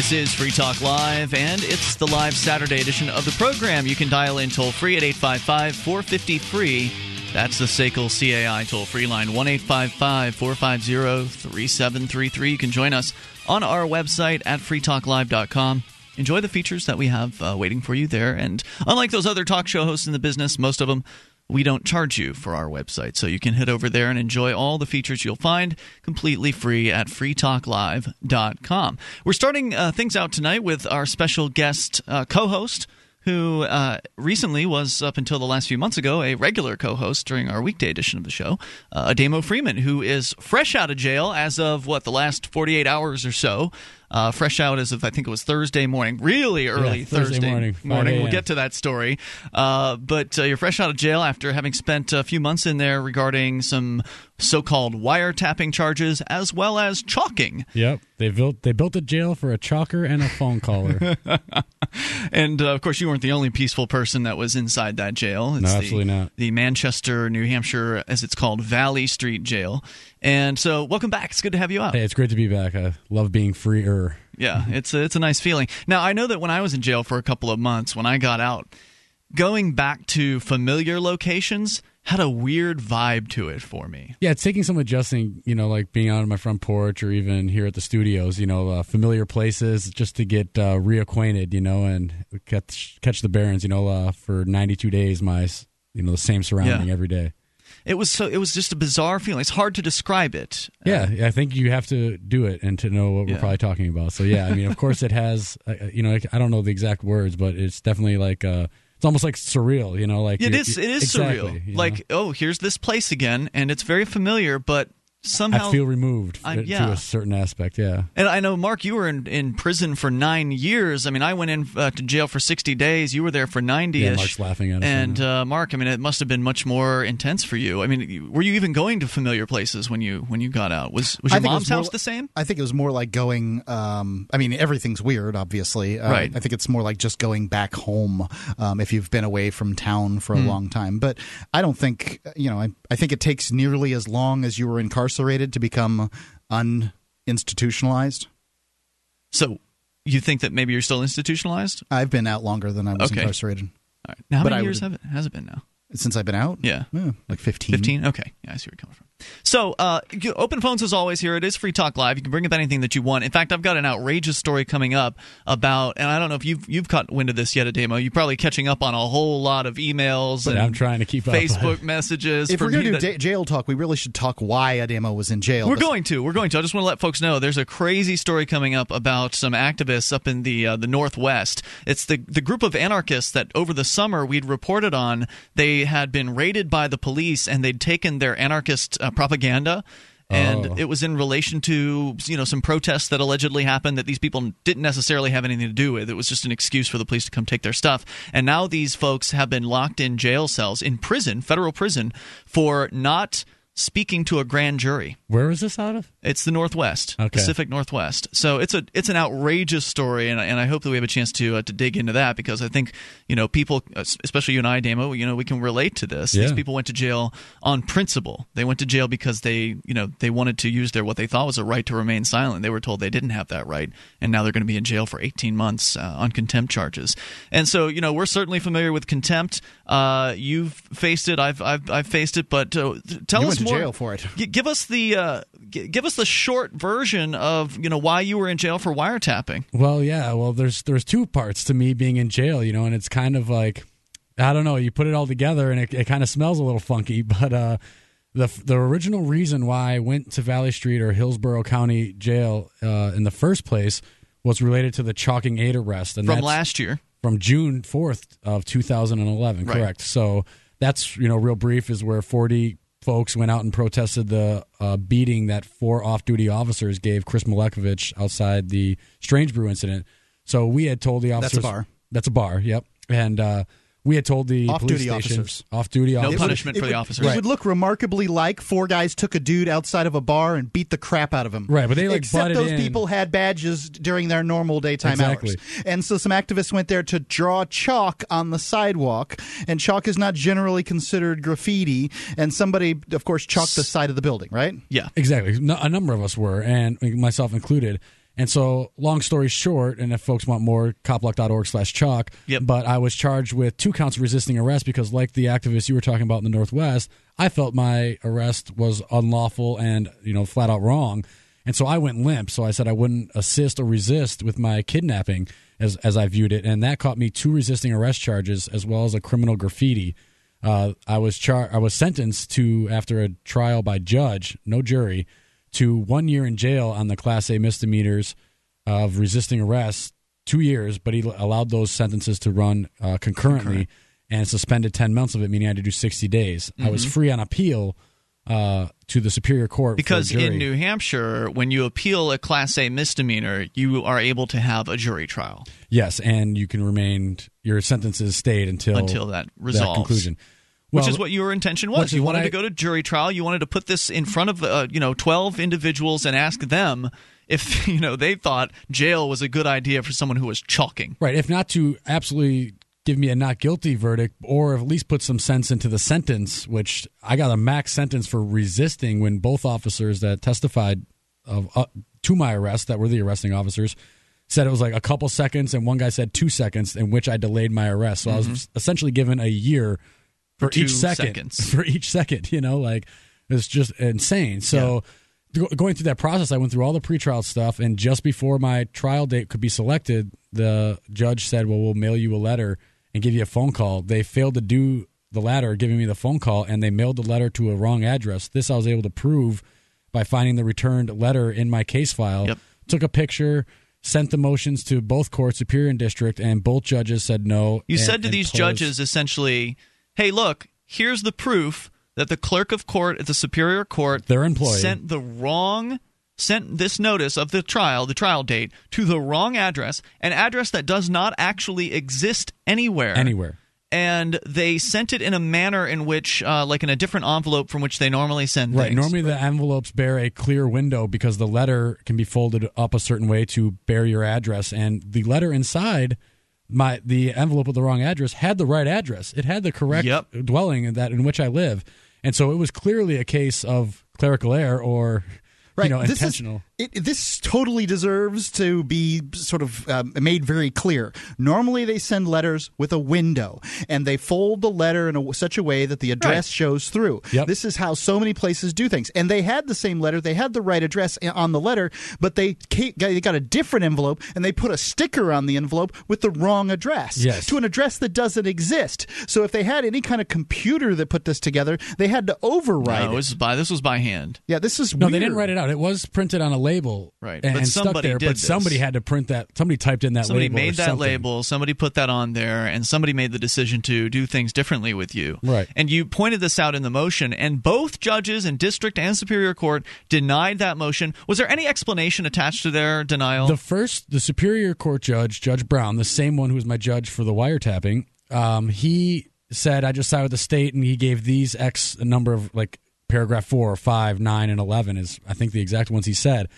This is Free Talk Live, and it's the live Saturday edition of the program. You can dial in toll free at 855 450 free. That's the SACL CAI toll free line, 1 450 3733. You can join us on our website at freetalklive.com. Enjoy the features that we have uh, waiting for you there. And unlike those other talk show hosts in the business, most of them we don't charge you for our website. So you can head over there and enjoy all the features you'll find completely free at freetalklive.com. We're starting uh, things out tonight with our special guest uh, co host. Who uh, recently was, up until the last few months ago, a regular co host during our weekday edition of the show, uh, Ademo Freeman, who is fresh out of jail as of what, the last 48 hours or so uh, fresh out as of I think it was Thursday morning, really early yeah, Thursday, Thursday, morning. Morning. We'll get to that story. Uh, but uh, you're fresh out of jail after having spent a few months in there regarding some so-called wiretapping charges as well as chalking. Yep, they built they built a jail for a chalker and a phone caller. and uh, of course, you weren't the only peaceful person that was inside that jail. It's no, absolutely the, not. The Manchester, New Hampshire, as it's called, Valley Street Jail. And so, welcome back. It's good to have you out. Hey, it's great to be back. I love being freer. Yeah, it's a, it's a nice feeling. Now, I know that when I was in jail for a couple of months, when I got out, going back to familiar locations had a weird vibe to it for me. Yeah, it's taking some adjusting, you know, like being out on my front porch or even here at the studios, you know, uh, familiar places just to get uh, reacquainted, you know, and catch, catch the bearings, you know, uh, for 92 days, my, you know, the same surrounding yeah. every day it was so it was just a bizarre feeling. It's hard to describe it. Yeah, uh, I think you have to do it and to know what yeah. we're probably talking about. So yeah, I mean, of course, it has. Uh, uh you know, I don't know the exact words, but it's definitely like. Uh, it's almost like surreal, you know, like it is. It is exactly, surreal. Like, know? oh, here's this place again, and it's very familiar, but somehow I feel removed yeah. to a certain aspect. Yeah, and I know Mark, you were in, in prison for nine years. I mean, I went in uh, to jail for sixty days. You were there for ninety. Yeah, Mark's laughing at us. And uh, Mark, I mean, it must have been much more intense for you. I mean, were you even going to familiar places when you when you got out? Was was your mom's was house more, the same? I think it was more like going. Um, I mean, everything's weird, obviously. Uh, right. I think it's more like just going back home um, if you've been away from town for a mm. long time. But I don't think you know. I I think it takes nearly as long as you were incarcerated to become uninstitutionalized. So you think that maybe you're still institutionalized? I've been out longer than I was okay. incarcerated. All right. Now, how but many years have it, has it been now? Since I've been out? Yeah. yeah like 15. 15? Okay. Yeah, I see where you're coming from. So, uh, open phones as always here. It is Free Talk Live. You can bring up anything that you want. In fact, I've got an outrageous story coming up about, and I don't know if you've you've caught wind of this yet, Ademo. You're probably catching up on a whole lot of emails but and I'm trying to keep Facebook up. messages. If we're going to do jail talk, we really should talk why Ademo was in jail. We're going to. We're going to. I just want to let folks know there's a crazy story coming up about some activists up in the uh, the Northwest. It's the the group of anarchists that over the summer we'd reported on. They had been raided by the police and they'd taken their anarchist uh, Uh, propaganda and oh. it was in relation to you know some protests that allegedly happened that these people didn't necessarily have anything to do with. It was just an excuse for the police to come take their stuff. And now these folks have been locked in jail cells in prison, federal prison, for not speaking to a grand jury. Where is this out of? It's the Northwest, okay. Pacific Northwest. So it's a it's an outrageous story, and, and I hope that we have a chance to uh, to dig into that because I think you know people, especially you and I, Damo, you know we can relate to this. Yeah. These people went to jail on principle. They went to jail because they you know they wanted to use their what they thought was a right to remain silent. They were told they didn't have that right, and now they're going to be in jail for 18 months uh, on contempt charges. And so you know we're certainly familiar with contempt. Uh, you've faced it. I've I've, I've faced it. But uh, tell you us more. jail for it. give us the uh, give us the short version of you know why you were in jail for wiretapping. Well, yeah. Well, there's there's two parts to me being in jail, you know, and it's kind of like I don't know. You put it all together, and it, it kind of smells a little funky. But uh, the the original reason why I went to Valley Street or Hillsborough County Jail uh, in the first place was related to the Chalking Eight arrest, and from last year, from June fourth of 2011. Right. Correct. So that's you know real brief is where 40 folks went out and protested the uh, beating that four off-duty officers gave Chris Milekovich outside the Strange Brew incident. So we had told the officers that's a bar. That's a bar. Yep. And uh, we had told the off-duty police officers, off-duty officers, no officers, punishment for the officers. It would look remarkably like four guys took a dude outside of a bar and beat the crap out of him. Right, but they like except those in. people had badges during their normal daytime exactly. hours, and so some activists went there to draw chalk on the sidewalk, and chalk is not generally considered graffiti, and somebody, of course, chalked the side of the building, right? Yeah, exactly. No, a number of us were, and myself included And so, long story short, and if folks want more, copblock.org slash chalk. Yep. But I was charged with two counts of resisting arrest because, like the activists you were talking about in the Northwest, I felt my arrest was unlawful and, you know, flat out wrong. And so I went limp. So I said I wouldn't assist or resist with my kidnapping as, as I viewed it. And that caught me two resisting arrest charges as well as a criminal graffiti. Uh, I was char- I was sentenced to after a trial by judge, no jury, to one year in jail on the Class A misdemeanors of resisting arrest, two years. But he allowed those sentences to run uh, concurrently Concurrent. and suspended ten months of it, meaning I had to do sixty days. I was free on appeal uh, to the Superior Court Because in New Hampshire, when you appeal a Class A misdemeanor, you are able to have a jury trial yes, and you can remain your sentence is stayed until until that resolves. conclusion. Which Well, is what your intention was. You wanted I- to go to jury trial. You wanted to put this in front of uh, you know twelve individuals and ask them if you know they thought jail was a good idea for someone who was chalking. Right. If not to absolutely give me a not guilty verdict, or at least put some sense into the sentence, which I got a max sentence for resisting when both officers that testified of uh, to my arrest, that were the arresting officers, said it was like a couple seconds, and one guy said two seconds, in which I delayed my arrest. So I was essentially given a year for, each second. seconds. For each second, you know, like it's just insane. So. go- Going through that process, I went through all the pretrial stuff, and just before my trial date could be selected, the judge said, "Well, we'll mail you a letter and give you a phone call." They failed to do the latter, giving me the phone call, and they mailed the letter to a wrong address. This I was able to prove by finding the returned letter in my case file. Yep. Took a picture, sent the motions to both courts, Superior and District, and both judges said no. You and- said to these closed- judges essentially, "Hey, look, here's the proof that the clerk of court at the superior court Their employee. sent the wrong sent this notice of the trial, the trial date, to the wrong address, an address that does not actually exist anywhere. anywhere." And they sent it in a manner in which, uh, like in a different envelope from which they normally send Right. things. Normally, the envelopes bear a clear window because the letter can be folded up a certain way to bear your address, and the letter inside my the envelope with the wrong address had the right address. It had the correct Yep. dwelling in that in which I live, and so it was clearly a case of clerical error or Right. you know this intentional. Is, it, this totally deserves to be sort of um, made very clear. Normally, they send letters with a window, and they fold the letter in a, such a way that the address Right. shows through. Yep. This is how so many places do things. And they had the same letter, they had the right address on the letter, but they they got a different envelope, and they put a sticker on the envelope with the wrong address Yes. to an address that doesn't exist. So if they had any kind of computer that put this together, they had to override No, it. this was by this was by hand. Yeah, this is No, weird. they didn't write it out. It was printed on a label, Right. And, But somebody there. did but this. somebody had to print that. Somebody typed in that Somebody label. or made that something. label, somebody put that on there, and somebody made the decision to do things differently with you. Right. And you pointed this out in the motion, and both judges in district and superior court denied that motion. Was there any explanation attached to their denial? The first, the Superior Court judge, Judge Brown, the same one who was my judge for the wiretapping, um, he said, I just side with the state, and he gave these X number of, like, paragraph four, five, nine, and 11 is, I think, the exact ones he said.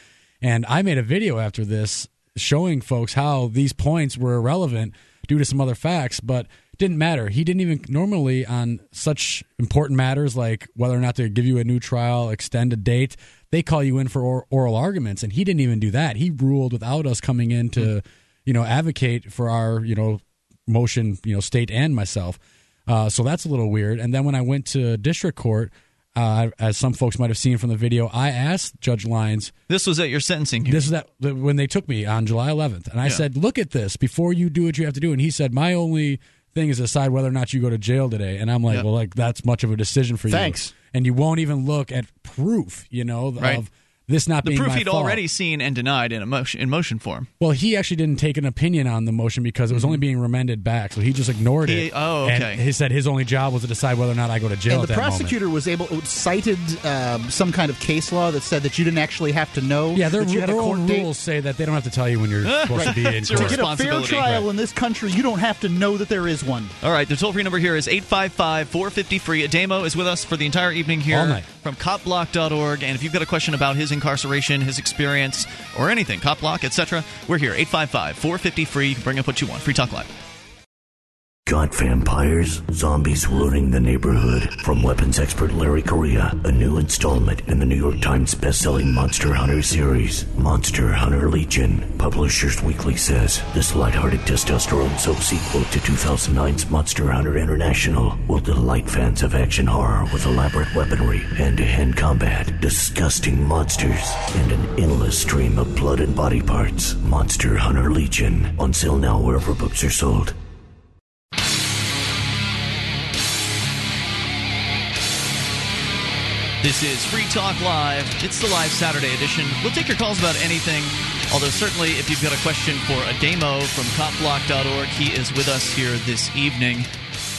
And I made a video after this showing folks how these points were irrelevant due to some other facts, but didn't matter. He didn't even normally on such important matters like whether or not to give you a new trial, extend a date, they call you in for or- oral arguments, and he didn't even do that. He ruled without us coming in to, you know, advocate for our, you know, motion, you know, state and myself. Uh, so that's a little weird. And then when I went to district court, uh, as some folks might have seen from the video, I asked Judge Lyons. this was at your sentencing hearing. This is that when they took me on July 11th, and I said, "Look at this before you do what you have to do." And he said, "My only thing is decide whether or not you go to jail today." And I'm like, Yep. "Well, like that's much of a decision for you." Thanks. And you won't even look at proof, you know, Right. of this not the being proof my he'd fault. already seen and denied in a motion in motion form. Well, he actually didn't take an opinion on the motion because it was only being remanded back, so he just ignored He- it. oh, And okay. he said his only job was to decide whether or not I go to jail. and at the that moment. prosecutor was able cited um, some kind of case law that said that you didn't actually have to know Yeah, their, that you had a their court own date. rules say that they don't have to tell you when you're supposed to be in It's your To court. get a fair responsibility. trial in this country, you don't have to know that there is one. All right, the toll free number here is 855 450 free. Ademo is with us for the entire evening here All night. From copblock.org. And if you've got a question about his incarceration, his experience, or anything, copblock, etc., we're here. 855 450 free. You can bring up what you want. Free Talk Live. Got vampires? Zombies looting the neighborhood? From weapons expert Larry Correia, a new installment in the New York Times bestselling Monster Hunter series, Monster Hunter Legion. Publishers Weekly says this lighthearted testosterone soap sequel to 2009's Monster Hunter International will delight fans of action horror with elaborate weaponry, hand-to-hand combat, disgusting monsters, and an endless stream of blood and body parts. Monster Hunter Legion. On sale now wherever books are sold. This is Free Talk Live. It's the live Saturday edition. We'll take your calls about anything. Although, certainly, if you've got a question for Ademo from copblock.org, he is with us here this evening.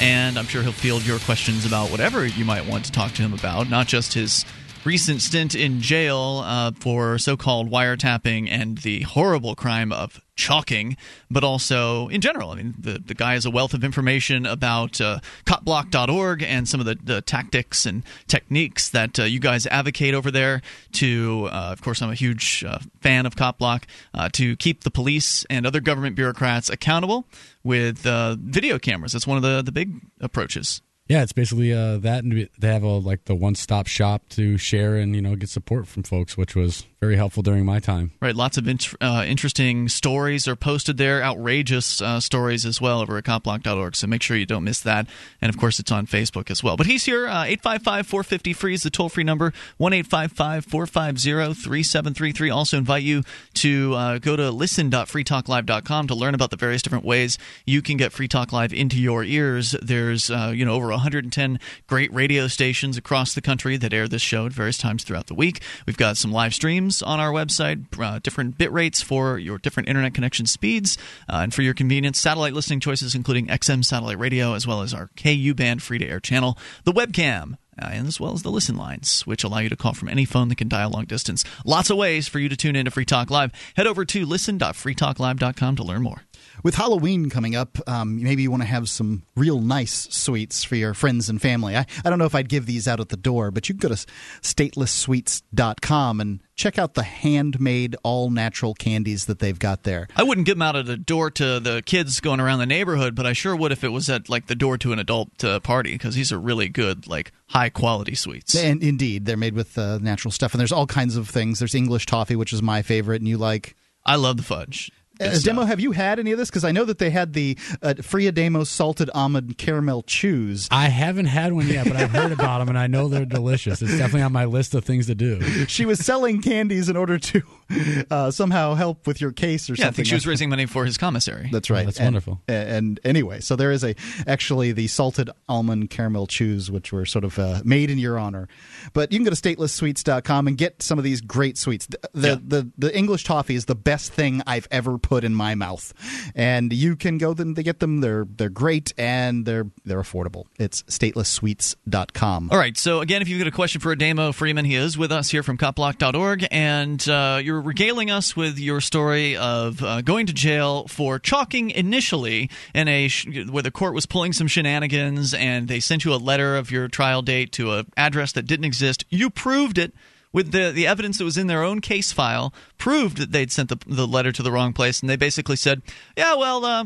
And I'm sure he'll field your questions about whatever you might want to talk to him about, not just his recent stint in jail uh, for so called wiretapping and the horrible crime of chalking, but also in general. I mean, the, the guy has a wealth of information about uh, copblock.org and some of the, the tactics and techniques that uh, you guys advocate over there to, uh, of course, I'm a huge uh, fan of Copblock, uh, to keep the police and other government bureaucrats accountable with uh, video cameras. That's one of the, the big approaches. Yeah, it's basically uh, that, and they have a like the one-stop shop to share and you know get support from folks, which was very helpful during my time. Right, lots of int- uh, interesting stories are posted there, outrageous uh, stories as well over at copblock.org. So make sure you don't miss that, and of course it's on Facebook as well. But he's here. Uh, eight five five four fifty free is the toll free number. One eight five five four five zero three seven three three. Also invite you to uh, go to listen.freetalklive.com to learn about the various different ways you can get Free Talk Live into your ears. There's uh, you know over 110 great radio stations across the country that air this show at various times throughout the week. We've got some live streams on our website, uh, different bit rates for your different internet connection speeds, uh, and for your convenience, satellite listening choices, including XM satellite radio, as well as our KU band free to air channel, the webcam. Uh, and as well as the listen lines, which allow you to call from any phone that can dial long distance. Lots of ways for you to tune in to Free Talk Live. Head over to listen.freetalklive.com to learn more. With Halloween coming up, um, maybe you want to have some real nice sweets for your friends and family. I, I don't know if I'd give these out at the door, but you can go to statelesssweets.com and check out the handmade, all natural candies that they've got there. I wouldn't give them out at the door to the kids going around the neighborhood, but I sure would if it was at like the door to an adult uh, party because these are really good, like high quality sweets. And indeed, they're made with uh, natural stuff. And there's all kinds of things. There's English toffee, which is my favorite, and you like. I love the fudge. Uh, Demo, have you had any of this? Because I know that they had the uh, Free Ademo salted almond caramel chews. I haven't had one yet, but I've heard about them and I know they're delicious. It's definitely on my list of things to do. She was selling candies in order to uh, somehow help with your case or yeah, something. I think she was raising money for his commissary. That's right. Oh, that's and, wonderful. And, and anyway, so there is a actually the salted almond caramel chews, which were sort of uh, made in your honor. But you can go to statelesssweets.com and get some of these great sweets. The the, Yeah. the the English toffee is the best thing I've ever put in my mouth, and you can go then to get them. They're they're great and they're they're affordable. It's statelesssweets.com. All right. So again, if you've got a question for Ademo Freeman, he is with us here from copblock.org, and uh, you're regaling us with your story of uh, going to jail for chalking initially in a sh- where the court was pulling some shenanigans, and they sent you a letter of your trial date to an address that didn't exist. You proved it. With the, the evidence that was in their own case file, proved that they'd sent the, the letter to the wrong place, and they basically said, "Yeah, well, uh,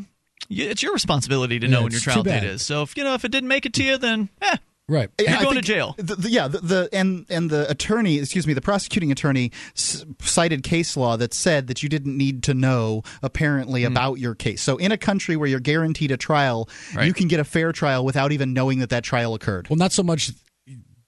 it's your responsibility to know Yeah, when your trial date is. So if you know if it didn't make it to you, then eh, Right. You're I going to jail. The, the- yeah, the, the and and the attorney, excuse me, the prosecuting attorney s- cited case law that said that you didn't need to know apparently Hmm. about your case. So in a country where you're guaranteed a trial, Right. you can get a fair trial without even knowing that that trial occurred. Well, not so much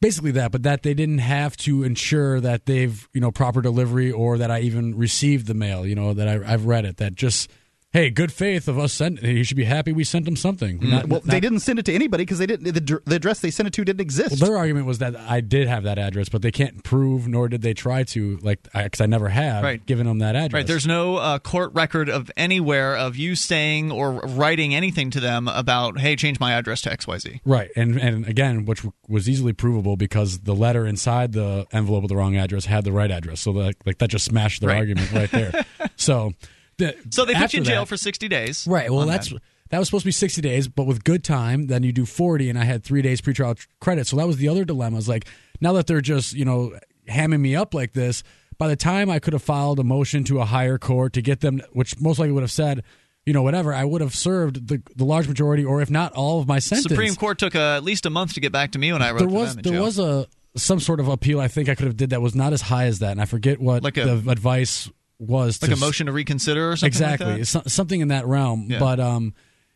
basically that, but that they didn't have to ensure that they've, you know, proper delivery or that I even received the mail, you know, that I, I've read it. That just, hey, good faith of us sent. You should be happy we sent them something. Not- Well, they didn't send it to anybody because they didn't. The, the address they sent it to didn't exist. Well, their argument was that I did have that address, but they can't prove, nor did they try to, like, because I, never have Right. given them that address. Right. There's no uh, court record of anywhere of you saying or writing anything to them about, hey, change my address to XYZ. Right, and and again, which was easily provable because the letter inside the envelope with the wrong address had the right address, so that like that just smashed their Right. argument right there. so, the, So they put you in jail that- for 60 days. right. Well, that's that. that was supposed to be sixty days, but with good time, then you do forty, and I had three days pretrial tr- credit. So that was the other dilemma. Is like now that they're just you know hamming me up like this, by the time I could have filed a motion to a higher court to get them, which most likely would have said. you know, whatever, I would have served the the large majority, or if not all of my sentence. Supreme Court took uh, at least a month to get back to me when I wrote there was there jail. was a some sort of appeal I think I could have did that was not as high as that, and I forget what Like a- the advice was. like to a motion to reconsider or something exactly like? So- something in that realm. Yeah. But um,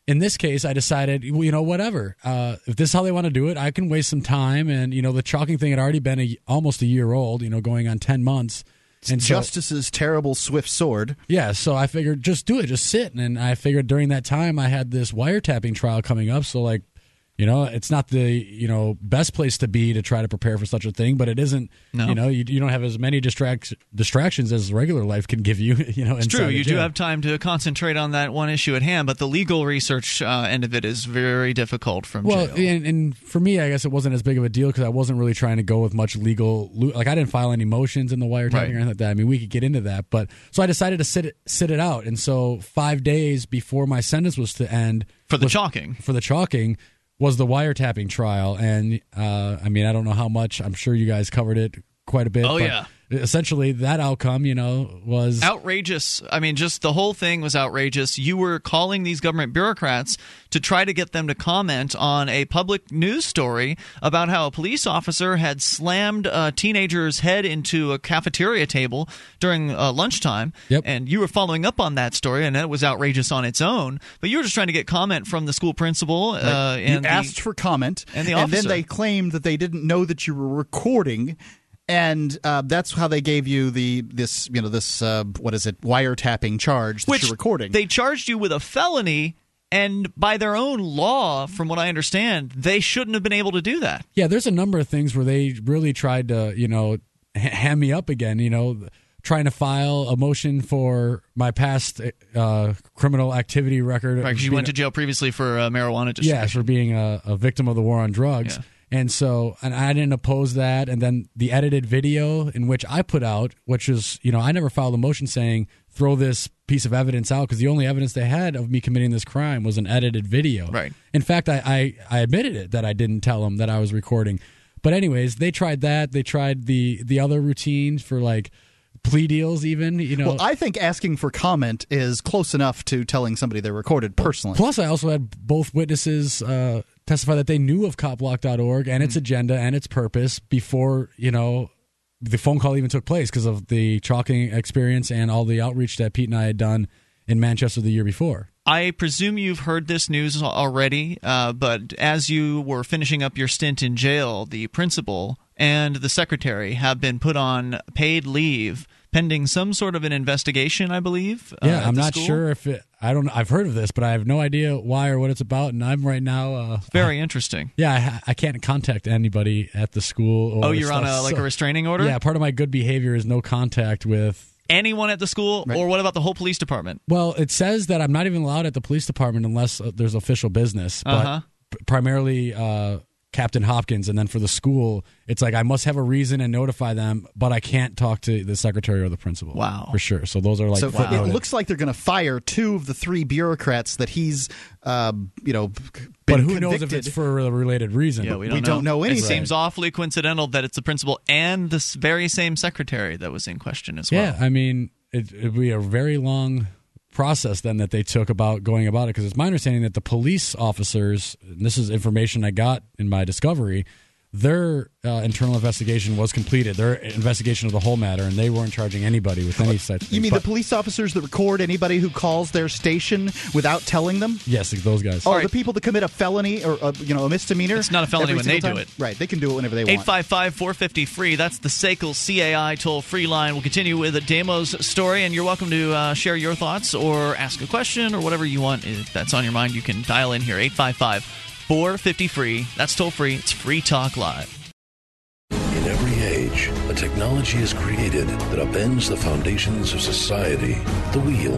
in this case, I decided, well, you know, whatever. Uh, if this is how they want to do it, I can waste some time. And you know, the chalking thing had already been a, almost a year old. You know, going on ten months. And so- Justice's terrible swift sword. yeah, so I figured just do it, just sit. And I figured during that time I had this wiretapping trial coming up, so like, you know, it's not the you know best place to be to try to prepare for such a thing, but it isn't. No. You know, you, you don't have as many distract distractions as regular life can give you. You know, It's true. You do have time to concentrate on that one issue at hand, but the legal research uh, end of it is very difficult from Well, jail. and, and for me, I guess it wasn't as big of a deal because I wasn't really trying to go with much legal. Like I didn't file any motions in the wiretapping Right. or anything like that. I mean, we could get into that, but so I decided to sit it sit it out. And so five days before my sentence was to end For the was- chalking. for the chalking was the wiretapping trial. And uh, I mean, I don't know how much. I'm sure you guys covered it quite a bit. Oh, but yeah. Essentially, that outcome, you know, was outrageous. I mean, just the whole thing was outrageous. You were calling these government bureaucrats to try to get them to comment on a public news story about how a police officer had slammed a teenager's head into a cafeteria table during uh, lunchtime. Yep. And you were following up on that story, and it was outrageous on its own. But you were just trying to get comment from the school principal. Uh, you and the- asked for comment, and the then they claimed that they didn't know that you were recording, and uh, that's how they gave you the this you know this uh, what is it wiretapping charge that which you're recording. They charged you with a felony, and by their own law, from what I understand, they shouldn't have been able to do that. Yeah, there's a number of things where they really tried to, you know, h- hand me up again. You know, trying to file a motion for my past uh, criminal activity record. Right, because you went a- to jail previously for uh, marijuana yeah, for being a, a victim of the war on drugs. Yeah. And so, and I didn't oppose that. And then the edited video in which I put out, which is, you know, I never filed a motion saying throw this piece of evidence out because the only evidence they had of me committing this crime was an edited video. Right. In fact, I, I, I admitted it that I didn't tell them that I was recording. But anyways, they tried that. They tried the the other routines for like plea deals, even. You know, well, I think asking for comment is close enough to telling somebody they're recorded personally. Plus, I also had both witnesses uh, testify that they knew of copblock.org and its agenda and its purpose before, you know, the phone call even took place because of the chalking experience and all the outreach that Pete and I had done in Manchester the year before. I presume you've heard this news already, uh, but as you were finishing up your stint in jail, the principal and the secretary have been put on paid leave pending some sort of an investigation, I believe. uh, Yeah, at I'm not school. sure if it, I don't. I've heard of this, but I have no idea why or what it's about. And I'm right now. Uh, Very interesting. yeah, I, I can't contact anybody at the school. Or Oh, you're on a like a restraining order. Yeah, part of my good behavior is no contact with Anyone at the school, or what about the whole police department? Well, it says that I'm not even allowed at the police department unless uh, there's official business. But Uh-huh. p- primarily uh, Captain Hopkins, and then for the school, it's like I must have a reason and notify them, but I can't talk to the secretary or the principal. Wow. for sure. So those are like so footnoted. it looks like they're going to fire two of the three bureaucrats that he's, uh, you know, been but who knows if it's for a related reason? Yeah, we don't We know. don't know It anything. seems awfully coincidental that it's the principal and this very same secretary that was in question as well. Yeah, I mean, it, it'd be a very long process then that they took about going about it. Because it's my understanding that the police officers, and this is information I got in my discovery, their uh, internal investigation was completed. Their investigation of the whole matter, and they weren't charging anybody with any such. You mean But- the police officers that record anybody who calls their station without telling them? Yes, those guys. Oh, right. the people that commit a felony or uh, you know a misdemeanor. It's not a felony when they single do it. Right, they can do it whenever they want. 855 450 free. That's the SACL CAI toll free line. We'll continue with Ademo's story, and you're welcome to uh, share your thoughts or ask a question or whatever you want. If that's on your mind, you can dial in here 855 450 free. That's toll free. It's Free Talk Live. In every age, a technology is created that upends the foundations of society the wheel,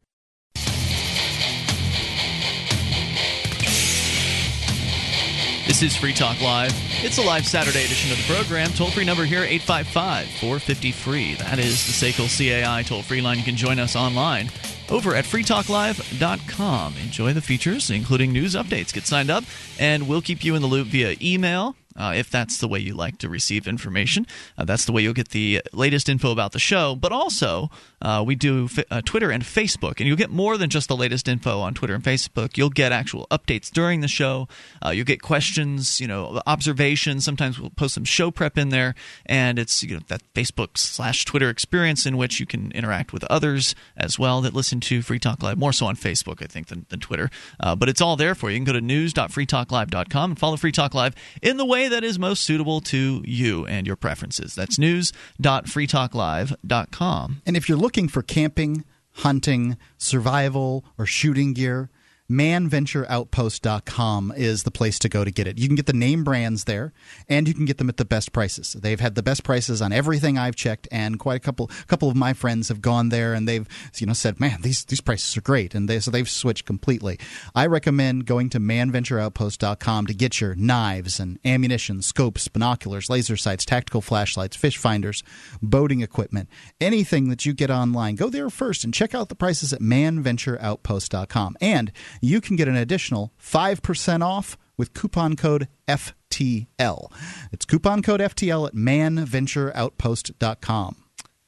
This is Free Talk Live. It's a live Saturday edition of the program. Toll free number here 855 450 free. That is the SACL CAI toll free line. You can join us online over at freetalklive.com. Enjoy the features, including news updates. Get signed up, and we'll keep you in the loop via email. Uh, if that's the way you like to receive information, uh, that's the way you'll get the latest info about the show. But also, uh, we do f- uh, Twitter and Facebook, and you'll get more than just the latest info on Twitter and Facebook. You'll get actual updates during the show. Uh, you'll get questions, you know, observations. Sometimes we'll post some show prep in there, and it's you know that Facebook slash Twitter experience in which you can interact with others as well that listen to Free Talk Live. More so on Facebook, I think, than, than Twitter. Uh, but it's all there for you. You can go to news.freetalklive.com and follow Free Talk Live in the way that is most suitable to you and your preferences. That's news.freetalklive.com. And if you're looking for camping, hunting, survival, or shooting gear, manventureoutpost.com is the place to go to get it. You can get the name brands there and you can get them at the best prices. They've had the best prices on everything I've checked and quite a couple couple of my friends have gone there and they've you know said, "Man, these these prices are great." And they so they've switched completely. I recommend going to manventureoutpost.com to get your knives and ammunition, scopes, binoculars, laser sights, tactical flashlights, fish finders, boating equipment, anything that you get online. Go there first and check out the prices at manventureoutpost.com. And you can get an additional 5% off with coupon code FTL. It's coupon code FTL at manventureoutpost.com.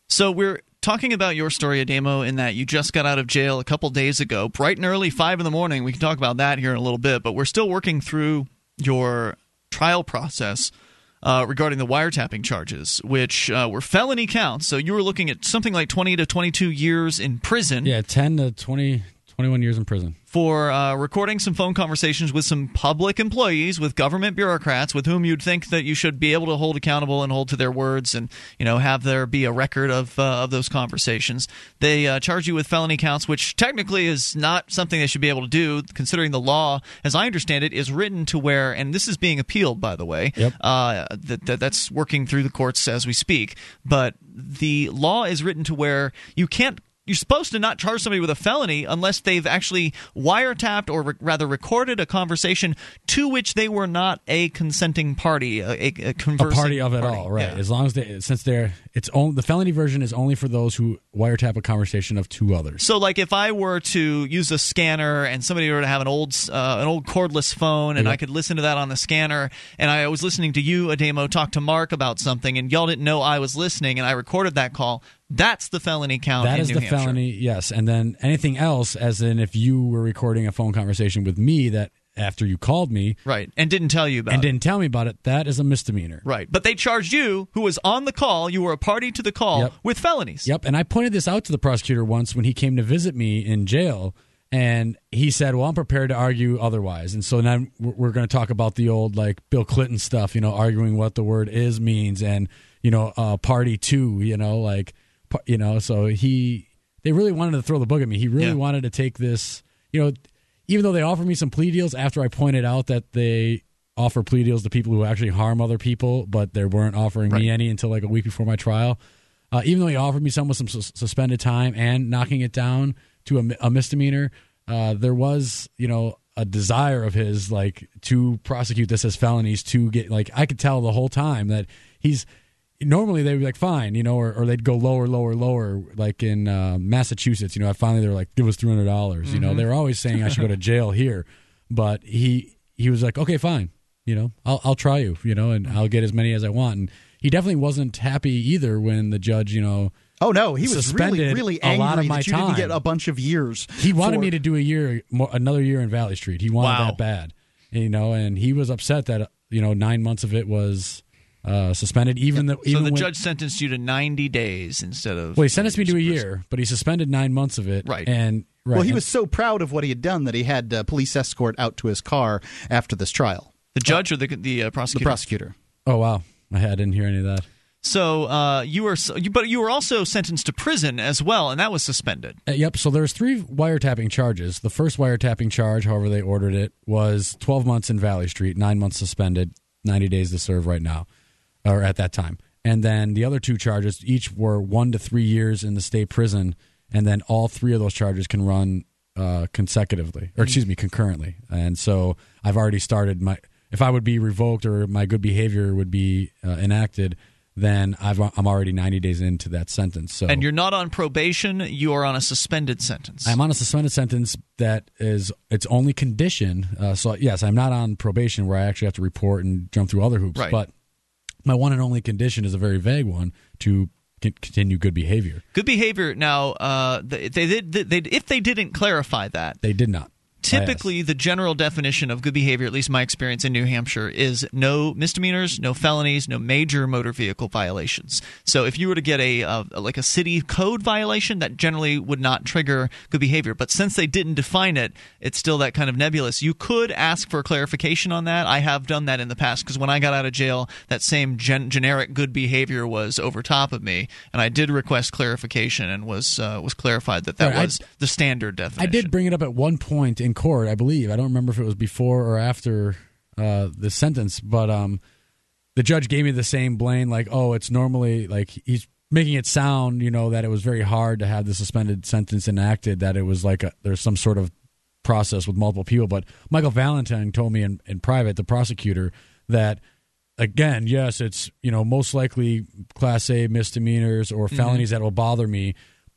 So we're talking about your story, Ademo, in that you just got out of jail a couple days ago, bright and early, 5 in the morning. We can talk about that here in a little bit, but we're still working through your trial process. Uh, regarding the wiretapping charges, which uh, were felony counts. So you were looking at something like 20 to 22 years in prison. Yeah, 10 to 20, 21 years in prison for uh, recording some phone conversations with some public employees, with government bureaucrats, with whom you'd think that you should be able to hold accountable and hold to their words, and you know have there be a record of uh, of those conversations. They uh, charge you with felony counts, which technically is not something they should be able to do, considering the law, as I understand it, is written to where, and this is being appealed, by the way. Yep. Uh, that, that that's working through the courts as we speak, but the law is written to where you can't you're supposed to not charge somebody with a felony unless they've actually wiretapped or re- rather recorded a conversation to which they were not a consenting party, a, a, a, a party of it party. all, right? Yeah. As long as they, since they're, it's only the felony version is only for those who wiretap a conversation of two others. So, like, if I were to use a scanner and somebody were to have an old, uh, an old cordless phone, and Yeah. I could listen to that on the scanner, and I was listening to you, Ademo, talk to Mark about something, and y'all didn't know I was listening, and I recorded that call. That's the felony count. That is New the Hampshire. felony, yes. And then anything else, as in if you were recording a phone conversation with me that after you called me right? And didn't tell you about and it. didn't tell me about it, that is a misdemeanor. Right. But they charged you, who was on the call, you were a party to the call, Yep. with felonies. Yep. And I pointed this out to the prosecutor once when he came to visit me in jail. And he said, "Well, I'm prepared to argue otherwise." And so now we're we're going to talk about the old like Bill Clinton stuff, you know, arguing what the word "is" means, and you know, uh, party two, you know, like, you know. So he, they really wanted to throw the book at me. He really Yeah. wanted to take this, you know, even though they offered me some plea deals after I pointed out that they offer plea deals to people who actually harm other people, but they weren't offering me any until like a week before my trial. Uh, even though he offered me some with some sus- suspended time and knocking it down to a, a misdemeanor, uh, there was, you know, a desire of his like to prosecute this as felonies to get like I could tell the whole time that he's normally they'd be like fine, you know, or, or they'd go lower, lower, lower, like in uh, Massachusetts. You know, I finally they were like, give us three hundred dollars. You know, they were always saying I should go to jail here, but he he was like, okay, fine, you know, I'll I'll try you, you know, and I'll get as many as I want. And he definitely wasn't happy either when the judge, you know, Oh no, he was really Suspended really a angry lot of my that you didn't get a bunch of years. he wanted for- me to do a year, more, another year in Valley Street. He wanted Wow. that bad, you know, and he was upset that you know nine months of it was uh, suspended. Even though, So the when- judge sentenced you to 90 days instead of. well, he sentenced me to a prison. year, but he suspended nine months of it. Right. and right, Well, he and- was so proud of what he had done that he had uh, police escort out to his car after this trial. The judge or the, the uh, The prosecutor? prosecutor. Oh wow, I didn't hear any of that. So uh, you were, you, but you were also sentenced to prison as well, and that was suspended. Uh, yep. So there's three wiretapping charges. The first wiretapping charge, however they ordered it, was 12 months in Valley Street, nine months suspended, 90 days to serve right now, or at that time. And then the other two charges, each were one to three years in the state prison, and then all three of those charges can run uh, consecutively, or excuse me, concurrently. And so I've already started my. if I would be revoked or my good behavior would be uh, enacted, then I've, I'm already 90 days into that sentence. So And you're not on probation; you are on a suspended sentence. I'm on a suspended sentence that is its only condition. Uh, so yes, I'm not on probation where I actually have to report and jump through other hoops. Right. But my one and only condition is a very vague one to con- continue good behavior. Good behavior. Now, uh, they, they. They, if they didn't clarify that, They did not. Typically the general definition of good behavior, at least my experience in New Hampshire, is no misdemeanors, no felonies, no major motor vehicle violations. So if you were to get a uh, like a city code violation, that generally would not trigger good behavior. But since they didn't define it, it's still that kind of nebulous. You could ask for clarification on that. I have done that in the past because when I got out of jail, that same gen- generic good behavior was over top of me, and I did request clarification and was uh, was clarified that that Right, I- was the standard definition. I did bring it up at one point in court, I believe. I don't remember if it was before or after uh, the sentence, but um, the judge gave me the same blame, like, oh, it's normally like he's making it sound, you know, that it was very hard to have the suspended sentence enacted, that it was like a, there's some sort of process with multiple people. But Michael Valentine told me in, in private, the prosecutor, that again, yes, it's you know most likely class A misdemeanors or felonies that will bother me.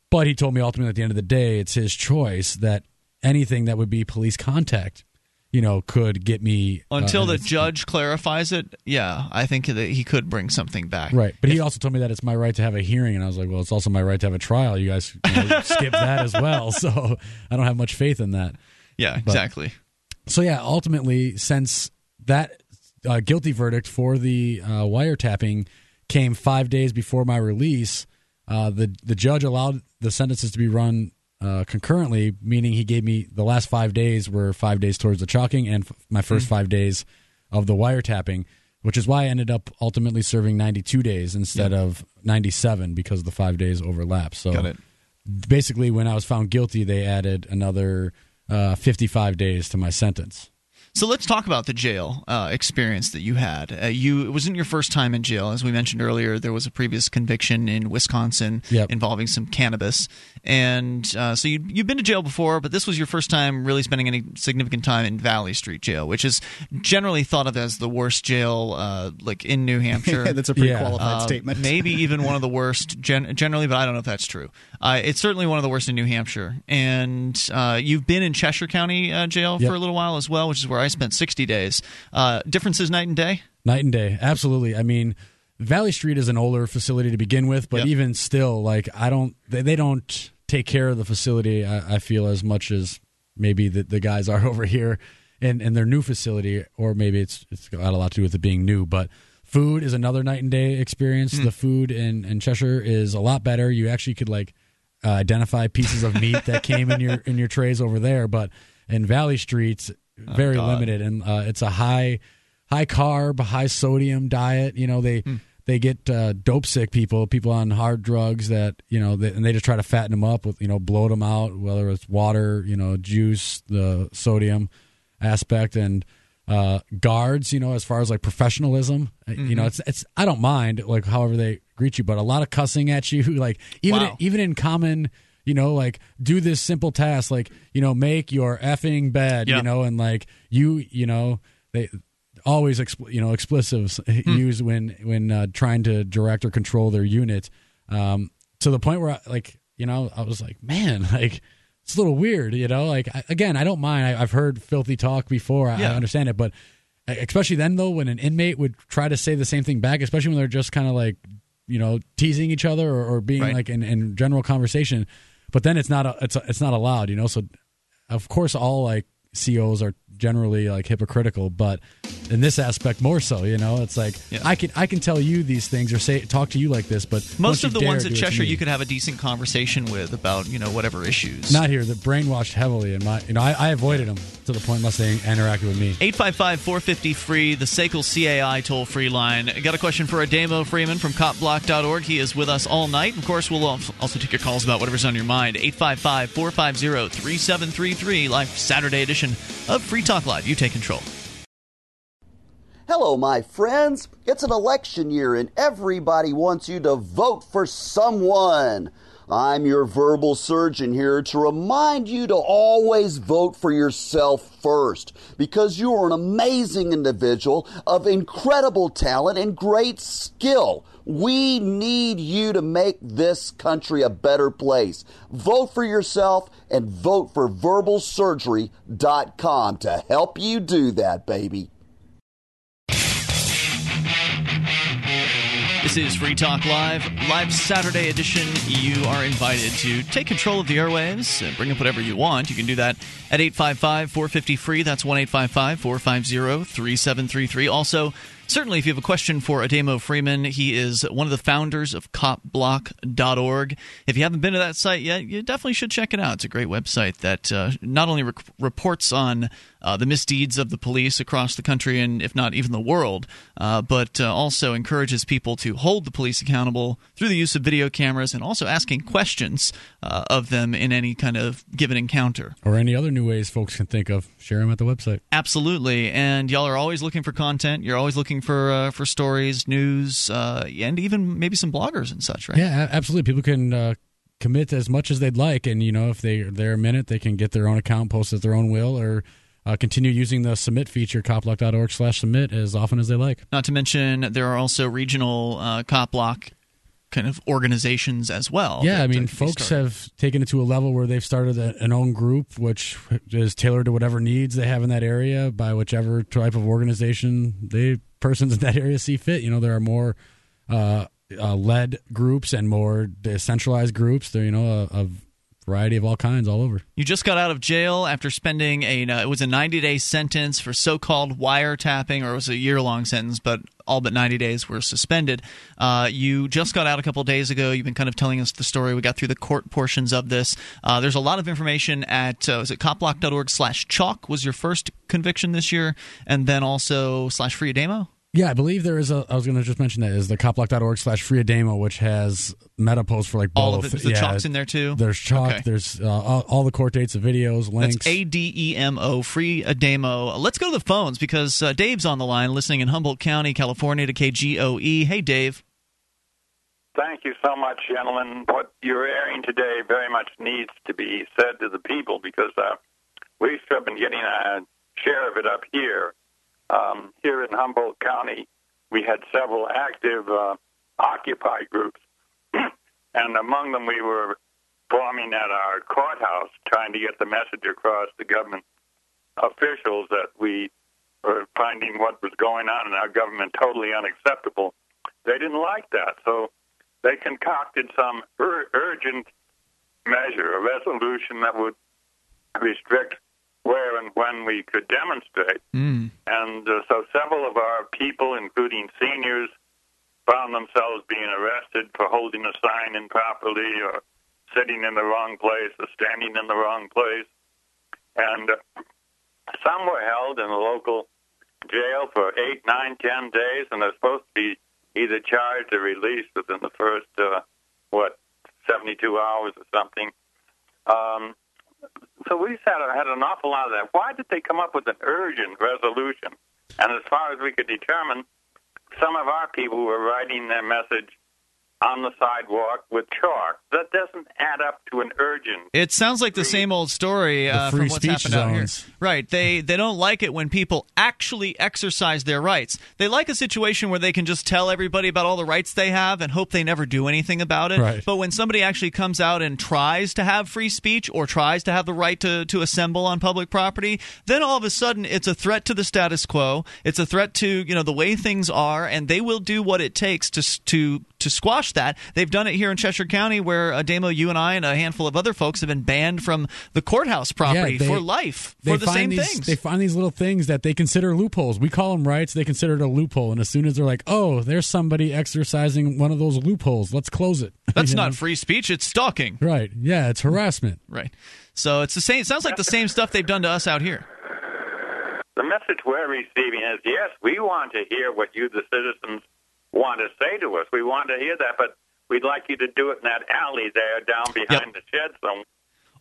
But he told me ultimately at the end of the day, it's his choice that anything that would be police contact, you know, could get me uh, Until and the judge clarifies it, yeah, I think that he could bring something back. Right, but he also told me that it's my right to have a hearing, and I was like, "Well, it's also my right to have a trial." You guys you know, skip that as well, so I don't have much faith in that. Yeah, exactly. So yeah, ultimately, since that uh, guilty verdict for the uh, wiretapping came five days before my release, uh, the the judge allowed the sentences to be run uh, concurrently, meaning he gave me the last five days were five days towards the chalking and f- my first Hmm. five days of the wiretapping, which is why I ended up ultimately serving 92 days instead of 97 because the five days overlap. So Got it. basically, when I was found guilty, they added another uh, 55 days to my sentence. So let's talk about the jail uh, experience that you had. Uh, you it wasn't your first time in jail, as we mentioned earlier. There was a previous conviction in Wisconsin Yep. involving some cannabis, and uh, so you you've been to jail before, but this was your first time really spending any significant time in Valley Street Jail, which is generally thought of as the worst jail, uh, like in New Hampshire. That's a pretty Yeah. qualified Uh, statement. maybe even one of the worst gen- generally, but I don't know if that's true. Uh, it's certainly one of the worst in New Hampshire. And uh, you've been in Cheshire County uh, Jail Yep. for a little while as well, which is where I spent 60 days. Uh, differences night and day? Night and day, absolutely. I mean, Valley Street is an older facility to begin with, but Yep. even still, like I don't, they, they don't take care of the facility. I, I feel as much as maybe the, the guys are over here in, in their new facility, or maybe it's it's got a lot to do with it being new. But food is another night and day experience. The food in, in Cheshire is a lot better. You actually could like uh, identify pieces of meat that came in your in your trays over there, but in Valley Street's very God. limited, and uh, it's a high high carb, high sodium diet. You know they. They get uh, dope sick people, people on hard drugs that you know, they, and they just try to fatten them up with you know, bloat them out, whether it's water, you know, juice, the sodium aspect, and uh, guards. You know, as far as like professionalism, uh, you know, it's it's I don't mind like however they greet you, but a lot of cussing at you, like even Wow. even in common you know like do this simple task like you know make your effing bed Yeah. you know and like you you know they always expl- you know explosives used when when uh, trying to direct or control their unit um to the point where I, like you know i was like man like it's a little weird you know? Like I, again i don't mind. I, i've heard filthy talk before. I, Yeah. I understand it. But especially then though when an inmate would try to say the same thing back especially when they're just kind of like you know teasing each other or, or being Right. like in, in general conversation. But then it's not a, it's a, it's not allowed you know? So of course all like COs are generally like hypocritical, but in this aspect more so. You know, it's like Yeah. I can I can tell you these things or say talk to you like this, but Most of the dare ones at Cheshire you could have a decent conversation with about, you know, whatever issues. not here. They're brainwashed heavily, and my you know I, I avoided them to the point unless they interact with me. 855 450 free, the SACL CAI toll free line. Got a question for Ademo Freeman from copblock.org. He is with us all night. Of course, we'll also take your calls about whatever's on your mind. 855 450 3733, live Saturday edition of Free Talk Live. You take control. Hello, my friends. It's an election year and everybody wants you to vote for someone. I'm your verbal surgeon here to remind you to always vote for yourself first because you are an amazing individual of incredible talent and great skill. We need you to make this country a better place. Vote for yourself and vote for verbalsurgery.com to help you do that, baby. This is Free Talk Live, live Saturday edition. You are invited to take control of the airwaves, and bring up whatever you want. You can do that at 855 450 free. That's 1 855 450 3733. Also, Certainly, if you have a question for Ademo Freeman, he is one of the founders of copblock.org. If you haven't been to that site yet, you definitely should check it out. It's a great website that uh, not only rec- reports on the misdeeds of the police across the country and, if not even the world, uh, but uh, also encourages people to hold the police accountable through the use of video cameras and also asking questions uh, of them in any kind of given encounter. Or any other new ways folks can think of. Share them at the website. Absolutely. And y'all are always looking for content. You're always looking for uh, for stories, news, uh, and even maybe some bloggers and such, right? Yeah, absolutely. People can uh, commit as much as they'd like, and you know, if they they're a minute, they can get their own account, post at their own will, or uh, continue using the submit feature, copblock.org slash submit, as often as they like. Not to mention, there are also regional uh, copblock kind of organizations as well. Yeah, I mean, folks have taken it to a level where they've started a, an own group, which is tailored to whatever needs they have in that area by whichever type of organization they persons in that area see fit. You know, there are more uh, uh, led groups and more decentralized groups. There, you know, a, variety of all kinds all over. You just got out of jail after spending a uh, it was a 90 day sentence for so-called wiretapping, or it was a year long sentence, but all but 90 days were suspended. Uh, you just got out a couple days ago. You've been kind of telling us the story. We got through the court portions of this. Uh, there's a lot of information at uh, is it copblock.org slash chalk was your first conviction this year, and then also slash free Ademo. Yeah, I believe there is a. I was going to just mention that is the copblock.org slash free Ademo, which has meta posts for like both. All of it. The yeah, chalk's in there too. There's chalk. Okay. There's uh, all, all the court dates, the videos, links. A D E M O, free Ademo. Let's go to the phones because uh, Dave's on the line, listening in Humboldt County, California, to KGOE. Hey, Dave. Thank you so much, gentlemen. What you're airing today very much needs to be said to the people because uh, we've been getting a share of it up here. Um, here in Humboldt County, we had several active uh, Occupy groups, and among them we were forming at our courthouse, trying to get the message across to government officials that we were finding what was going on in our government totally unacceptable. They didn't like that, so they concocted some ur- urgent measure, a resolution that would restrict where and when we could demonstrate. Mm. And uh, so several of our people, including seniors, found themselves being arrested for holding a sign improperly or sitting in the wrong place or standing in the wrong place. And uh, some were held in a local jail for eight, nine, ten days, and they're supposed to be either charged or released within the first, uh, what, 72 hours or something. Um, so we had, had an awful lot of that. Why did they come up with an urgent resolution? And as far as we could determine, some of our people were writing their message on the sidewalk with chalk. That doesn't add up to an urgent. It sounds like the same old story uh, free from what's speech happened out here. zones. Right. They they don't like it when people actually exercise their rights. They like a situation where they can just tell everybody about all the rights they have and hope they never do anything about it. Right. But when somebody actually comes out and tries to have free speech or tries to have the right to, to assemble on public property, then all of a sudden it's a threat to the status quo. It's a threat to you know the way things are, and they will do what it takes to to to squash that. They've done it here in Cheshire County, where uh, Damo, you and I, and a handful of other folks have been banned from the courthouse property they- for life They for the same these, things. They find these little things that they consider loopholes. We call them rights. They consider it a loophole. And as soon as they're like, oh, there's somebody exercising one of those loopholes, let's close it. That's You know? not free speech; it's stalking. Right. Yeah, it's harassment. Right. So it's the same. It sounds like the same stuff they've done to us out here. The message we're receiving is yes, we want to hear what you, the citizens, want to say to us. We want to hear that, but we'd like you to do it in that alley there down behind the shed somewhere.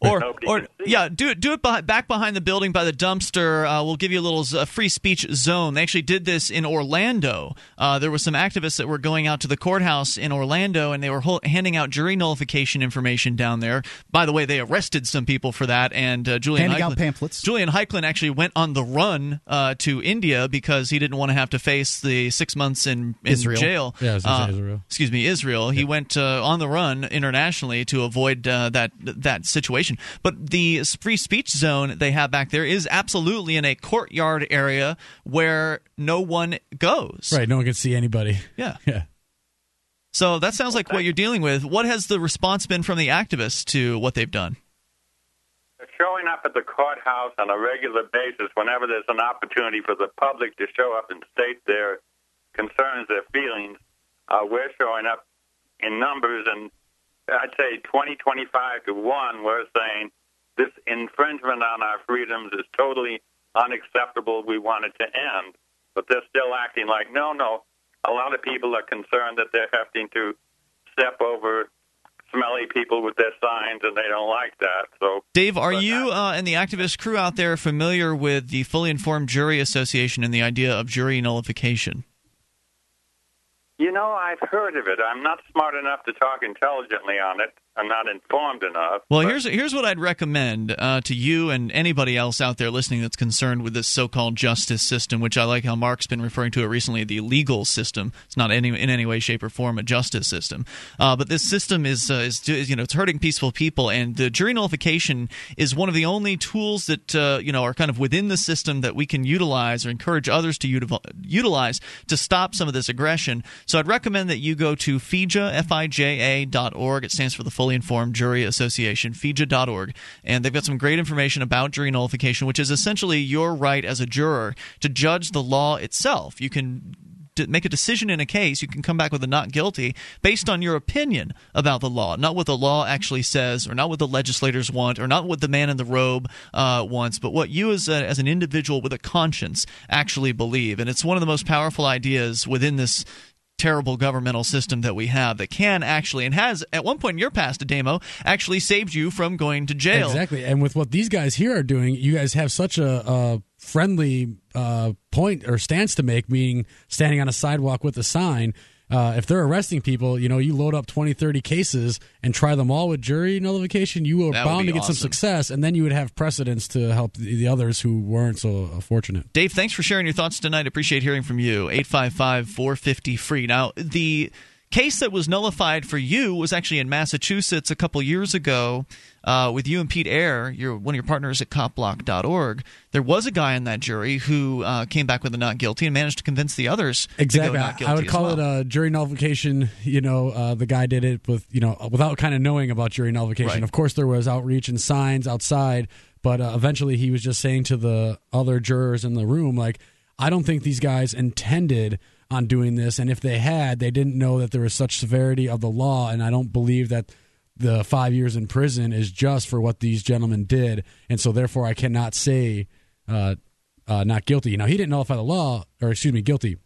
Or, or yeah, do it. Do it behi- back behind the building by the dumpster. Uh, we'll give you a little z- free speech zone. They actually did this in Orlando. Uh, there were some activists that were going out to the courthouse in Orlando, and they were hol- handing out jury nullification information down there. By the way, they arrested some people for that. And uh, Julian Handing out pamphlets. Julian Heicklen actually went on the run uh, to India because he didn't want to have to face the six months in, in Israel. jail. Yeah, I was gonna say Uh, Israel. excuse me, Israel. He went uh, on the run internationally to avoid uh, that that situation. But the free speech zone they have back there is absolutely in a courtyard area where no one goes. Right. No one can see anybody. Yeah. Yeah. So that sounds like what you're dealing with. What has the response been from the activists to what they've done? They're showing up at the courthouse on a regular basis whenever there's an opportunity for the public to show up and state their concerns, their feelings. Uh, we're showing up in numbers, and I'd say 20, 25 to 1. We're saying this infringement on our freedoms is totally unacceptable. We want it to end. But they're still acting like, no, no. A lot of people are concerned that they're having to step over smelly people with their signs, and they don't like that. So Dave, are you uh, and the activist crew out there familiar with the Fully Informed Jury Association and the idea of jury nullification? You know, I've heard of it. I'm not smart enough to talk intelligently on it. I'm not informed enough. Well, but- here's here's what I'd recommend uh, to you and anybody else out there listening that's concerned with this so-called justice system, which I like how Mark's been referring to it recently, the legal system. It's not any in any way, shape, or form a justice system, uh, but this system is uh, is you know it's hurting peaceful people, and the jury nullification is one of the only tools that uh, you know are kind of within the system that we can utilize or encourage others to util- utilize to stop some of this aggression. So I'd recommend that you go to FIJA, F-I-J-A dot org. It stands for the Fully Informed Jury Association, FIJA.org. And they've got some great information about jury nullification, which is essentially your right as a juror to judge the law itself. You can make a decision in a case, you can come back with a not guilty based on your opinion about the law, not what the law actually says, or not what the legislators want, or not what the man in the robe uh, wants, but what you as, a, as an individual with a conscience actually believe. And it's one of the most powerful ideas within this terrible governmental system that we have that can actually and has at one point in your past Ademo actually saved you from going to jail. Exactly. And with what these guys here are doing, you guys have such a, a friendly uh, point or stance to make, meaning standing on a sidewalk with a sign. Uh, if they're arresting people, you know, you load up 20, 30 cases and try them all with jury nullification, you are That bound to get some success, and then you would have precedence to help the, the others who weren't so fortunate. Dave, thanks for sharing your thoughts tonight. Appreciate hearing from you. 855 450 free. Now, the case that was nullified for you was actually in Massachusetts a couple years ago uh, with you and Pete Eyre, your, one of your partners at copblock.org. There was a guy in that jury who uh, came back with a not guilty and managed to convince the others Exactly. to go not guilty I would call well. it a jury nullification. You know, uh, the guy did it with you know without kind of knowing about jury nullification. Right. Of course, there was outreach and signs outside, but uh, eventually he was just saying to the other jurors in the room, like, I don't think these guys intended on doing this, and if they had, they didn't know that there was such severity of the law, and I don't believe that the five years in prison is just for what these gentlemen did, and so therefore I cannot say. Uh, uh, not guilty. Now he didn't nullify the law, or excuse me, guilty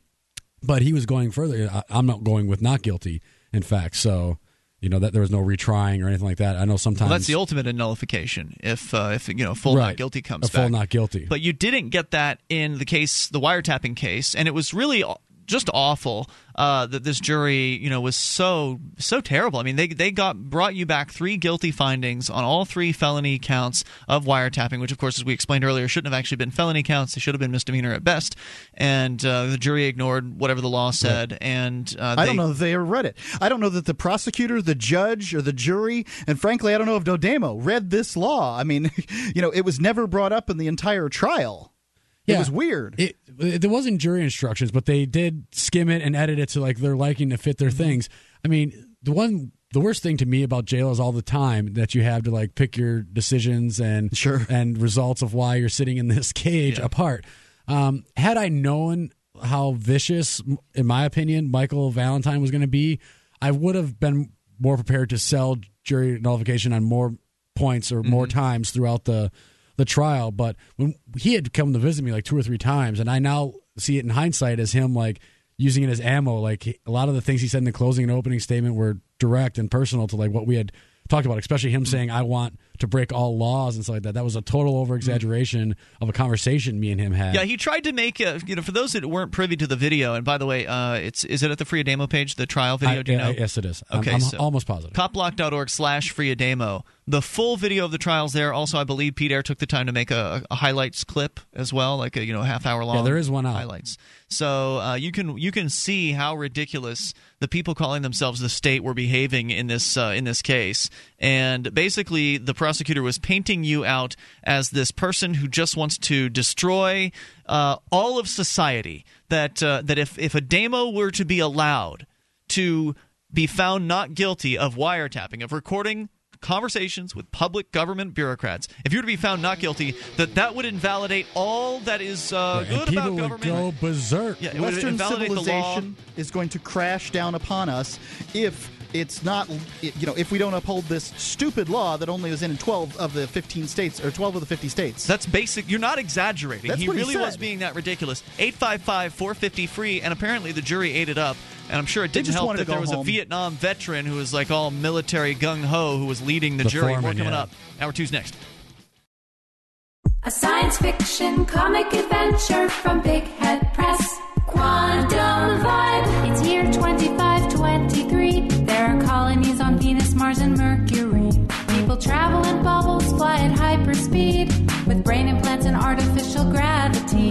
but he was going further. I, I'm not going with not guilty. In fact, so you know that there was no retrying or anything like that. I know sometimes Well, that's the ultimate in nullification. If uh, if you know full not guilty comes a full back, not guilty. But you didn't get that in the case, the wiretapping case, and it was really just awful uh, that this jury, you know, was so so terrible. I mean, they they got brought you back three guilty findings on all three felony counts of wiretapping, which, of course, as we explained earlier, shouldn't have actually been felony counts. They should have been misdemeanor at best. And uh, the jury ignored whatever the law said. And uh, I don't know if they ever read it. I don't know that the prosecutor, the judge, or the jury, and frankly, I don't know if Dodemo read this law. I mean, you know, it was never brought up in the entire trial. It was weird. It, it there wasn't jury instructions, but they did skim it and edit it to like their liking to fit their things. I mean, the one the worst thing to me about jail is all the time that you have to like pick your decisions and Sure. and results of why you're sitting in this cage apart. Um, had I known how vicious, in my opinion, Michael Valentine was going to be, I would have been more prepared to sell jury nullification on more points or more times throughout the the trial. But when he had come to visit me like two or three times, and I now see it in hindsight as him like using it as ammo. Like a lot of the things he said in the closing and opening statement were direct and personal to like what we had talked about, especially him saying, "I want to break all laws and stuff like that. That was a total over exaggeration of a conversation me and him had. Yeah, he tried to make a, you know for those that weren't privy to the video. And by the way, uh, it's is it at the Free Ademo page the trial video? I- do you yeah, know? yes, it is. I'm- Okay, I'm so almost positive. Copblock.org slash free Ademo. The full video of the trials there. Also, I believe Pete Eyre took the time to make a, a highlights clip as well, like a you know half hour long. Yeah, there is one out. highlights. So uh, you can you can see how ridiculous the people calling themselves the state were behaving in this uh, in this case. And basically, the prosecutor was painting you out as this person who just wants to destroy uh, all of society. That uh, that if if Ademo were to be allowed to be found not guilty of wiretapping, of recording conversations with public government bureaucrats. If you were to be found not guilty, that that would invalidate all that is uh, and good people about would government. go berserk. Yeah, Western invalidate the law. civilization is going to crash down upon us if it's not, you know, if we don't uphold this stupid law that only was in 12 of the 15 states or 12 of the 50 states. That's basic. You're not exaggerating. That's he what he really was being that ridiculous. 855 450 free, and apparently the jury ate it up. And I'm sure it didn't help that there was a. Vietnam veteran who was like all military gung ho who was leading the, The jury. More foreman, coming yeah. up. Hour two's next. A science fiction comic adventure from Big Head Press. Quantum Vibe. It's year 2523. There are colonies on Venus, Mars, and Mercury. People travel in bubbles, fly at hyperspeed, with brain implants and artificial gravity.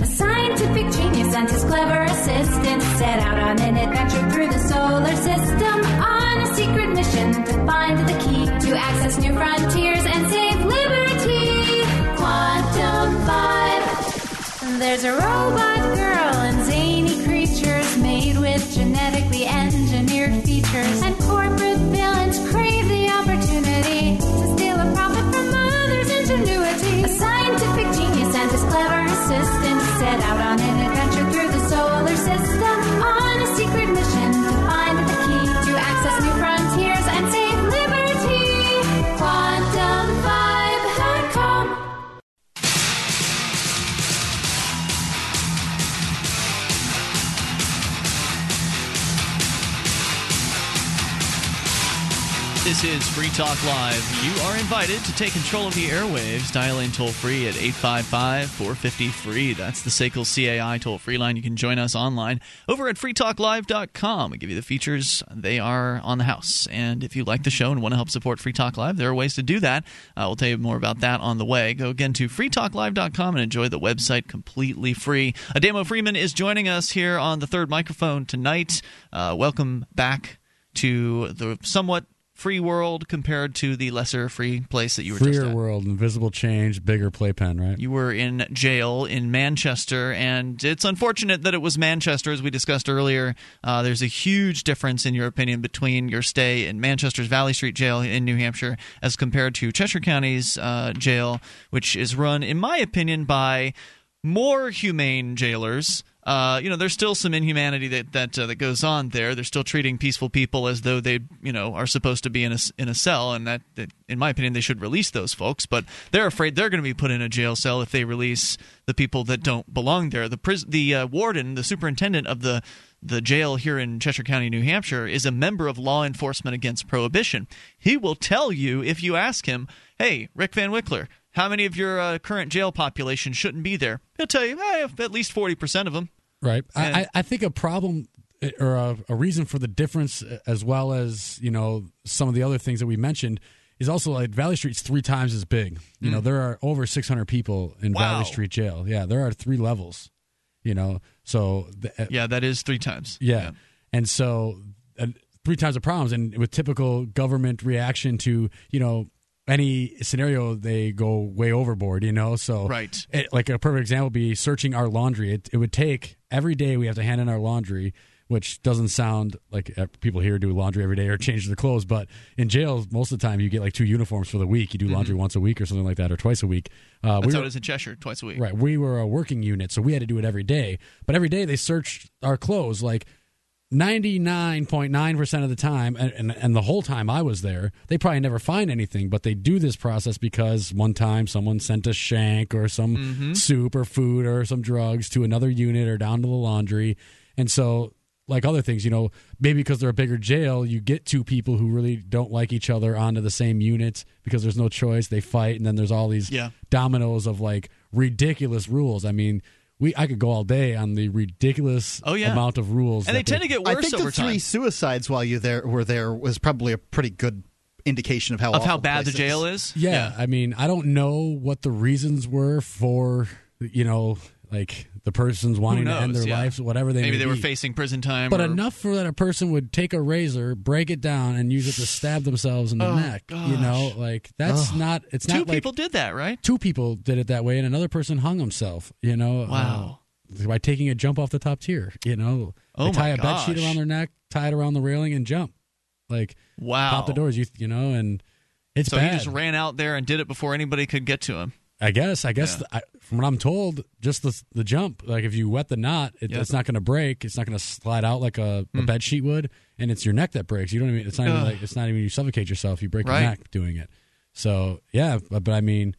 A scientific genius and his clever assistant set out on an adventure through the solar system on a secret mission to find the key to access new frontiers and save liberty. Quantum Vibe. There's a robot girl and zany creatures made with genetically engineered features. And corporate villains crave the opportunity to steal a profit from others' ingenuity. A scientific genius and his clever assistant set out on an Is Free Talk Live. You are invited to take control of the airwaves. Dial in toll free at 855 450 free. That's the SACL CAI toll free line. You can join us online over at freetalklive.com. We give you the features, they are on the house. And if you like the show and want to help support Free Talk Live, there are ways to do that. Uh, we'll tell you more about that on the way. Go again to freetalklive.com and enjoy the website completely free. Ademo Freeman is joining us here on the third microphone tonight. Uh, welcome back to the somewhat free world compared to the lesser free place that you were just Freer at. world, invisible change, bigger playpen, right? You were in jail in Manchester, and it's unfortunate that it was Manchester, as we discussed earlier. Uh, there's a huge difference, in your opinion, between your stay in Manchester's Valley Street Jail in New Hampshire as compared to Cheshire County's uh, jail, which is run, in my opinion, by more humane jailers. Uh, you know, there's still some inhumanity that that uh, that goes on there. They're still treating peaceful people as though they, you know, are supposed to be in a in a cell, and that, that, in my opinion, they should release those folks. But they're afraid they're going to be put in a jail cell if they release the people that don't belong there. The pris- the uh, warden, the superintendent of the the jail here in Cheshire County, New Hampshire, is a member of Law Enforcement Against Prohibition. He will tell you if you ask him, "Hey, Rick Van Wickler." How many of your uh, current jail population shouldn't be there? He'll tell you, eh, at least forty percent of them. Right. And- I, I- think a problem eh, or a, a reason for the difference, eh, as well as you know some of the other things that we mentioned, is also like Valley Street's three times as big. You know, there are over 600 people in. Wow. Valley Street Jail. Yeah, there are three levels. You know, so the, Yeah, that is three times. yeah. And so uh, three times the problems, and with typical government reaction to you know any scenario, they go way overboard. You know, so Right. it, like a perfect example would be searching our laundry. It, it would take every day we have to hand in our laundry, which doesn't sound like uh, people here do laundry every day or change their clothes. But in jails, most of the time you get like two uniforms for the week. You do laundry once a week or something like that, or twice a week. Uh, That's we how were- it is in Cheshire, twice a week. Right. We were a working unit, so we had to do it every day. But every day they searched our clothes like 99.9% of the time. And, and, and the whole time I was there, they probably never find anything, but they do this process because one time someone sent a shank or some Mm-hmm. soup or food or some drugs to another unit or down to the laundry. And so like other things, you know, maybe because they're a bigger jail, you get two people who really don't like each other onto the same unit because there's no choice. They fight, and then there's all these Yeah. dominoes of like ridiculous rules. I mean, we I could go all day on the ridiculous Oh, yeah. amount of rules. and they that tend to get worse. I think over the three suicides while you there were there was probably a pretty good indication of how Of how bad the place jail is. is. Yeah, I mean, I don't know what the reasons were for you know like the person's wanting to end their yeah. lives, whatever they Maybe may they were be. facing prison time. But or- enough for that a person would take a razor, break it down, and use it to stab themselves in the Oh, neck. You know, like that's not. It's Two not like people did that, right? two people did it that way, and another person hung himself. You know, Wow. uh, by taking a jump off the top tier. You know, Oh they tie my a bed sheet around their neck, tie it around the railing, and jump. Like Wow. pop the doors. You you know, and it's So bad. he just ran out there and did it before anybody could get to him. I guess. I guess. Yeah. I, from what I'm told, just the the jump. Like if you wet the knot, it, Yep. it's not going to break. It's not going to slide out like a, a hmm. bed sheet would, and it's your neck that breaks. You don't even. It's not even like it's not even you suffocate yourself. You break Right. your neck doing it. So yeah, but, but I mean,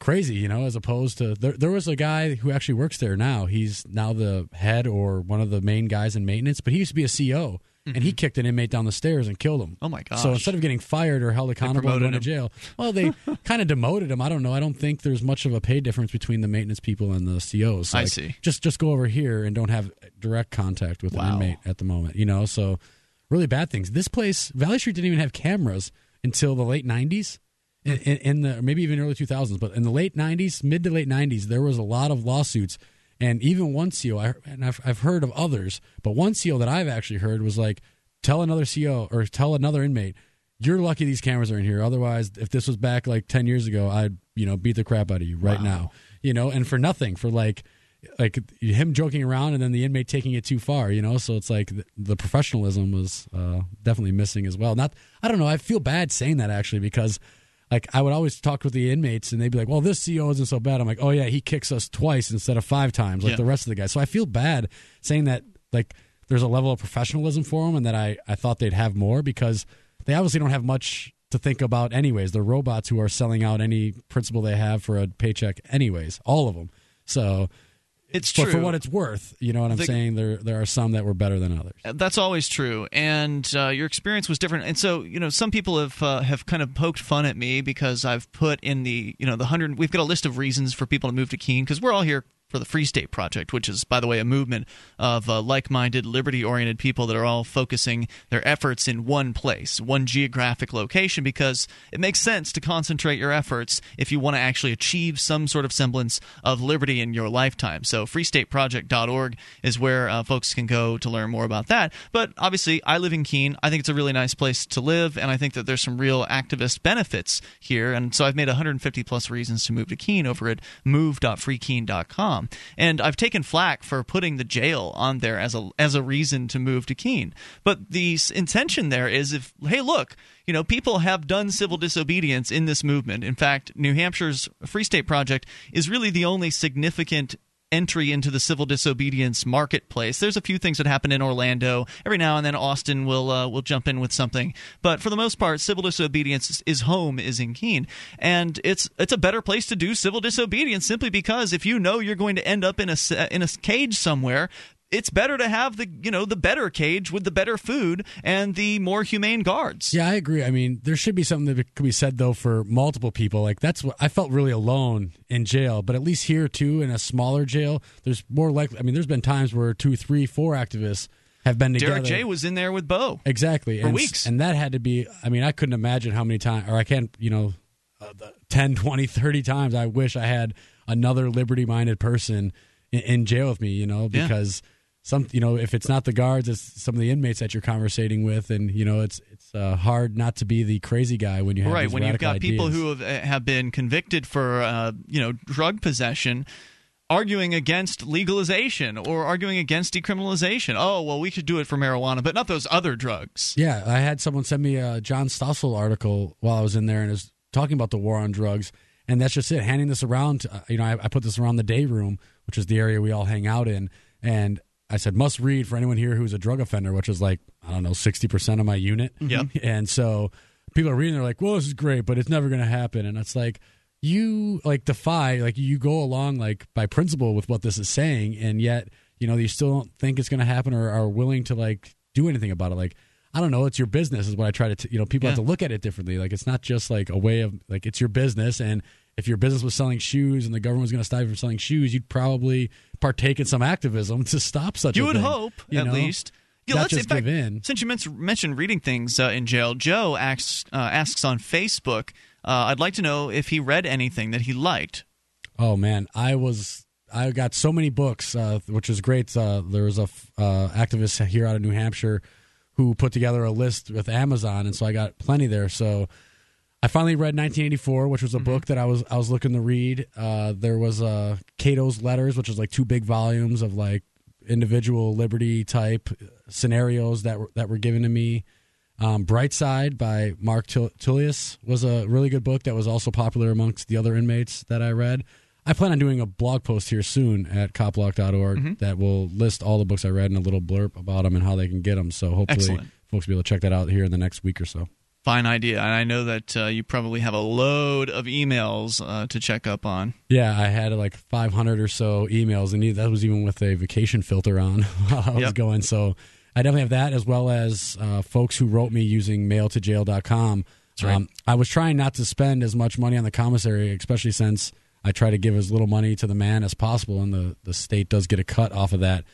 crazy. You know, as opposed to there. There was a guy who actually works there now. He's now the head or one of the main guys in maintenance, but he used to be a CO. And he kicked an inmate down the stairs and killed him. Mm-hmm. Oh, my gosh. So instead of getting fired or held accountable and going to jail, well, they kind of demoted him. I don't know. I don't think there's much of a pay difference between the maintenance people and the COs. I Like, see. Just just go over here and don't have direct contact with Wow. an inmate at the moment. You know, so really bad things. This place, Valley Street, didn't even have cameras until the late '90s. In, in, in the maybe even early 2000s, but in the late 90s, mid to late 90s, there was a lot of lawsuits, and even one CO, I, and I've, I've heard of others, but one CO that I've actually heard was like, tell another CO or tell another inmate, you're lucky these cameras are in here. Otherwise, if this was back like 10 years ago, I'd, you know, beat the crap out of you right now. You know, and for nothing, for like like him joking around and then the inmate taking it too far, you know? So it's like the, the professionalism was uh, definitely missing as well. Not I don't know, I feel bad saying that actually because like I would always talk with the inmates and they'd be like, "Well, this CO isn't so bad." I'm like, "Oh yeah, he kicks us twice instead of five times like Yeah. the rest of the guys." So I feel bad saying that like there's a level of professionalism for them and that I I thought they'd have more because they obviously don't have much to think about anyways. They're robots who are selling out any principle they have for a paycheck anyways, all of them. So It's but true. for what it's worth, you know what I'm The- saying? There there are some that were better than others. That's always true, and uh, your experience was different. And so, you know, some people have uh, have kind of poked fun at me because I've put in the you know the hundred. We've got a list of reasons for people to move to Keene because we're all here for the Free State Project, which is, by the way, a movement of uh, like-minded, liberty-oriented people that are all focusing their efforts in one place, one geographic location, because it makes sense to concentrate your efforts if you want to actually achieve some sort of semblance of liberty in your lifetime. So, freestateproject.org is where uh, folks can go to learn more about that. But obviously, I live in Keene. I think it's a really nice place to live, and I think that there's some real activist benefits here. And so I've made 150 plus reasons to move to Keene over at And I've taken flack for putting the jail on there as a as a reason to move to Keene. But the intention there is if hey, look, you know, people have done civil disobedience in this movement. In fact, New Hampshire's Free State Project is really the only significant entry into the civil disobedience marketplace. There's a few things that happen in Orlando. Every now and then Austin will uh, will jump in with something, but for the most part, civil disobedience is, home is in Keene, and it's it's a better place to do civil disobedience simply because if you know you're going to end up in a in a cage somewhere. It's better to have the you know the better cage with the better food and the more humane guards. Yeah, I agree. I mean, there should be something that could be said though for multiple people. Like that's what I felt really alone in jail, but at least here too, in a smaller jail, there's more likely. I mean, there's been times where two, three, four activists have been together. Derek J was in there with Bo. Exactly. For and, weeks. And that had to be, I mean, I couldn't imagine how many times, or I can't, you know, uh, the 10, 20, 30 times I wish I had another liberty minded person in, in jail with me, you know, Yeah. Some, you know, if it's not the guards, it's some of the inmates that you're conversating with. And, you know, it's, it's uh, hard not to be the crazy guy when you have right when you've got people who have, uh, have been convicted for uh, you know drug possession arguing against legalization or arguing against decriminalization oh well we could do it for marijuana but not those other drugs Yeah, I had someone send me a John Stossel article while I was in there, and was talking about the war on drugs. And that's just it. Handing this around, uh, you know, I, I put this around the day room, which is the area we all hang out in, and I said must read for anyone here who's a drug offender, which is like I don't know sixty percent of my unit. Mm-hmm. Yep. And so people are reading, they're like, "Well, this is great, but it's never going to happen." And it's like you like defy, like you go along like by principle with what this is saying, and yet you know, you still don't think it's going to happen or are willing to like do anything about it. Like, I don't know, it's your business is what I try to, t- you know, people have to look at it differently. Like, it's not just like a way of like it's your business, and if your business was selling shoes and the government was going to stop you from selling shoes, you'd probably partake in some activism to stop such. You a would thing, You would hope, you at know? least. Yeah, Not let's just in fact, give in. Since you mentioned reading things uh, in jail, Joe asks uh, asks on Facebook. Uh, I'd like to know if he read anything that he liked. Oh man, I was I got so many books, uh, which was great. Uh, there was a uh, activist here out of New Hampshire who put together a list with Amazon, and so I got plenty there. So I finally read 1984, which was a book that I was I was looking to read. Uh, there was uh, Cato's Letters, which was like two big volumes of like individual liberty type scenarios that were that were given to me. Um, Brightside by Mark Tullius was a really good book that was also popular amongst the other inmates that I read. I plan on doing a blog post here soon at copblock.org Mm-hmm. that will list all the books I read and a little blurb about them and how they can get them. So hopefully Excellent. folks will be able to check that out here in the next week or so. Fine idea, and I know that uh, you probably have a load of emails uh, to check up on. Yeah, I had like 500 or so emails, and that was even with a vacation filter on while I was Yep. going. So I definitely have that, as well as uh, folks who wrote me using mailtojail.com. right. Um, I was trying not to spend as much money on the commissary, especially since I try to give as little money to the man as possible, and the, the state does get a cut off of that.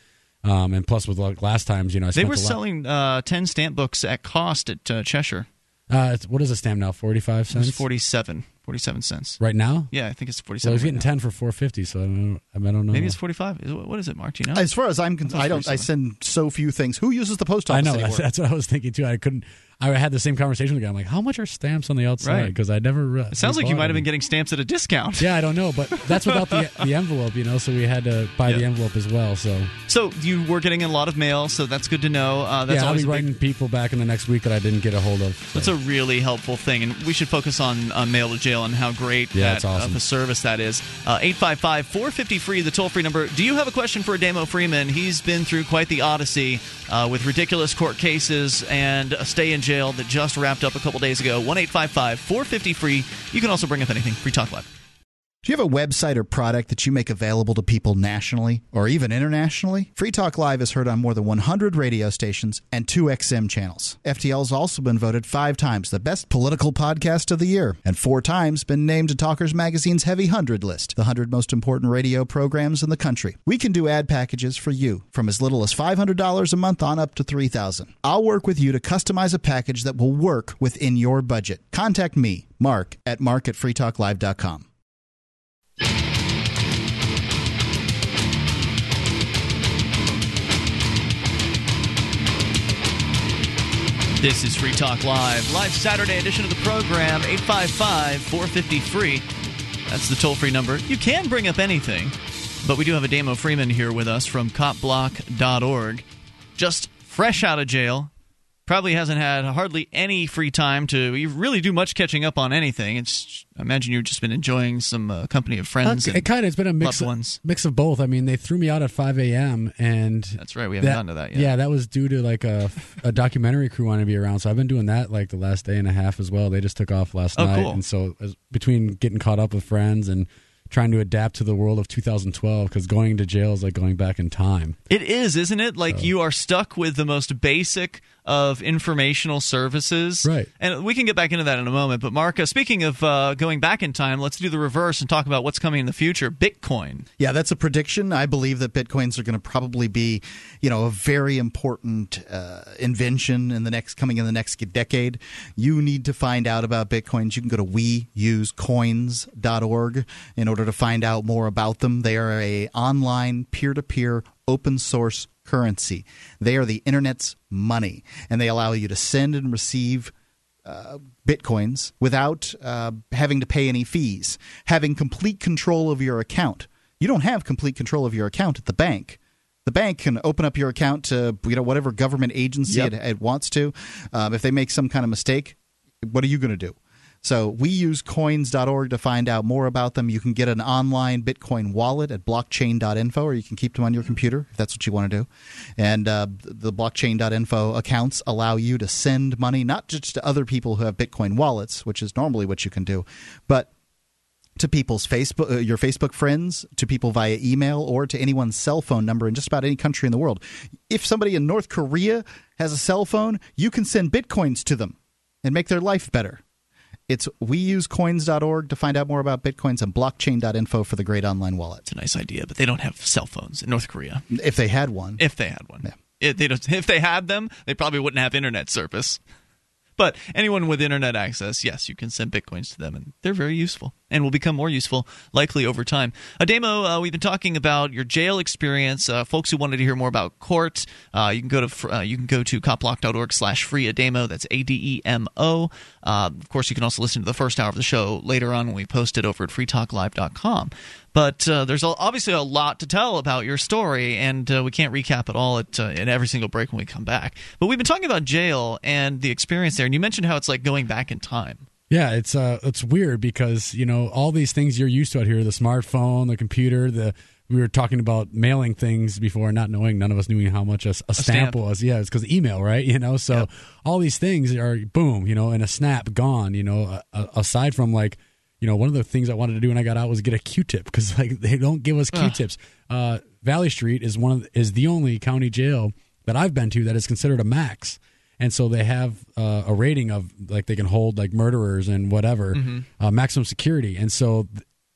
Um, and plus, with like last times, you know, I They were selling uh, ten stamp books at cost at uh, Cheshire. Uh, it's, what is a stamp now? Forty five cents. was cents 47, 47 cents. right now. Yeah, I think it's So I forty-seven. was right getting now. ten for four fifty. So I don't, know- I don't know. Maybe it's forty-five. Is- What is it, Mark? Do you know? As far as I'm concerned, I don't. I send so few things. Who uses the post office I know anymore? that's, that's what I was thinking too. I couldn't. I had the same conversation with the guy. I'm like, how much are stamps on the outside? Right. Because I never. Uh, it sounds like you might have been getting stamps at a discount. Yeah, I don't know, but that's without the the envelope, you know. So we had to buy the envelope as well. So So you were getting a lot of mail, so that's good to know. Uh, that's yeah, I'll be a big- writing people back in the next week that I didn't get a hold of. So. That's a really helpful thing, and we should focus on uh, mail to jail and how great Yeah, that it's awesome. of a service that is. Uh, Eight five five four fifty free, the toll free number. Do you have a question for Ademo Freeman? He's been through quite the odyssey uh, with ridiculous court cases and a stay in jail that just wrapped up a couple days ago. One eight five five four fifty free. You can also bring up anything. Free Talk Live. Do you have a website or product that you make available to people nationally or even internationally? Free Talk Live is heard on more than 100 radio stations and two XM channels. FTL has also been voted five times the best political podcast of the year and four times been named to Talkers Magazine's Heavy 100 list, the 100 most important radio programs in the country. We can do ad packages for you from as little as $500 a month on up to $3,000. I'll work with you to customize a package that will work within your budget. Contact me, Mark, at mark at freetalklive.com. This is Free Talk Live, live Saturday edition of the program, 855 450 free. That's the toll free number. You can bring up anything, but we do have Ademo Freeman here with us from copblock.org. Just fresh out of jail. Probably hasn't had hardly any free time to really do much catching up on anything. It's I imagine you've just been enjoying some uh, company of friends. Uh, and it kind of it's been a mix loved ones. mix of both. I mean, they threw me out at 5 a.m. and That's right. We haven't gotten to that yet. Yeah, that was due to like a, a documentary crew wanting to be around. So I've been doing that like the last day and a half as well. They just took off last Oh, night, cool. and so as, between getting caught up with friends and trying to adapt to the world of 2012, because going to jail is like going back in time. It is, isn't it? Like you are stuck with the most basic of informational services. Right. And we can get back into that in a moment. But, Mark, uh, speaking of uh, going back in time, let's do the reverse and talk about what's coming in the future Bitcoin. Yeah, that's a prediction. I believe that bitcoins are going to probably be, you know, a very important uh, invention in the next coming in the next decade. You need to find out about bitcoins. You can go to weusecoins.org in order to find out more about them. They are a online peer-to-peer open source currency. They are the internet's money, and they allow you to send and receive uh, bitcoins without uh, having to pay any fees, having complete control of your account. You don't have complete control of your account at the bank. The bank can open up your account to you know whatever government agency Yep. it, it wants to. Um, if they make some kind of mistake, what are you going to do? So we use coins.org to find out more about them. You can get an online Bitcoin wallet at blockchain.info, or you can keep them on your computer if that's what you want to do. And uh, the blockchain.info accounts allow you to send money not just to other people who have Bitcoin wallets, which is normally what you can do, but to people's Facebook, uh, your Facebook friends, to people via email, or to anyone's cell phone number in just about any country in the world. If somebody in North Korea has a cell phone, you can send bitcoins to them and make their life better. It's weusecoins.org to find out more about bitcoins and blockchain.info for the great online wallet. It's a nice idea, but they don't have cell phones in North Korea. If they had one. If they had one. Yeah. If they, don't, if they had them, they probably wouldn't have internet service. But anyone with internet access, yes, you can send bitcoins to them, and they're very useful and will become more useful likely over time. Ademo, uh, we've been talking about your jail experience. Uh, folks who wanted to hear more about court, uh, you can go to uh, you can go to copblock.org slash free Ademo. That's A D E M O. Uh, of course, you can also listen to the first hour of the show later on when we post it over at freetalklive.com. But uh, there's obviously a lot to tell about your story, and uh, we can't recap it all at, uh, in every single break when we come back. But we've been talking about jail and the experience there, and you mentioned how it's like going back in time. Yeah, it's uh, it's weird because you know all these things you're used to out here—the smartphone, the computer, the we were talking about mailing things before, not knowing none of us knew how much a, a, stamp, stamp. was. Yeah, it's because email, right? You know, so Yep. all these things are boom, you know, in a snap, gone. You know, uh, aside from like, you know, one of the things I wanted to do when I got out was get a Q-tip because like they don't give us Q-tips. Uh, Valley Street is one of is the only county jail that I've been to that is considered a max. And so they have uh, a rating of like they can hold like murderers and whatever, Mm-hmm. uh, maximum security. And so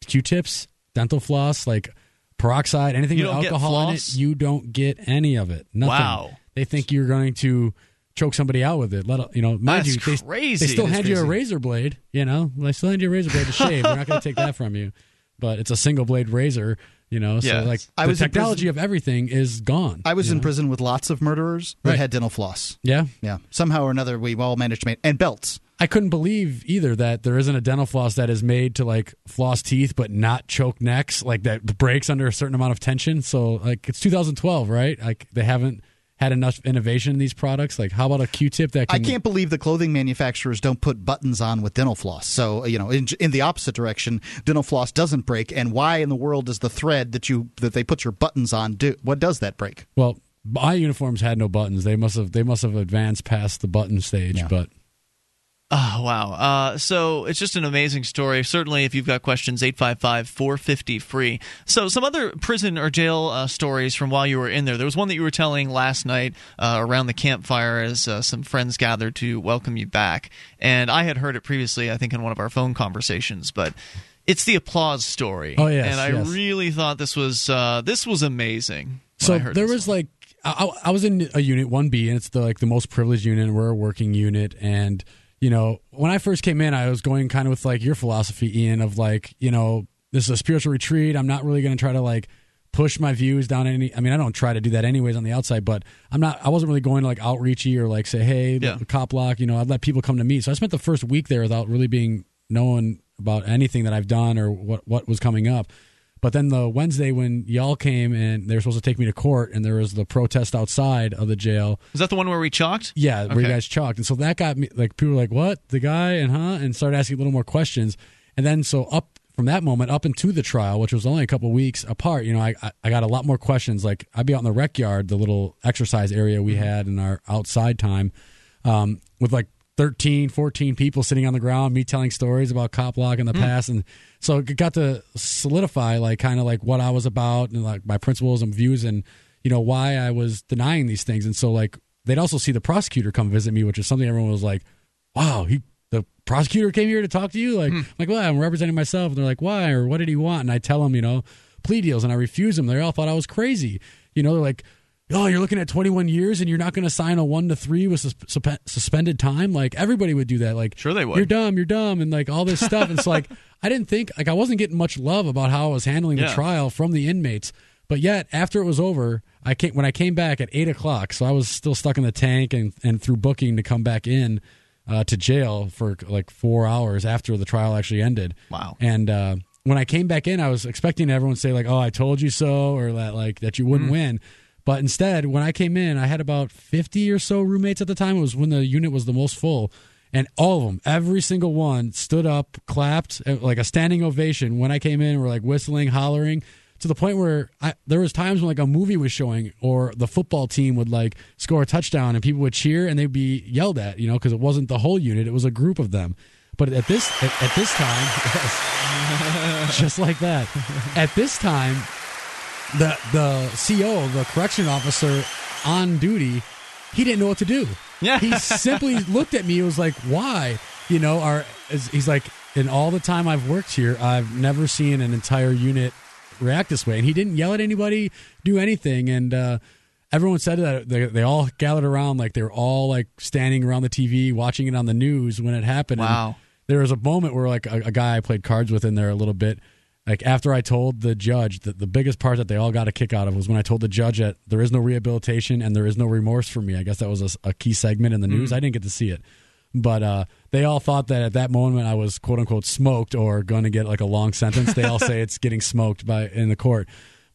Q-tips, dental floss, like peroxide, anything with alcohol in it, you don't get any of it. Nothing. Wow. They think you're going to choke somebody out with it. Let you know, mind That's you, they, crazy. they still That is hand you a razor blade. You know, they still hand you a razor blade to shave. They're not going to take that from you. But it's a single blade razor. You know, so Yes. like I the was technology of everything is gone. I was in know? prison with lots of murderers that Right. had dental floss. Yeah, Yeah. Somehow or another, we've all managed to make, and belts. I couldn't believe either that there isn't a dental floss that is made to like floss teeth but not choke necks, like that breaks under a certain amount of tension. So like it's 2012, right? Like they haven't had enough innovation in these products. Like how about a Q-tip that can... I can? can't believe the clothing manufacturers don't put buttons on with dental floss. So uh, you know, in, in the opposite direction, dental floss doesn't break. And why in the world does the thread that you that they put your buttons on do? What does that break? Well, my uniforms had no buttons. They must have they must have advanced past the button stage. Yeah. But Oh, wow. Uh, so it's just an amazing story. Certainly, if you've got questions, 855 450 free. So, some other prison or jail uh, stories from while you were in there. There was one that you were telling last night uh, around the campfire as uh, some friends gathered to welcome you back. And I had heard it previously, I think, in one of our phone conversations, but. It's the applause story, Oh, yes, and I yes. really thought this was uh, this was amazing. so there was one. like I, I was in a unit 1B and it's the like the most privileged unit we're a working unit and you know when I first came in I was going kind of with like your philosophy Ian of like you know this is a spiritual retreat. I'm not really going to try to like push my views down any I mean I don't try to do that anyways on the outside but I'm not I wasn't really going to like outreachy or like say hey Yeah. copblock you know I'd let people come to me. So I spent the first week there without really being known about anything that I've done or what what was coming up but then the Wednesday when y'all came and they were supposed to take me to court and there was the protest outside of the jail. is that the one where we chalked? Yeah, where you guys chalked. And so that got me like people were like, What? The guy and huh? And started asking a little more questions. And then so up from that moment up into the trial, which was only a couple weeks apart, you know, I I- I got a lot more questions. Like I'd be out in the rec yard, the little exercise area we had in our outside time, um, with like 13, 14 people sitting on the ground, me telling stories about copblock in the hmm. past. And so it got to solidify like kind of like what I was about and like my principles and views and, you know, why I was denying these things. And so like they'd also see the prosecutor come visit me, which is something everyone was like, wow, he, the prosecutor came here to talk to you. Like, I'm like, well, I'm representing myself. And they're like, why? Or what did he want? And I tell them, you know, plea deals and I refuse them. They all thought I was crazy. You know, they're like, oh, you're looking at 21 years and you're not going to sign a one to three with sus- suspended time. Like everybody would do that. Like, Sure they would. You're dumb. You're dumb. And like all this stuff. And it's like, I didn't think, like, I wasn't getting much love about how I was handling the trial from the inmates. But yet, after it was over, I came when I came back at eight o'clock. So I was still stuck in the tank and, and through booking to come back in uh, to jail for like four hours after the trial actually ended. Wow. And uh, when I came back in, I was expecting everyone to say like, "Oh, I told you so," or that like that you Mm. wouldn't win. But instead, when I came in, I had about fifty or so roommates at the time. It was when the unit was the most full, and all of them, every single one, stood up, clapped uh, like a standing ovation when I came in. Were like whistling, hollering. To the point where I, there was times when like a movie was showing, or the football team would like score a touchdown, and people would cheer, and they'd be yelled at, you know, because it wasn't the whole unit; it was a group of them. But at this at, at this time, just like that. At this time, the the CO, the correction officer on duty, he didn't know what to do. Yeah. he simply looked at me. and was like, "Why?" You know, our he's like, in all the time I've worked here, I've never seen an entire unit react this way. And he didn't yell at anybody, do anything, and. uh Everyone said that they, they all gathered around, like they were all like standing around the TV, watching it on the news when it happened. And Wow. there was a moment where like a, a guy I played cards with in there a little bit. Like after I told the judge that the biggest part that they all got a kick out of was when I told the judge that there is no rehabilitation and there is no remorse for me. I guess that was a key segment in the news. I didn't get to see it, but uh, they all thought that at that moment I was quote unquote smoked or going to get like a long sentence. They all say it's getting smoked by in the court.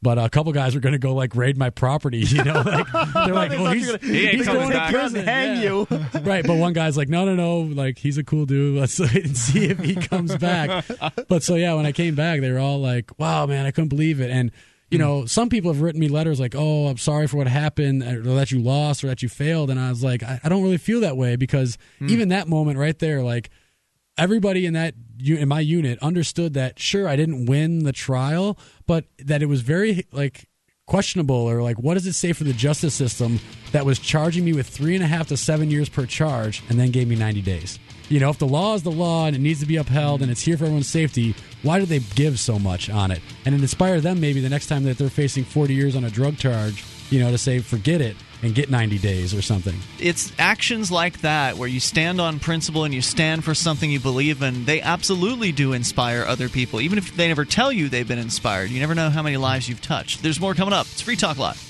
But a couple guys were going to go like raid my property, you know. Like, they're like, "Well, he's, He he's going to prison, hang yeah. you. right, but one guy's like, no, no, no, like he's a cool dude. Let's wait and see if he comes back. But so yeah, when I came back, they were all like, wow, man, I couldn't believe it. And you know, some people have written me letters like, oh, I'm sorry for what happened, or that you lost, or that you failed. And I was like, I, I don't really feel that way because even that moment right there, like everybody in that in my unit understood that sure I didn't win the trial, but that it was very like questionable or like what does it say for the justice system that was charging me with three and a half to seven years per charge and then gave me 90 days? You know if the law is the law and it needs to be upheld and it's here for everyone's safety why do they give so much on it? And it inspire them maybe the next time that they're facing 40 years on a drug charge you know to say forget it and get 90 days or something. It's actions like that where you stand on principle and you stand for something you believe in they absolutely do inspire other people. Even if they never tell you they've been inspired you never know how many lives you've touched. There's more coming up. It's free talk live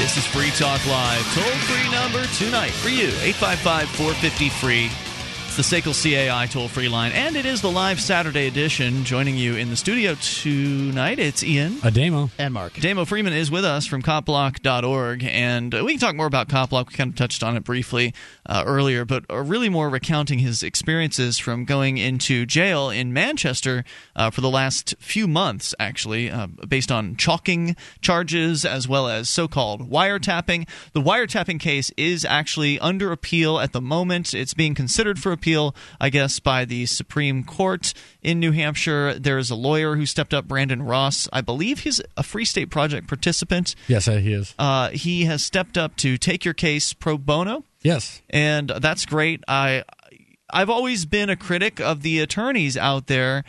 This is Free Talk Live. Toll free number tonight for you 855 450 free. It's the SACL CAI toll free line, and it is the live Saturday edition. Joining you in the studio tonight, it's Ian. Ademo And Mark. Damo Freeman is with us from copblock.org, and uh, we can talk more about Copblock. We kind of touched on it briefly uh, earlier, but uh, really more recounting his experiences from going into jail in Manchester uh, for the last few months, actually, uh, based on chalking charges as well as so called wiretapping. The wiretapping case is actually under appeal at the moment. It's being considered for appeal, I guess, by the Supreme Court in New Hampshire. There is a lawyer who stepped up, Brandon Ross. I believe he's a Free State Project participant. yes he is Uh, he has stepped up to take your case pro bono, yes and that's great. I I've always been a critic of the attorneys out there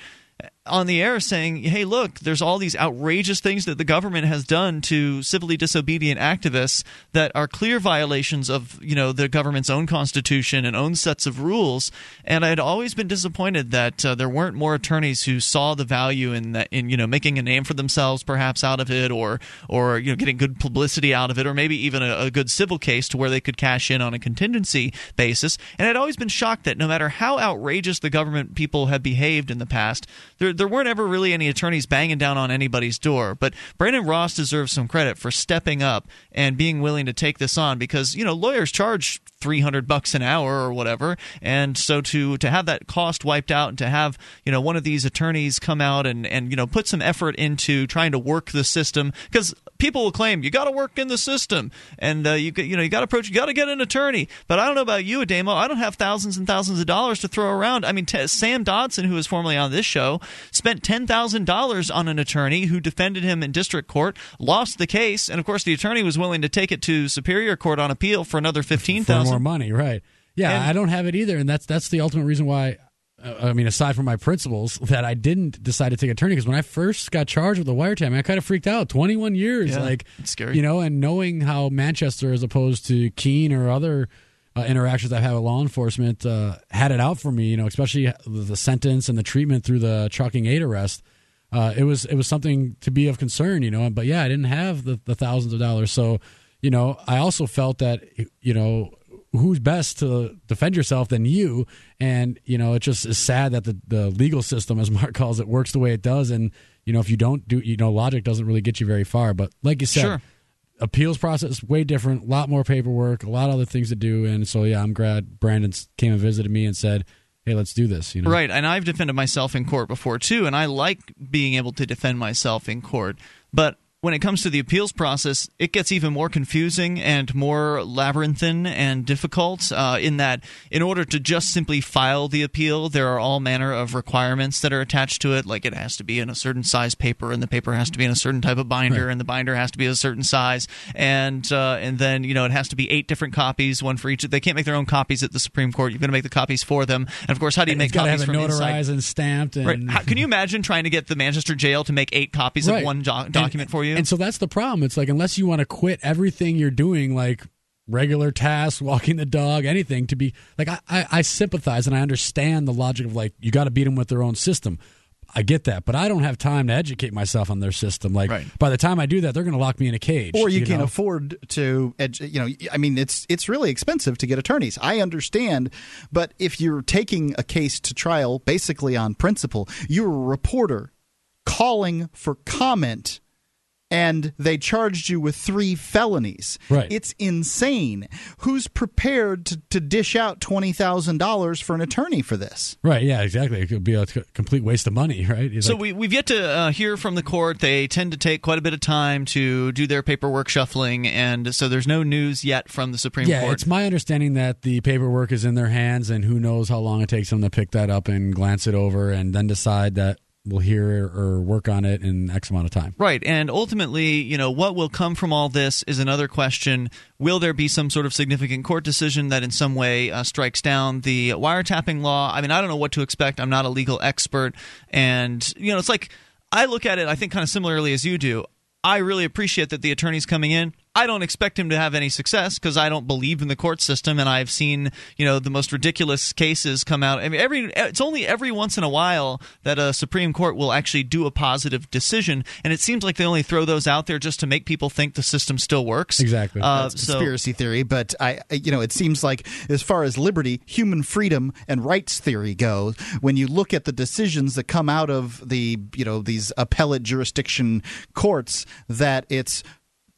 on the air saying, "Hey, look, there's all these outrageous things that the government has done to civilly disobedient activists that are clear violations of, you know, the government's own constitution and own sets of rules." And I'd always been disappointed that uh, there weren't more attorneys who saw the value in that in, you know, making a name for themselves perhaps out of it or or you know, getting good publicity out of it or maybe even a, a good civil case to where they could cash in on a contingency basis. And I'd always been shocked that no matter how outrageous the government people have behaved in the past, there there weren't ever really any attorneys banging down on anybody's door. But Brandon Ross deserves some credit for stepping up and being willing to take this on because you know lawyers charge 300 bucks an hour or whatever. And so to to have that cost wiped out and to have you know one of these attorneys come out and and you know put some effort into trying to work the system because people will claim you got to work in the system. And uh, you you know you got to approach you got to get an attorney. But I don't know about you Ademo I don't have thousands and thousands of dollars to throw around. I mean t- Sam Dodson who was formerly on this show spent $10,000 on an attorney who defended him in district court lost the case and of course the attorney was willing to take it to superior court on appeal for another for 15,000 more money, right? Yeah, And- I don't have it either, and that's that's the ultimate reason why. Uh, I mean, aside from my principles, that I didn't decide to take attorney because when I first got charged with the wiretap, I kind of freaked out. Twenty one years, Yeah, like scary. you know, and knowing how Manchester, as opposed to Keene or other uh, interactions I've had with law enforcement uh, had it out for me. You know, especially the sentence and the treatment through the trucking aid arrest. Uh, it was it was something to be of concern. You know, but yeah, I didn't have the, the thousands of dollars, so you know, I also felt that you know who's best to defend yourself than you. And you know it just is sad that the, the legal system as mark calls it works the way it does. And you know if you don't do you know logic doesn't really get you very far. But like you said Sure. appeals process way different a lot more paperwork a lot of other things to do. And so yeah i'm glad brandon came and visited me and said hey let's do this you know? Right, and I've defended myself in court before too, and I like being able to defend myself in court. But when it comes to the appeals process, it gets even more confusing and more labyrinthine and difficult. Uh, in that, in order to just simply file the appeal, there are all manner of requirements that are attached to it. Like it has to be in a certain size paper, and the paper has to be in a certain type of binder, and the binder has to be a certain size, and uh, and then you know it has to be eight different copies, one for each. They can't make their own copies at the Supreme Court. You're going to make the copies for them, and of course, how do you make got copies have it from inside? notarized and stamped and Right. How, can you imagine trying to get the Manchester jail to make eight copies Right. of one And- document for you? And so that's the problem. It's like unless you want to quit everything you're doing, like regular tasks, walking the dog, anything, to be like I, I, I sympathize and I understand the logic of like you got to beat them with their own system. I get that, but I don't have time to educate myself on their system. Like Right. by the time I do that, they're going to lock me in a cage. or you, can't know? afford to edu- you know i mean it's it's really expensive to get attorneys i understand but if you're taking a case to trial basically on principle you're a reporter calling for comment and they charged you with three felonies. Right. It's insane. Who's prepared to, to dish out $20,000 for an attorney for this? Right? Yeah, exactly. It could be a complete waste of money, right? It's so like- we, we've yet to uh, hear from the court. They tend to take quite a bit of time to do their paperwork shuffling, and so there's no news yet from the Supreme yeah, Court. it's my understanding that the paperwork is in their hands, and who knows how long it takes them to pick that up and glance it over, and then decide that we'll hear or work on it in X amount of time. Right. And ultimately, you know, what will come from all this is another question. Will there be some sort of significant court decision that in some way uh, strikes down the wiretapping law? I mean, I don't know what to expect. I'm not a legal expert. And, you know, it's like I look at it, I think, kind of similarly as you do. I really appreciate that the attorney's coming in. I don't expect him to have any success because I don't believe in the court system, and I've seen you know the most ridiculous cases come out. I mean, every it's only every once in a while that a Supreme Court will actually do a positive decision, and it seems like they only throw those out there just to make people think the system still works. Exactly. Uh, That's so- conspiracy theory, but I, I- you know, it seems like as far as liberty, human freedom, and rights theory goes, when you look at the decisions that come out of the, you know, these appellate jurisdiction courts, that it's